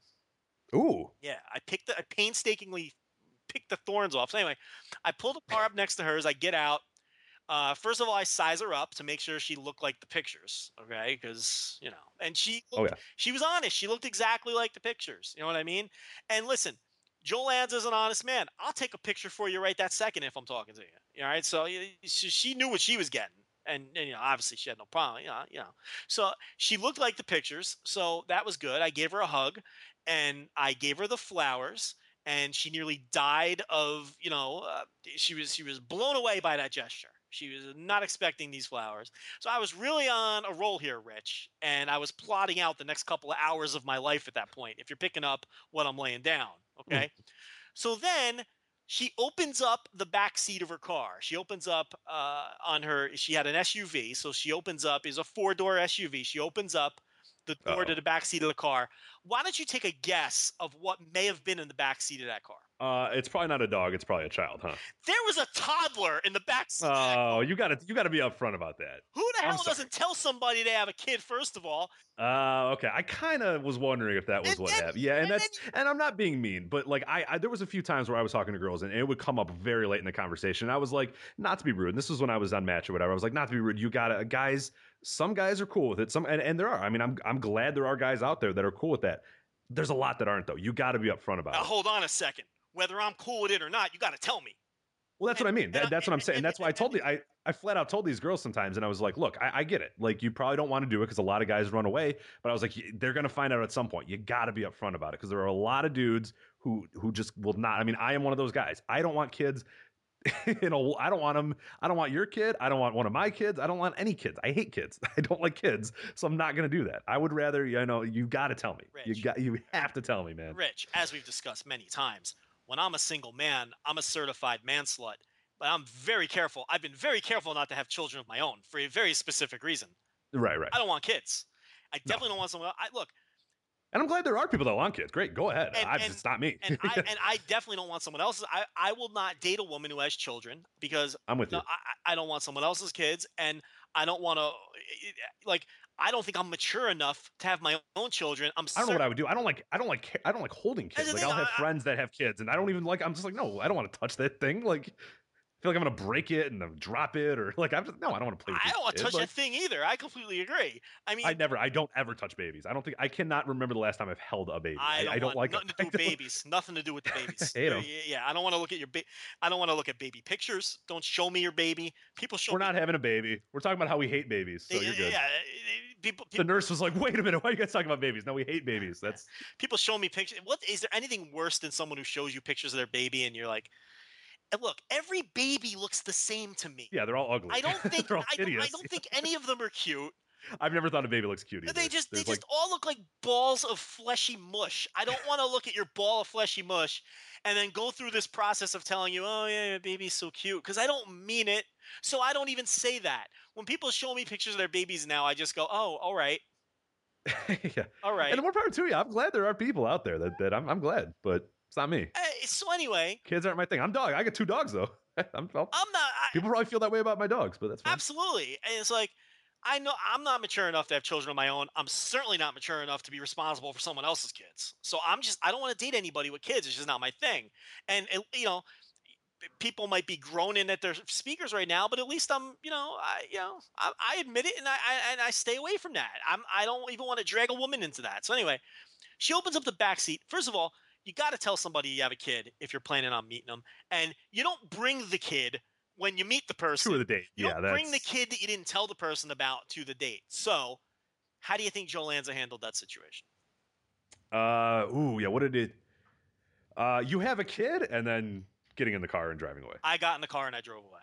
Ooh, yeah, I picked the, I painstakingly picked the thorns off. So anyway, I pulled the car <sniffs> up next to hers. I get out. Uh, first of all, I size her up to make sure she looked like the pictures. Okay, because you know, and she Oh, yeah. she was honest. She looked exactly like the pictures. You know what I mean? And listen, Joe Lanza is an honest man. I'll take a picture for you right that second if I'm talking to you. All right, so she, she knew what she was getting. And, and you know, obviously she had no problem. You know, you know, so she looked like the pictures. So that was good. I gave her a hug, and I gave her the flowers and she nearly died of you know uh, she was she was blown away by that gesture she was not expecting these flowers. So i was really on a roll here rich and i was plotting out the next couple of hours of my life at that point if you're picking up what i'm laying down okay? So then she opens up the back seat of her car. She opens up uh, on her she had an suv so she opens up is a four door suv she opens up the door to Uh-oh. the back seat of the car. Why don't you take a guess of what may have been in the back seat of that car? Uh, it's probably not a dog. It's probably a child, huh? There was a toddler in the back seat. of that car. Oh, you got to you got to be upfront about that. Who the I'm hell sorry. doesn't tell somebody they have a kid? First of all, Uh, okay. I kind of was wondering if that was And what then- happened. Yeah, and and that's and I'm not being mean, but like I, I there was a few times where I was talking to girls and it would come up very late in the conversation. I was like, not to be rude. And this was when I was on match or whatever. I was like, not to be rude. You gotta guys. Some guys are cool with it. Some and, and there are. I mean, I'm I'm glad there are guys out there that are cool with that. There's a lot that aren't though. You got to be upfront about now it. hold on a second. Whether I'm cool with it or not, you got to tell me. Well, that's what I mean. That, that's what I'm saying. and- That's why I told the I I flat out told these girls sometimes, and I was like, look, I, I get it. Like you probably don't want to do it because a lot of guys run away. But I was like, they're gonna find out at some point. You got to be upfront about it because there are a lot of dudes who who just will not. I mean, I am one of those guys. I don't want kids. <laughs> you know, I don't want them. I don't want your kid. I don't want one of my kids. I don't want any kids. I hate kids. <laughs> I don't like kids. So I'm not gonna do that. I would rather, you know, you got to tell me. Rich. You got. You have to tell me, man. Rich, as we've discussed many times, when I'm a single man, I'm a certified man slut. But I'm very careful. I've been very careful not to have children of my own for a very specific reason. Right, right. I don't want kids. I definitely don't want someone. I look. And I'm glad there are people that want kids. Great, go ahead. And- I, and- it's not me. and I <laughs> and I definitely don't want someone else's. I I will not date a woman who has children because I'm with no, you. I I don't want someone else's kids, and I don't want to like. I don't think I'm mature enough to have my own children. I'm. I don't know what I would do. I don't like. I don't like. I don't like holding kids. Like thing, I'll have I- I- friends that have kids, and I don't even like. I'm just like, no, I don't want to touch that thing. Like, I feel like I'm gonna break it and then drop it, or like I'm just no. I don't want to play. With I don't want to touch Like, that thing either. I completely agree. I mean, I never. I don't ever touch babies. I don't think. I cannot remember the last time I've held a baby. I don't, I don't want like. nothing to do with babies. Nothing to do with the babies. 'em. Yeah, yeah, I don't want to look at your ba- I don't want to look at baby pictures. Don't show me your baby. People show. We're me- not having a baby. We're talking about how we hate babies. So Yeah, you're good. yeah, yeah, people, The nurse was like, "Wait a minute, why are you guys talking about babies? No, we hate babies. That's people show me pictures. What is there anything worse than someone who shows you pictures of their baby and you're like, and look, every baby looks the same to me. yeah, they're all ugly. I don't <laughs> think I, don't, I don't think any of them are cute. I've never thought a baby looks cute. Either. They just they There's, just all look like balls of fleshy mush. I don't want to look at your ball of fleshy mush and then go through this process of telling you, "Oh yeah, your baby's so cute," because I don't mean it. So I don't even say that. When people show me pictures of their babies now, I just go, "Oh, all right, <laughs> yeah. all right." And more power to you. I'm glad there are people out there that, that I'm, I'm glad, but it's not me. Eh, so anyway, Kids aren't my thing. I'm dog. I got two dogs though. <laughs> I'm, I'm not. I, people probably feel that way about my dogs, but that's fine. Absolutely. And it's like, I know I'm not mature enough to have children of my own. I'm certainly not mature enough to be responsible for someone else's kids. So I'm just, I don't want to date anybody with kids. It's just not my thing. And, it, you know, people might be groaning at their speakers right now, but at least I'm, you know, I, you know, I, I admit it and I, I, and I stay away from that. I'm, I don't even want to drag a woman into that. So anyway, she opens up the back seat. First of all, you got to tell somebody you have a kid if you're planning on meeting them, and you don't bring the kid when you meet the person. Of the date. You yeah, that's bring the kid that you didn't tell the person about to the date. So, how do you think Joe Lanza handled that situation? Uh, ooh, yeah. What did it? Uh, you have a kid, and then getting in the car and driving away. I got in the car and I drove away.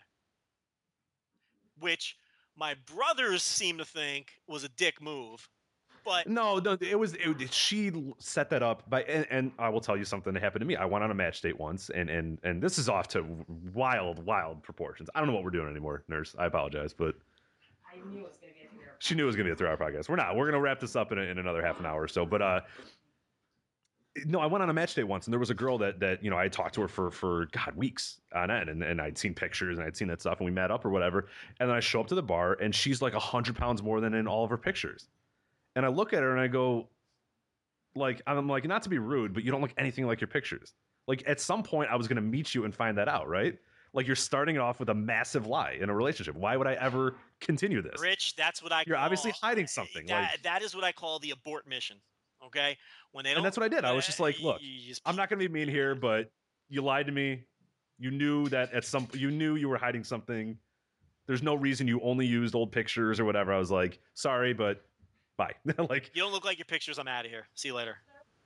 Which my brothers seem to think was a dick move. But No, no, it was it, she set that up by and, and I will tell you something that happened to me. I went on a match date once, and and and this is off to wild, wild proportions. I don't know what we're doing anymore, nurse. I apologize, but I knew it was going to be a three-hour she knew it was gonna be a three-hour podcast. We're not. We're gonna wrap this up in, a, in another half an hour or so. But uh, no, I went on a match date once, and there was a girl that that you know I had talked to her for for God weeks on end, and, and I'd seen pictures and I'd seen that stuff, and we met up or whatever. And then I show up to the bar, and she's like a hundred pounds more than in all of her pictures. And I look at her and I go, like I'm like not to be rude, but you don't look anything like your pictures. Like at some point, I was gonna meet you and find that out, right? Like you're starting it off with a massive lie in a relationship. Why would I ever continue this? Rich, that's what I You're obviously hiding something, That, like- that is what I call the abort mission. Okay? When they don't And that's what I did. I was just like, look, just- I'm not gonna be mean here, but you lied to me. You knew that at some you knew you were hiding something. There's no reason you only used old pictures or whatever. I was like, sorry, but bye. <laughs> like, You don't look like your pictures. I'm out of here. See you later.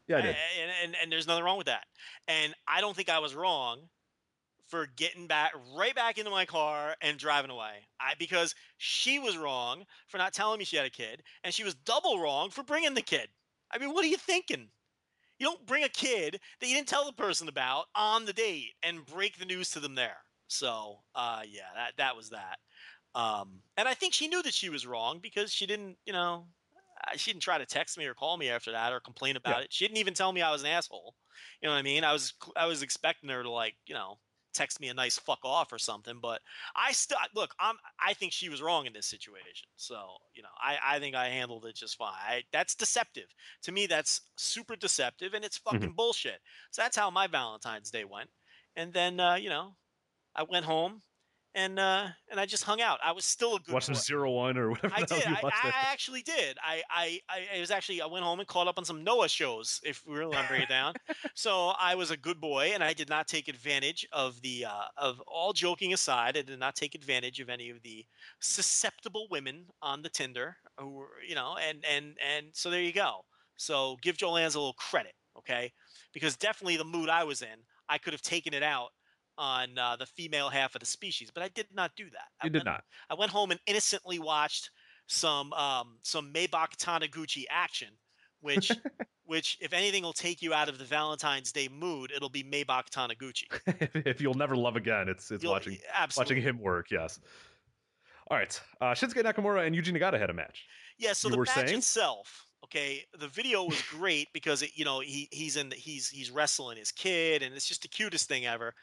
yeah, I did. And, and, and there's nothing wrong with that. And I don't think I was wrong for getting back right back into my car and driving away. I because she was wrong for not telling me she had a kid, and she was double wrong for bringing the kid. I mean, what are you thinking? You don't bring a kid that you didn't tell the person about on the date and break the news to them there. So, uh, yeah, that that was that. Um, and I think she knew that she was wrong because she didn't, you know, she didn't try to text me or call me after that or complain about Yeah. it. She didn't even tell me I was an asshole. You know what I mean? I was I was expecting her to like, you know, text me a nice fuck off or something, but I still look, I'm I think she was wrong in this situation. So, you know, I I think I handled it just fine. I, that's deceptive. To me that's super deceptive and it's fucking bullshit. So that's how my Valentine's Day went. And then uh, you know, I went home and uh and I just hung out. I was still a good Watch some zero one or <laughs> whatever. I did. I, I actually did. I, I, I, it was actually, I went home and caught up on some Noah shows, if we really want to break it down. <laughs> so I was a good boy and I did not take advantage of the, uh, of all joking aside, I did not take advantage of any of the susceptible women on the Tinder who were, you know, and, and, and so there you go. So give Joe Lanza a little credit, okay? Because definitely the mood I was in, I could have taken it out on uh, the female half of the species, but I did not do that. I You did went- not. I went home and innocently watched some um, some Maybach Taniguchi action, which <laughs> which if anything will take you out of the Valentine's Day mood, it'll be Maybach Taniguchi. <laughs> if you'll never love again, it's it's You'll- watching absolutely. watching him work. Yes. All right. Uh, Shinsuke Nakamura and Yuji Nagata had a match. Yeah, so you the match saying? itself, Okay, the video was great because it, you know he he's in the, he's he's wrestling his kid and it's just the cutest thing ever.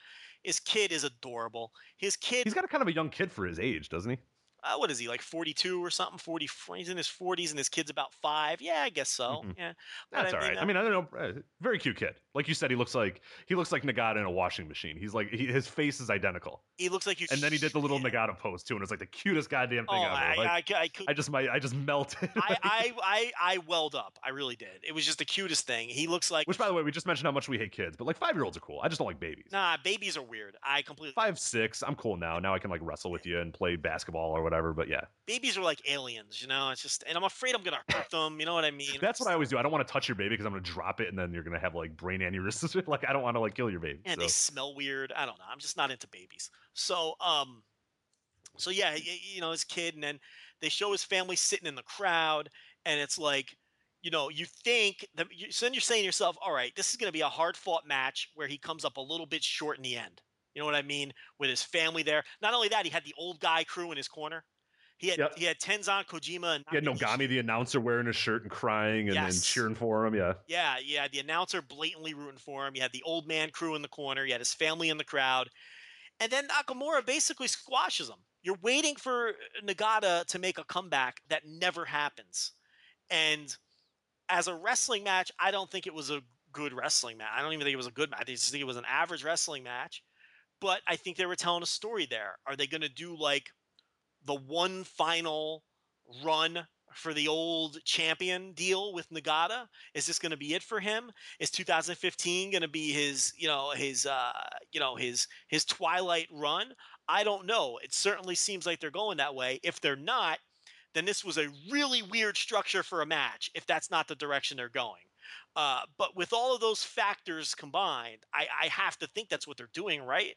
His kid is adorable. His kid He's got a kind of a young kid for his age, doesn't he? uh, what is he like 42 or something 40 he's in his 40s and his kid's about five yeah i guess so Mhm. yeah But That's all right. uh, I mean, I don't know. uh, Very cute kid. Like you said, he looks like he looks like Nagata in a washing machine. He's like he, his face is identical. he looks like you And then he did the little yeah. Nagata pose too, and it's like the cutest goddamn oh thing ever. I, Like, I, I, I just might I just melted. I, <laughs> I, I, I welled up. I really did. It was just the cutest thing. He looks like Which, by the way, we just mentioned how much we hate kids, but like five year olds are cool. I just don't like babies. nah. Babies are weird. I completely. Five, six, I'm cool now. Now I can like wrestle with you and play basketball or whatever. But yeah, Babies are like aliens, you know. It's just, and I'm afraid I'm gonna hurt them. You know what I mean? that's what I always do. I don't want to touch your baby because I'm gonna drop it and then you're gonna have like brain aneurysms. <laughs> like I don't want to like kill your baby. And so. they smell weird. I don't know. I'm just not into babies. So, um, so yeah, you know, his kid, and then they show his family sitting in the crowd, and it's like, you know, you think that, you, so then you're saying to yourself, all right, this is going to be a hard fought match where he comes up a little bit short in the end. You know what I mean? With his family there. Not only that, he had the old guy crew in his corner. He had Yep. he had Tenzan, Kojima, and He had. Nogami, the announcer, wearing a shirt and crying and, Yes. cheering for him. Yeah. Yeah, had the announcer blatantly rooting for him. You had the old man crew in the corner. You had his family in the crowd. And then Nakamura basically squashes him. You're waiting for uh, Nagata to make a comeback that never happens. And as a wrestling match, I don't think it was a good wrestling match. I don't even think it was a good match. I just think it was an average wrestling match. But I think they were telling a story there. Are they going to do like the one final run for the old champion deal with Nagata? Is this going to be it for him? Is 2015 going to be his, you know, his, uh, you know, his his twilight run? I don't know. It certainly seems like they're going that way. If they're not, then this was a really weird structure for a match. If that's not the direction they're going. Uh, but with all of those factors combined, I, I have to think that's what they're doing, right?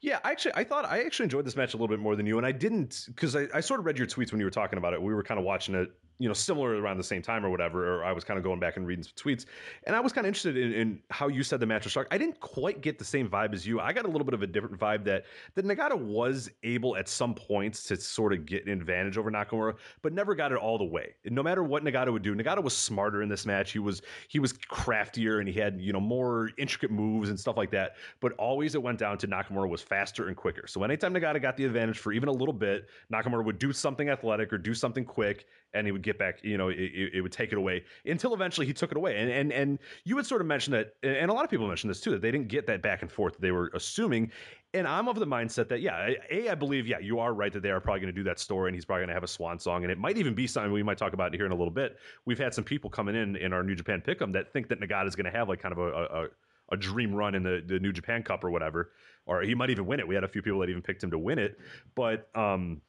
Yeah, I actually, I thought I actually enjoyed this match a little bit more than you, and I didn't because I, I sort of read your tweets when you were talking about it. We were kind of watching it, you know, similar around the same time or whatever. Or I was kind of going back and reading some tweets, and I was kind of interested in, in how you said the match was struck. I didn't quite get the same vibe as you. I got a little bit of a different vibe that that Nagata was able at some points to sort of get an advantage over Nakamura, but never got it all the way. No matter what Nagata would do, Nagata was smarter in this match. He was he was craftier and he had you know more intricate moves and stuff like that. But always it went down to Nakamura was faster and quicker. So anytime Nagata got the advantage for even a little bit, Nakamura would do something athletic or do something quick, and he would get back. You know, it, it would take it away until eventually he took it away. And and and you had sort of mentioned that, and a lot of people mentioned this too, that they didn't get that back and forth that they were assuming. And I'm of the mindset that yeah, a I believe yeah, you are right that they are probably going to do that story, and he's probably going to have a swan song, and it might even be something we might talk about here in a little bit. We've had some people coming in in our New Japan Pick'em that think that Nagata is going to have like kind of a, a a dream run in the, the New Japan Cup or whatever, or he might even win it. We had a few people that even picked him to win it, but um,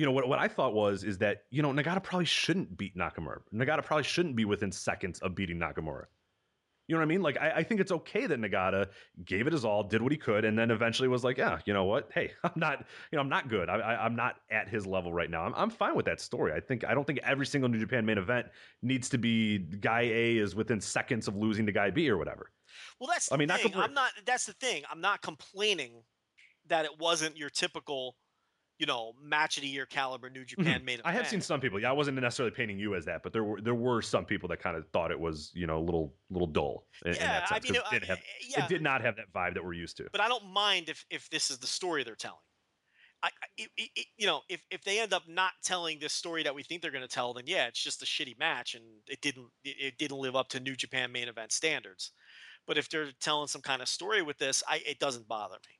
you know what? What I thought was is that you know Nagata probably shouldn't beat Nakamura. Nagata probably shouldn't be within seconds of beating Nakamura. You know what I mean? Like I, I think it's okay that Nagata gave it his all, did what he could, and then eventually was like, yeah, you know what? Hey, <laughs> I'm not, you know, I'm not good. I, I, I'm not at his level right now. I'm, I'm fine with that story. I think I don't think every single New Japan main event needs to be guy A is within seconds of losing to guy B or whatever. Well, that's I mean, thing. Nakamura- I'm not. That's the thing. I'm not complaining that it wasn't your typical, you know, match of the year caliber New Japan main. Mm-hmm. I have seen some people. Yeah, I wasn't necessarily painting you as that, but there were there were some people that kind of thought it was you know a little little dull in, in Yeah, that I sense. mean, 'cause it- it, did have, yeah. it did not have that vibe that we're used to. but I don't mind if if this is the story they're telling. I, I- it, it, you know, if if they end up not telling this story that we think they're going to tell, then yeah, it's just a shitty match, and it didn't it didn't live up to New Japan main event standards. But if they're telling some kind of story with this, I it doesn't bother me.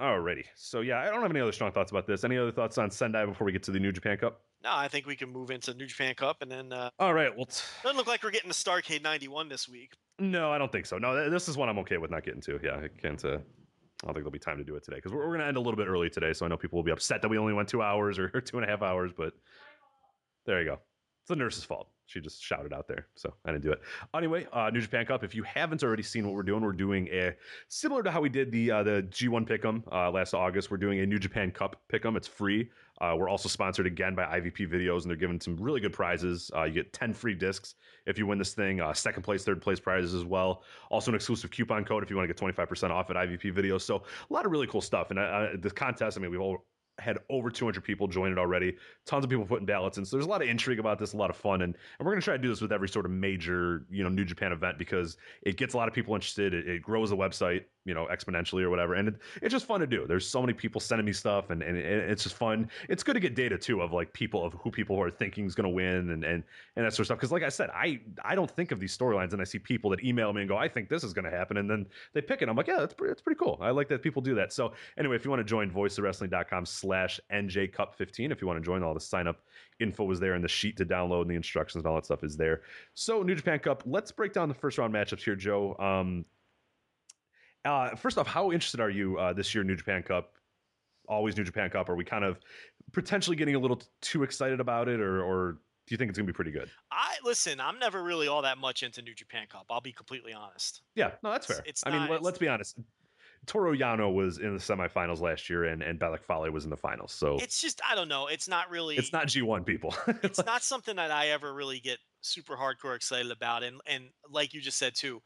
Alrighty, so yeah, I don't have any other strong thoughts about this. Any other thoughts on Sendai before we get to the New Japan Cup? No, I think we can move into New Japan Cup, and then uh, All right, well, t- doesn't look like we're getting to Starcade '91 this week. no, I don't think so. No, th- this is one I'm okay with not getting to. Yeah, I can't. Uh, I don't think there'll be time to do it today because we're, we're going to end a little bit early today. So I know people will be upset that we only went two hours or, or two and a half hours, but there you go. It's the nurse's fault. She just shouted out there, so I didn't do it. Anyway, uh, New Japan Cup. If you haven't already seen what we're doing, we're doing a similar to how we did the uh, the G1 Pick'em uh, last August. We're doing a New Japan Cup Pick'em. It's free. Uh, we're also sponsored again by IVP Videos, and they're giving some really good prizes. Uh, you get 10 free discs if you win this thing. Uh, second place, third place prizes as well. Also, an exclusive coupon code if you want to get 25% off at IVP Videos. So, a lot of really cool stuff. And the contest, I mean, we've all had over 200 people join it already. Tons of people putting ballots in. So there's a lot of intrigue about this, a lot of fun, and, and we're gonna try to do this with every sort of major you know New Japan event because it gets a lot of people interested. It, it grows the website you know exponentially or whatever. And it, it's just fun to do. There's so many people sending me stuff and, and, and it's just fun. It's good to get data too of like people of who people are thinking is going to win and, and and that sort of stuff. Because like i said i i don't think of these storylines and i see people that email me and go i think this is going to happen. And then they pick it. I'm like yeah that's pretty, that's pretty cool. I like that people do that. So anyway if you want to join voiceofwrestling.com slash nj cup 15 if you want to join all the sign up info is there and the sheet to download and the instructions and all that stuff is there so new japan cup let's break down the first round matchups here joe um uh, first off, how interested are you uh, this year, New Japan Cup? Always New Japan Cup. Are we kind of potentially getting a little t- too excited about it, or, or do you think it's going to be pretty good? I listen. I'm never really all that much into New Japan Cup. I'll be completely honest. Yeah, no, that's fair. it's I mean, not- let, us be honest. Toru Yano was in the semifinals last year, and and Bad Luck Fale was in the finals. So it's, It's just I don't know. It's not really. It's not G1 people. <laughs> it's not something that I ever really get super hardcore excited about. And and like you just said too,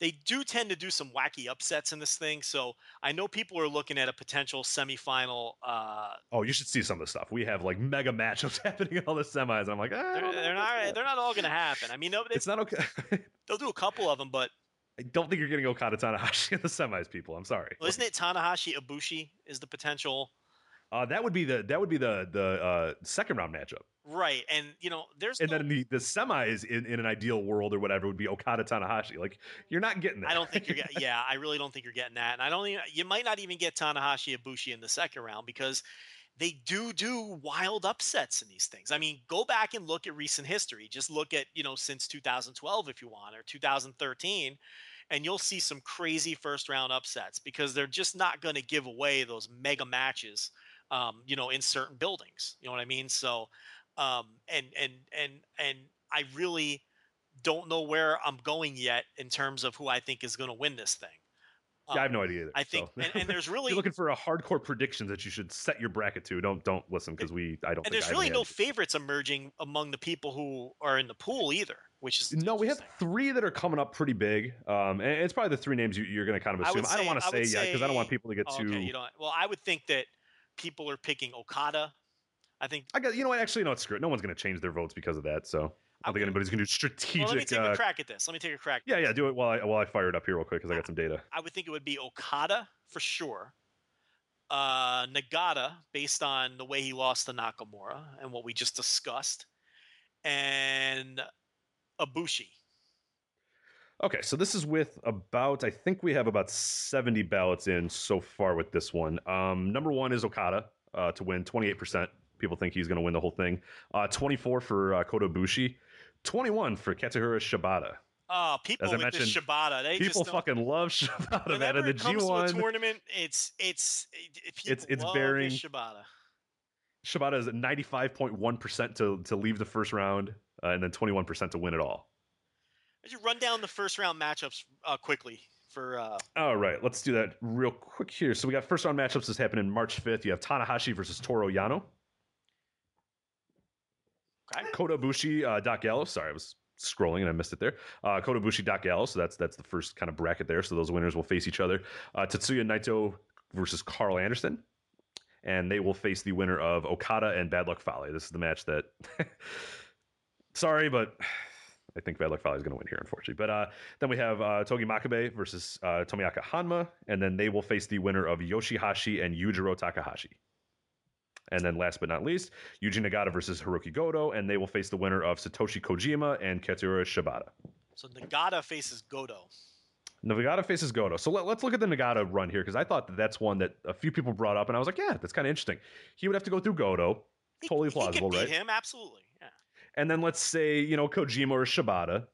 they do tend to do some wacky upsets in this thing. So I know people are looking at a potential semifinal. Uh, oh, you should see some of the stuff. We have like mega matchups <laughs> happening in all the semis. I'm like, they're, they're not they're not all going to happen. I mean, they'll, It's not okay. <laughs> they'll do a couple of them, but I don't think you're getting Okada Tanahashi in the semis, people. I'm sorry. well, isn't it Tanahashi Ibushi is the potential? Uh, that would be the that would be the the uh, second round matchup. Right, and you know, there's and no- then the the semis in, in an ideal world or whatever would be Okada Tanahashi. Like you're not getting that. I don't think you're getting. <laughs> Yeah, I really don't think you're getting that, and I don't even. You might not even get Tanahashi Ibushi in the second round because they do do wild upsets in these things. I mean, go back and look at recent history. Just look at you know since 2012 if you want or 2013, and you'll see some crazy first round upsets because they're just not going to give away those mega matches. Um, you know, in certain buildings. You know what I mean? So, um, and and and and I really don't know where I'm going yet in terms of who I think is going to win this thing. Yeah, I have Um, no idea either. I think, so. and, and there's <laughs> really you're looking for a hardcore prediction that you should set your bracket to. Don't don't listen because we I don't. and think there's I really no favorites emerging among the people who are in the pool either, which is No, we have three that are coming up pretty big. Um, and it's probably the three names you, you're going to kind of I assume. I, don't want to say yet because I don't want people to get Oh, too. okay, you don't. Well, I would think that people are picking Okada. I think. I got you know what? Actually, no, it's screw. it. No one's going to change their votes because of that. So I don't think anybody's going to do strategic. Well, let me take uh, a crack at this. Let me take a crack. at yeah, yeah. Do it while I while I fire it up here real quick because I got some data. I would think it would be Okada for sure. Uh, Nagata, based on the way he lost to Nakamura and what we just discussed, and Ibushi. Okay, so this is with about I think we have about 70 ballots in so far with this one. Um, number one is Okada uh, to win 28%. People think he's going to win the whole thing. Uh, 24 for uh, Kota Ibushi, 21 for Katsuyori Shibata. Oh, people I with mentioned, Shibata, they People fucking love <laughs> Shibata, man. And the it comes to a G1, tournament, it's it's it, It's- it's bearing- Shibata. Shibata is at 95.1% to, to leave the first round uh, and then 21% to win it all. I should run down the first round matchups uh, quickly for uh, All right, let's do that real quick here. So we got first round matchups that's happening March 5th. You have Tanahashi versus Toru Yano. Okay. Kota Ibushi, uh, Doc. Sorry, I was scrolling and I missed it there. Uh, Kota Ibushi, Doc. So that's that's the first kind of bracket there. So those winners will face each other. Uh, Tetsuya Naito versus Karl Anderson, and they will face the winner of Okada and Bad Luck Fale. This is the match that. <laughs> sorry, but. I think Bad Luck Fale is going to win here, unfortunately. But uh, then we have uh, Togi Makabe versus uh, Tomoaki Honma, and then they will face the winner of Yoshihashi and Yujiro Takahashi. And then last but not least, Yuji Nagata versus Hiroki Goto, and they will face the winner of Satoshi Kojima and Katsuyori Shibata. So Nagata faces Goto. Nagata faces Goto. So let, us look at the Nagata run here because I thought that that's one that a few people brought up, and I was like, yeah, that's kind of interesting. He would have to go through Goto, He- totally he plausible, could beat right? Him absolutely. Yeah. And then let's say you know Kojima or Shibata.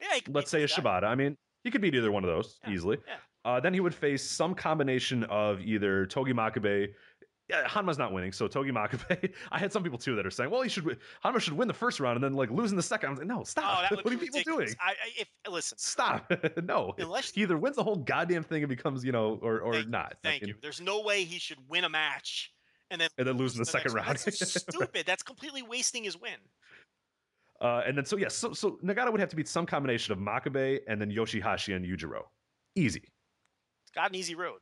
Yeah. he could Let's say a. Shibata. I mean, he could beat either one of those Yeah, easily. yeah. Uh, then he would face some combination of either Togi Makabe. Yeah, Honma's not winning, so Togi Makabe. <laughs> I had some people too that are saying, "Well, he should. Honma should win the first round and then like losing the second. I was like, "No, Oh, stop! <laughs> would what are people doing? I, I, if listen, Stop! <laughs> no, Unless- he either wins the whole goddamn thing and becomes, you know, or or Thank not. Thank mean, you. There's no way he should win a match and then And then lose in the lose second round. That's stupid. That's completely wasting his win. Uh, and then so yes, so so Nagata would have to beat some combination of Makabe and then Yoshihashi and Yujiro. Easy. It's got an easy road.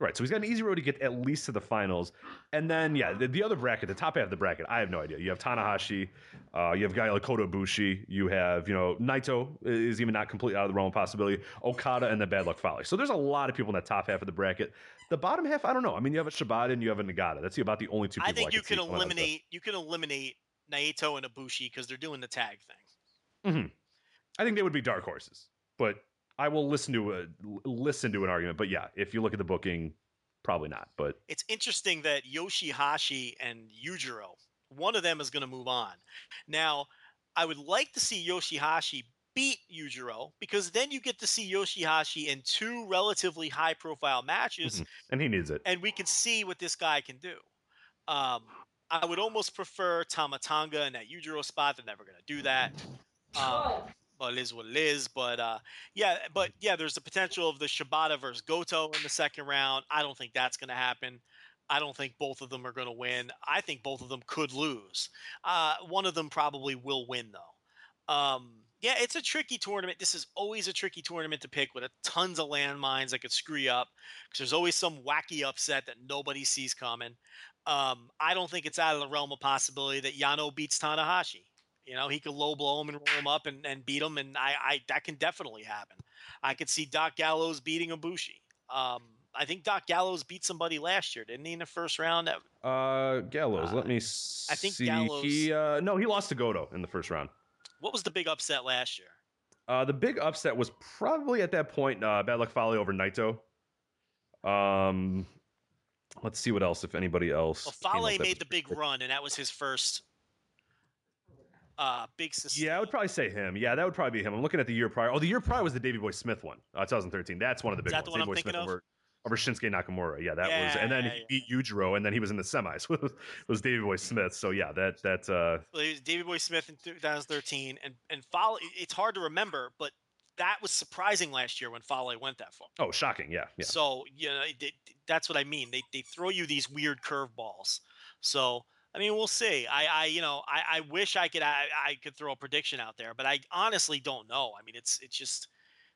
Right, so he's got an easy road to get at least to the finals, and then yeah, the, the other bracket, the top half of the bracket, I have no idea. You have Tanahashi, uh, you have guy like Kota Ibushi, you have you know Naito is even not completely out of the realm of possibility, Okada, and the Bad Luck Fale. So there's a lot of people in that top half of the bracket. The bottom half, I don't know. I mean, you have a Shibata and you have a Nagata. That's about the only two. People I think you could can see coming out of the- eliminate you can eliminate Naito and Ibushi because they're doing the tag thing. Mhm. I think they would be dark horses, but I will listen to a listen to an argument. But yeah, if you look at the booking, probably not. But It's interesting that Yoshihashi and Yujiro, one of them is going to move on. Now, I would like to see Yoshihashi beat Yujiro because then you get to see Yoshihashi in two relatively high profile matches Mhm. and he needs it. and we can see what this guy can do. Um, I would almost prefer Tama Tonga in that Yujiro spot. They're never going to do that. Um, it is what it is. But uh, yeah, but yeah, there's the potential of the Shibata versus Goto in the second round. I don't think that's going to happen. I don't think both of them are going to win. I think both of them could lose. Uh, one of them probably will win though. Um, yeah, it's a tricky tournament. This is always a tricky tournament to pick with a tons of landmines that could screw you up because there's always some wacky upset that nobody sees coming. Um, I don't think it's out of the realm of possibility that Yano beats Tanahashi. You know, he could low blow him and roll him up and, and beat him, and I, I that can definitely happen. I could see Doc Gallows beating Ibushi. Um, I think Doc Gallows beat somebody last year, didn't he, in the first round? Uh, Gallows. Uh, let me See. I think. Gallows- He uh, no, he lost to Goto in the first round. What was the big upset last year? Uh, the big upset was probably at that point uh, Bad Luck Fale over Naito. Um, let's see what else if anybody else. Well, Fale made the big. run, and that was his first uh, big. Sustain. Yeah, I would probably say him. Yeah, that would probably be him. I'm looking at the year prior. Oh, the year prior was the Davey Boy Smith one, uh, 2013. That's one of the big that the ones. one Davey I'm Boy thinking Smith of? over, over Shinsuke Nakamura. Yeah, that was. And then yeah, he beat Yujiro, and then he was in the semis. <laughs> was was Davey Boy Smith. So yeah, that that uh, Well, he was Davey Boy Smith in 2013, and and Fale. It's hard to remember, but that was surprising last year when Fale went that far. oh shocking. Yeah, yeah. So you know it- it- that's what I mean. They they throw you these weird curveballs. So I mean, we'll see. I I you know I, I wish I could I, I could throw a prediction out there, but I honestly don't know. I mean, it's it's just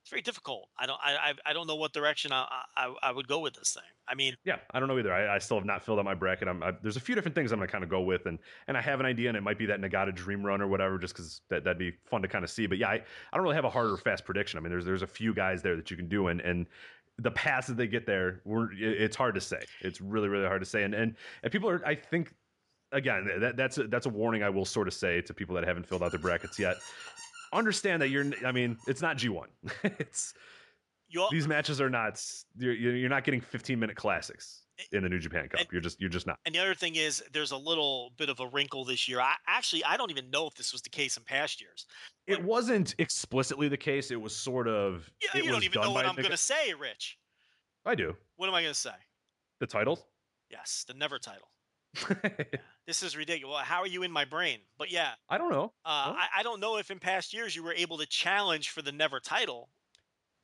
it's very difficult. I don't I I, don't know what direction I, I I would go with this thing. I mean, Yeah, I don't know either. I, I still have not filled out my bracket. I'm, I, there's a few different things I'm to kind of go with, and and I have an idea, and it might be that Nagata Dream Run or whatever, just because that that'd be fun to kind of see. But yeah, I, I don't really have a hard or fast prediction. I mean, there's there's a few guys there that you can do, and and the paths that they get there, we're, it's hard to say. It's really really hard to say, and and and people are, I think. Again, that, that's a, that's a warning I will sort of say to people that haven't filled out their brackets yet. Understand that you're. I mean, it's not G1. <laughs> it's you these matches are not you're, you're you're not getting 15 minute classics in the New Japan Cup. And- You're just you're just not. And the other thing is, there's a little bit of a wrinkle this year. I actually I don't even know if this was the case in past years. It wasn't explicitly the case. It was sort of. Yeah, it you don't even know what I'm going to say, Rich. I do What am I going to say? the titles. Yes, the never title. <laughs> This is ridiculous. How are you in my brain? But yeah, I don't know. uh, I, I don't know if in past years you were able to challenge for the never title.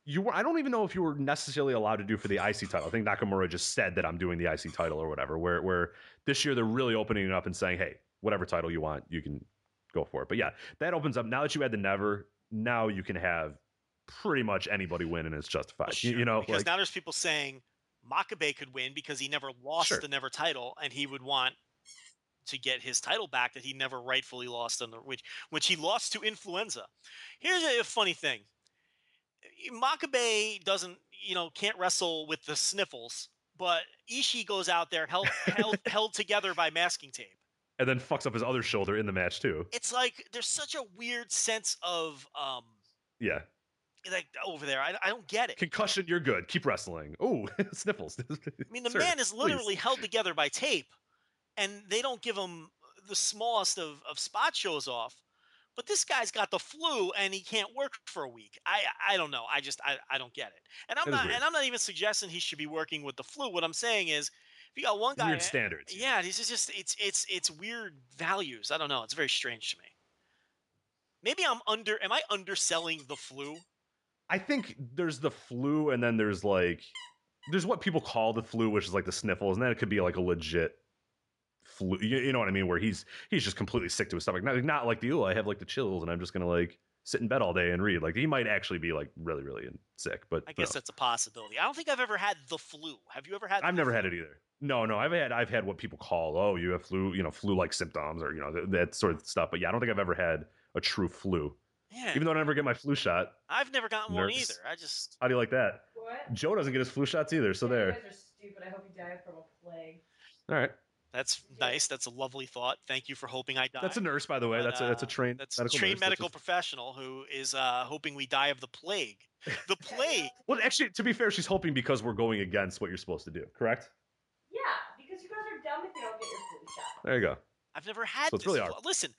You were. I don't even know if you were necessarily allowed to do for the IC title. I think Nakamura just said that I'm doing the IC title or whatever. Where where this year they're really opening it up and saying, hey, whatever title you want, you can go for it. But yeah, that opens up. Now that you had the never, now you can have pretty much anybody win and it's justified. Well, You- you, know, because like, now there's people saying Makabe could win because he never lost Sure. the never title, and he would want to get his title back that he never rightfully lost on the which which he lost to influenza. Here's a funny thing. Makabe doesn't, you know, can't wrestle with the sniffles, but Ishii goes out there held held, <laughs> held together by masking tape. and then fucks up his other shoulder in the match too. It's like there's such a weird sense of um Yeah. like over there. I, I don't get it. Concussion, you're good. Keep wrestling. Oh, <laughs> sniffles. I mean, the <laughs> Sir, man is please. literally held together by tape, and they don't give him the smallest of, of spot shows off. But this guy's got the flu and he can't work for a week. I I don't know. I just I, I don't get it. And I'm not weird. and I'm not even suggesting he should be working with the flu. What I'm saying is, if you got one guy, Weird standards. yeah, this is just it's it's it's weird values. I don't know. It's very strange to me. Maybe I'm under. Am I underselling the flu? I think there's the flu, and then there's like there's what people call the flu, which is like the sniffles, and then it could be like a legit flu. You, you know what I mean? Where he's he's just completely sick to his stomach. Not, not like the oh, I have like the chills, and I'm just gonna like sit in bed all day and read. Like he might actually be like really, really sick. But I guess knows? that's a possibility. I don't think I've ever had the flu. Have you ever had? I've never flu? had it either. No, no, I've had I've had what people call oh you have flu, you know, flu like symptoms or you know th- that sort of stuff. But yeah, I don't think I've ever had a true flu. Yeah, Even though I never get my flu shot. I've never gotten one either. I just How do you like that? What? Joe doesn't get his flu shots either. So Yeah, there. You guys are stupid. I hope you die from a plague. All right. That's nice. That's a lovely thought. Thank you for hoping I die. That's a nurse, by the way. But, That's a that's a uh, trained That's a medical trained nurse. Medical just- professional who is uh, hoping we die of the plague. The plague. <laughs> Well, actually, to be fair, she's hoping because we're going against what you're supposed to do. Correct? Yeah, because you guys are dumb if you don't get your flu shot. There you go. I've never had So it's this. really flu- hard. Listen,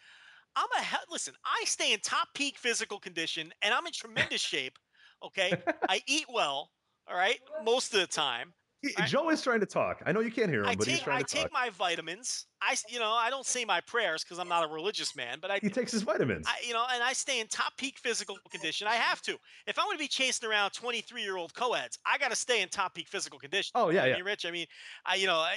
I'm a he- listen. I stay in top peak physical condition, and I'm in tremendous shape. Okay, <laughs> I eat well. All right, most of the time. He- I- Joe is trying to talk. I know you can't hear him, I but he's take trying I to take my vitamins. I you know I don't say my prayers because I'm not a religious man, but I He takes his vitamins. I, you know, and I stay in top peak physical condition. I have to. If I'm going to be chasing around 23 year old co-eds, I got to stay in top peak physical condition. Oh, yeah, I yeah. mean, Rich. I mean, I, you know, I,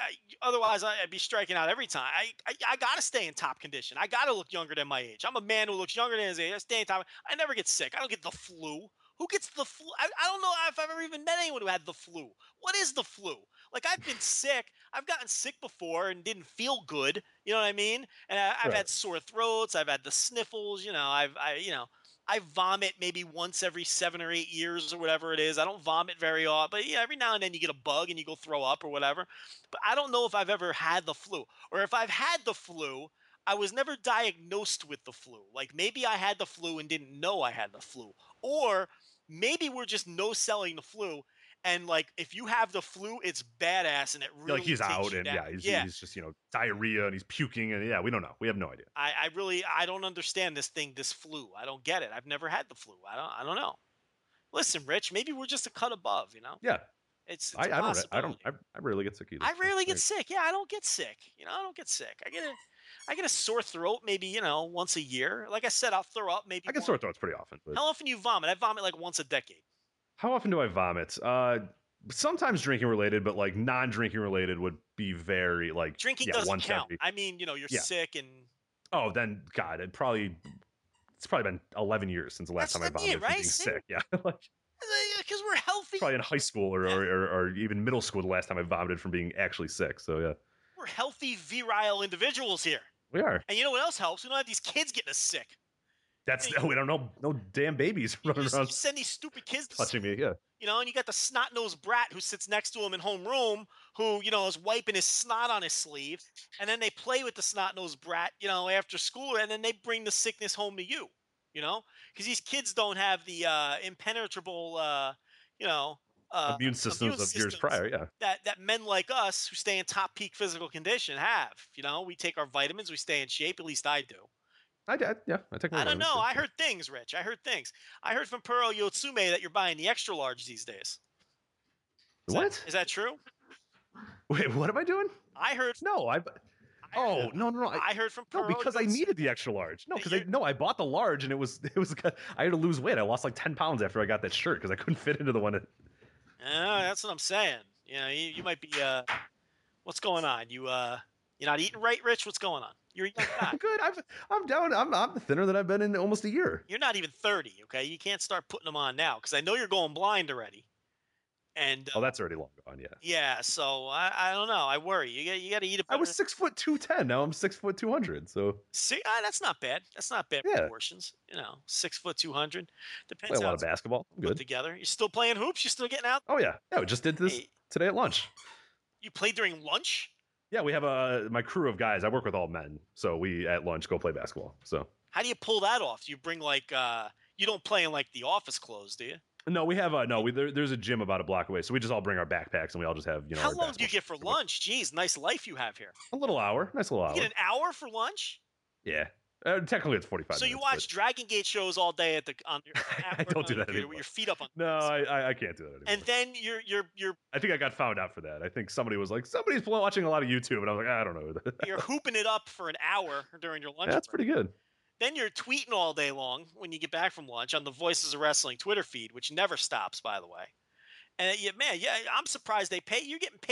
I, otherwise I- I'd be striking out every time. I, I, I got to stay in top condition. I got to look younger than my age. I'm a man who looks younger than his age. I stay in top. I never get sick. I don't get the flu. Who gets the flu? I, I don't know if I've ever even met anyone who had the flu. What is the flu? Like I've been <sighs> sick. I've gotten sick before and didn't feel good. You know what I mean? And I, I've Right. had sore throats. I've had the sniffles. You know, I've I you know. I vomit maybe once every seven or eight years or whatever it is. I don't vomit very often, but yeah, every now and then you get a bug and you go throw up or whatever. But I don't know if I've ever had the flu or if I've had the flu. I was never diagnosed with the flu. Like maybe I had the flu and didn't know I had the flu, or maybe we're just no selling the flu. And like, if you have the flu, it's badass, and it really like he's out and down. yeah, he's, yeah. he's just you know diarrhea and he's puking and yeah, we don't know. We have no idea. I, I really I don't understand this thing, this flu. I don't get it. I've never had the flu. I don't I don't know. Listen, Rich, maybe we're just a cut above, you know? Yeah, It's, it's I, don't. I don't. I, I rarely get sick either. I rarely get sick. Yeah, I don't get sick. You know, I don't get sick. I get a I get a sore throat maybe, you know, once a year. Like I said, I'll throw up maybe I get sore throats pretty often. But How often do you vomit? I vomit like once a decade. how often do I vomit? Uh, sometimes drinking related, but like non-drinking related would be very like Drinking yeah, doesn't once count. I mean, you know, you're Yeah. sick and Oh, then God, it probably it's probably been eleven years since the last That's time I what I vomited from right? being sick. Yeah, <laughs> like because we're healthy. probably in high school or, Yeah. or, or, or even middle school the last time I vomited from being actually sick. So yeah, We're healthy, virile individuals here. We are. And you know what else helps? We don't have these kids getting us sick. That's Hey. we don't know no damn babies You, running just- around you send these stupid kids to touching me. Yeah, you know, and you got the snot nosed brat who sits next to him in homeroom who, you know, is wiping his snot on his sleeve, and then they play with the snot nosed brat, you know, after school, and then they bring the sickness home to you, you know, because these kids don't have the uh, impenetrable, uh, you know, uh, immune systems immune of years systems prior. Yeah, that that men like us who stay in top peak physical condition have. You know, we take our vitamins, we stay in shape. At least I do. I, I yeah I take. my I don't know. I heard things, Rich. I heard things. I heard from Puro Yotsume that you're buying the extra large these days. Is that- what? is that true? Wait, what am I doing? I heard. No, I. Oh heard, no no no! I, I heard from Pearl No, because I needed the extra large. No, because I no, I bought the large and it was <laughs> it was I had to lose weight. I lost like ten pounds after I got that shirt because I couldn't fit into the one. That, Yeah, that's what I'm saying. You know, you, you might be. Uh, what's going on? You uh, you're not eating right, Rich. What's going on? You're <laughs> good. I'm I'm down. I'm I'm thinner than I've been in almost a year. You're not even 30. Okay, you can't start putting them on now because I know you're going blind already. And uh, Oh, that's already long gone. Yeah, yeah, so I, I don't know. I worry. You got you got to eat a. I was six foot two ten. Now I'm six foot two hundred. So See, ah, that's not bad. That's not bad Yeah. proportions. You know, six foot two hundred. play Depends a how lot of basketball. I'm good. together. You're still playing hoops. You're still getting out. Oh yeah, yeah. We just did this Hey. today at lunch. You played during lunch. Yeah, we have a my crew of guys. I work with all men, so we at lunch go play basketball. So How do you pull that off? Do you bring like uh you don't play in like the office clothes, do you? No, we have a no. We there, there's a gym about a block away, so we just all bring our backpacks and we all just have you know. How long do you get for lunch? Jeez, nice life you have here. A little hour, nice little hour. You get an hour for lunch? Yeah, uh, technically it's forty five. so you watch Dragon Gate shows all day at the on your <laughs> I don't do that anymore. with your feet up on No, I, I I can't do that anymore. and then you're you're you're I think I got found out for that. I think somebody was like, somebody's watching a lot of YouTube, and I was like, I don't know. you're <laughs> hooping it up for an hour during your lunch. That's break. pretty good. Then you're tweeting all day long when you get back from lunch on the Voices of Wrestling Twitter feed, which never stops, by the way. And yeah, man, yeah, I'm surprised they pay. You're getting paid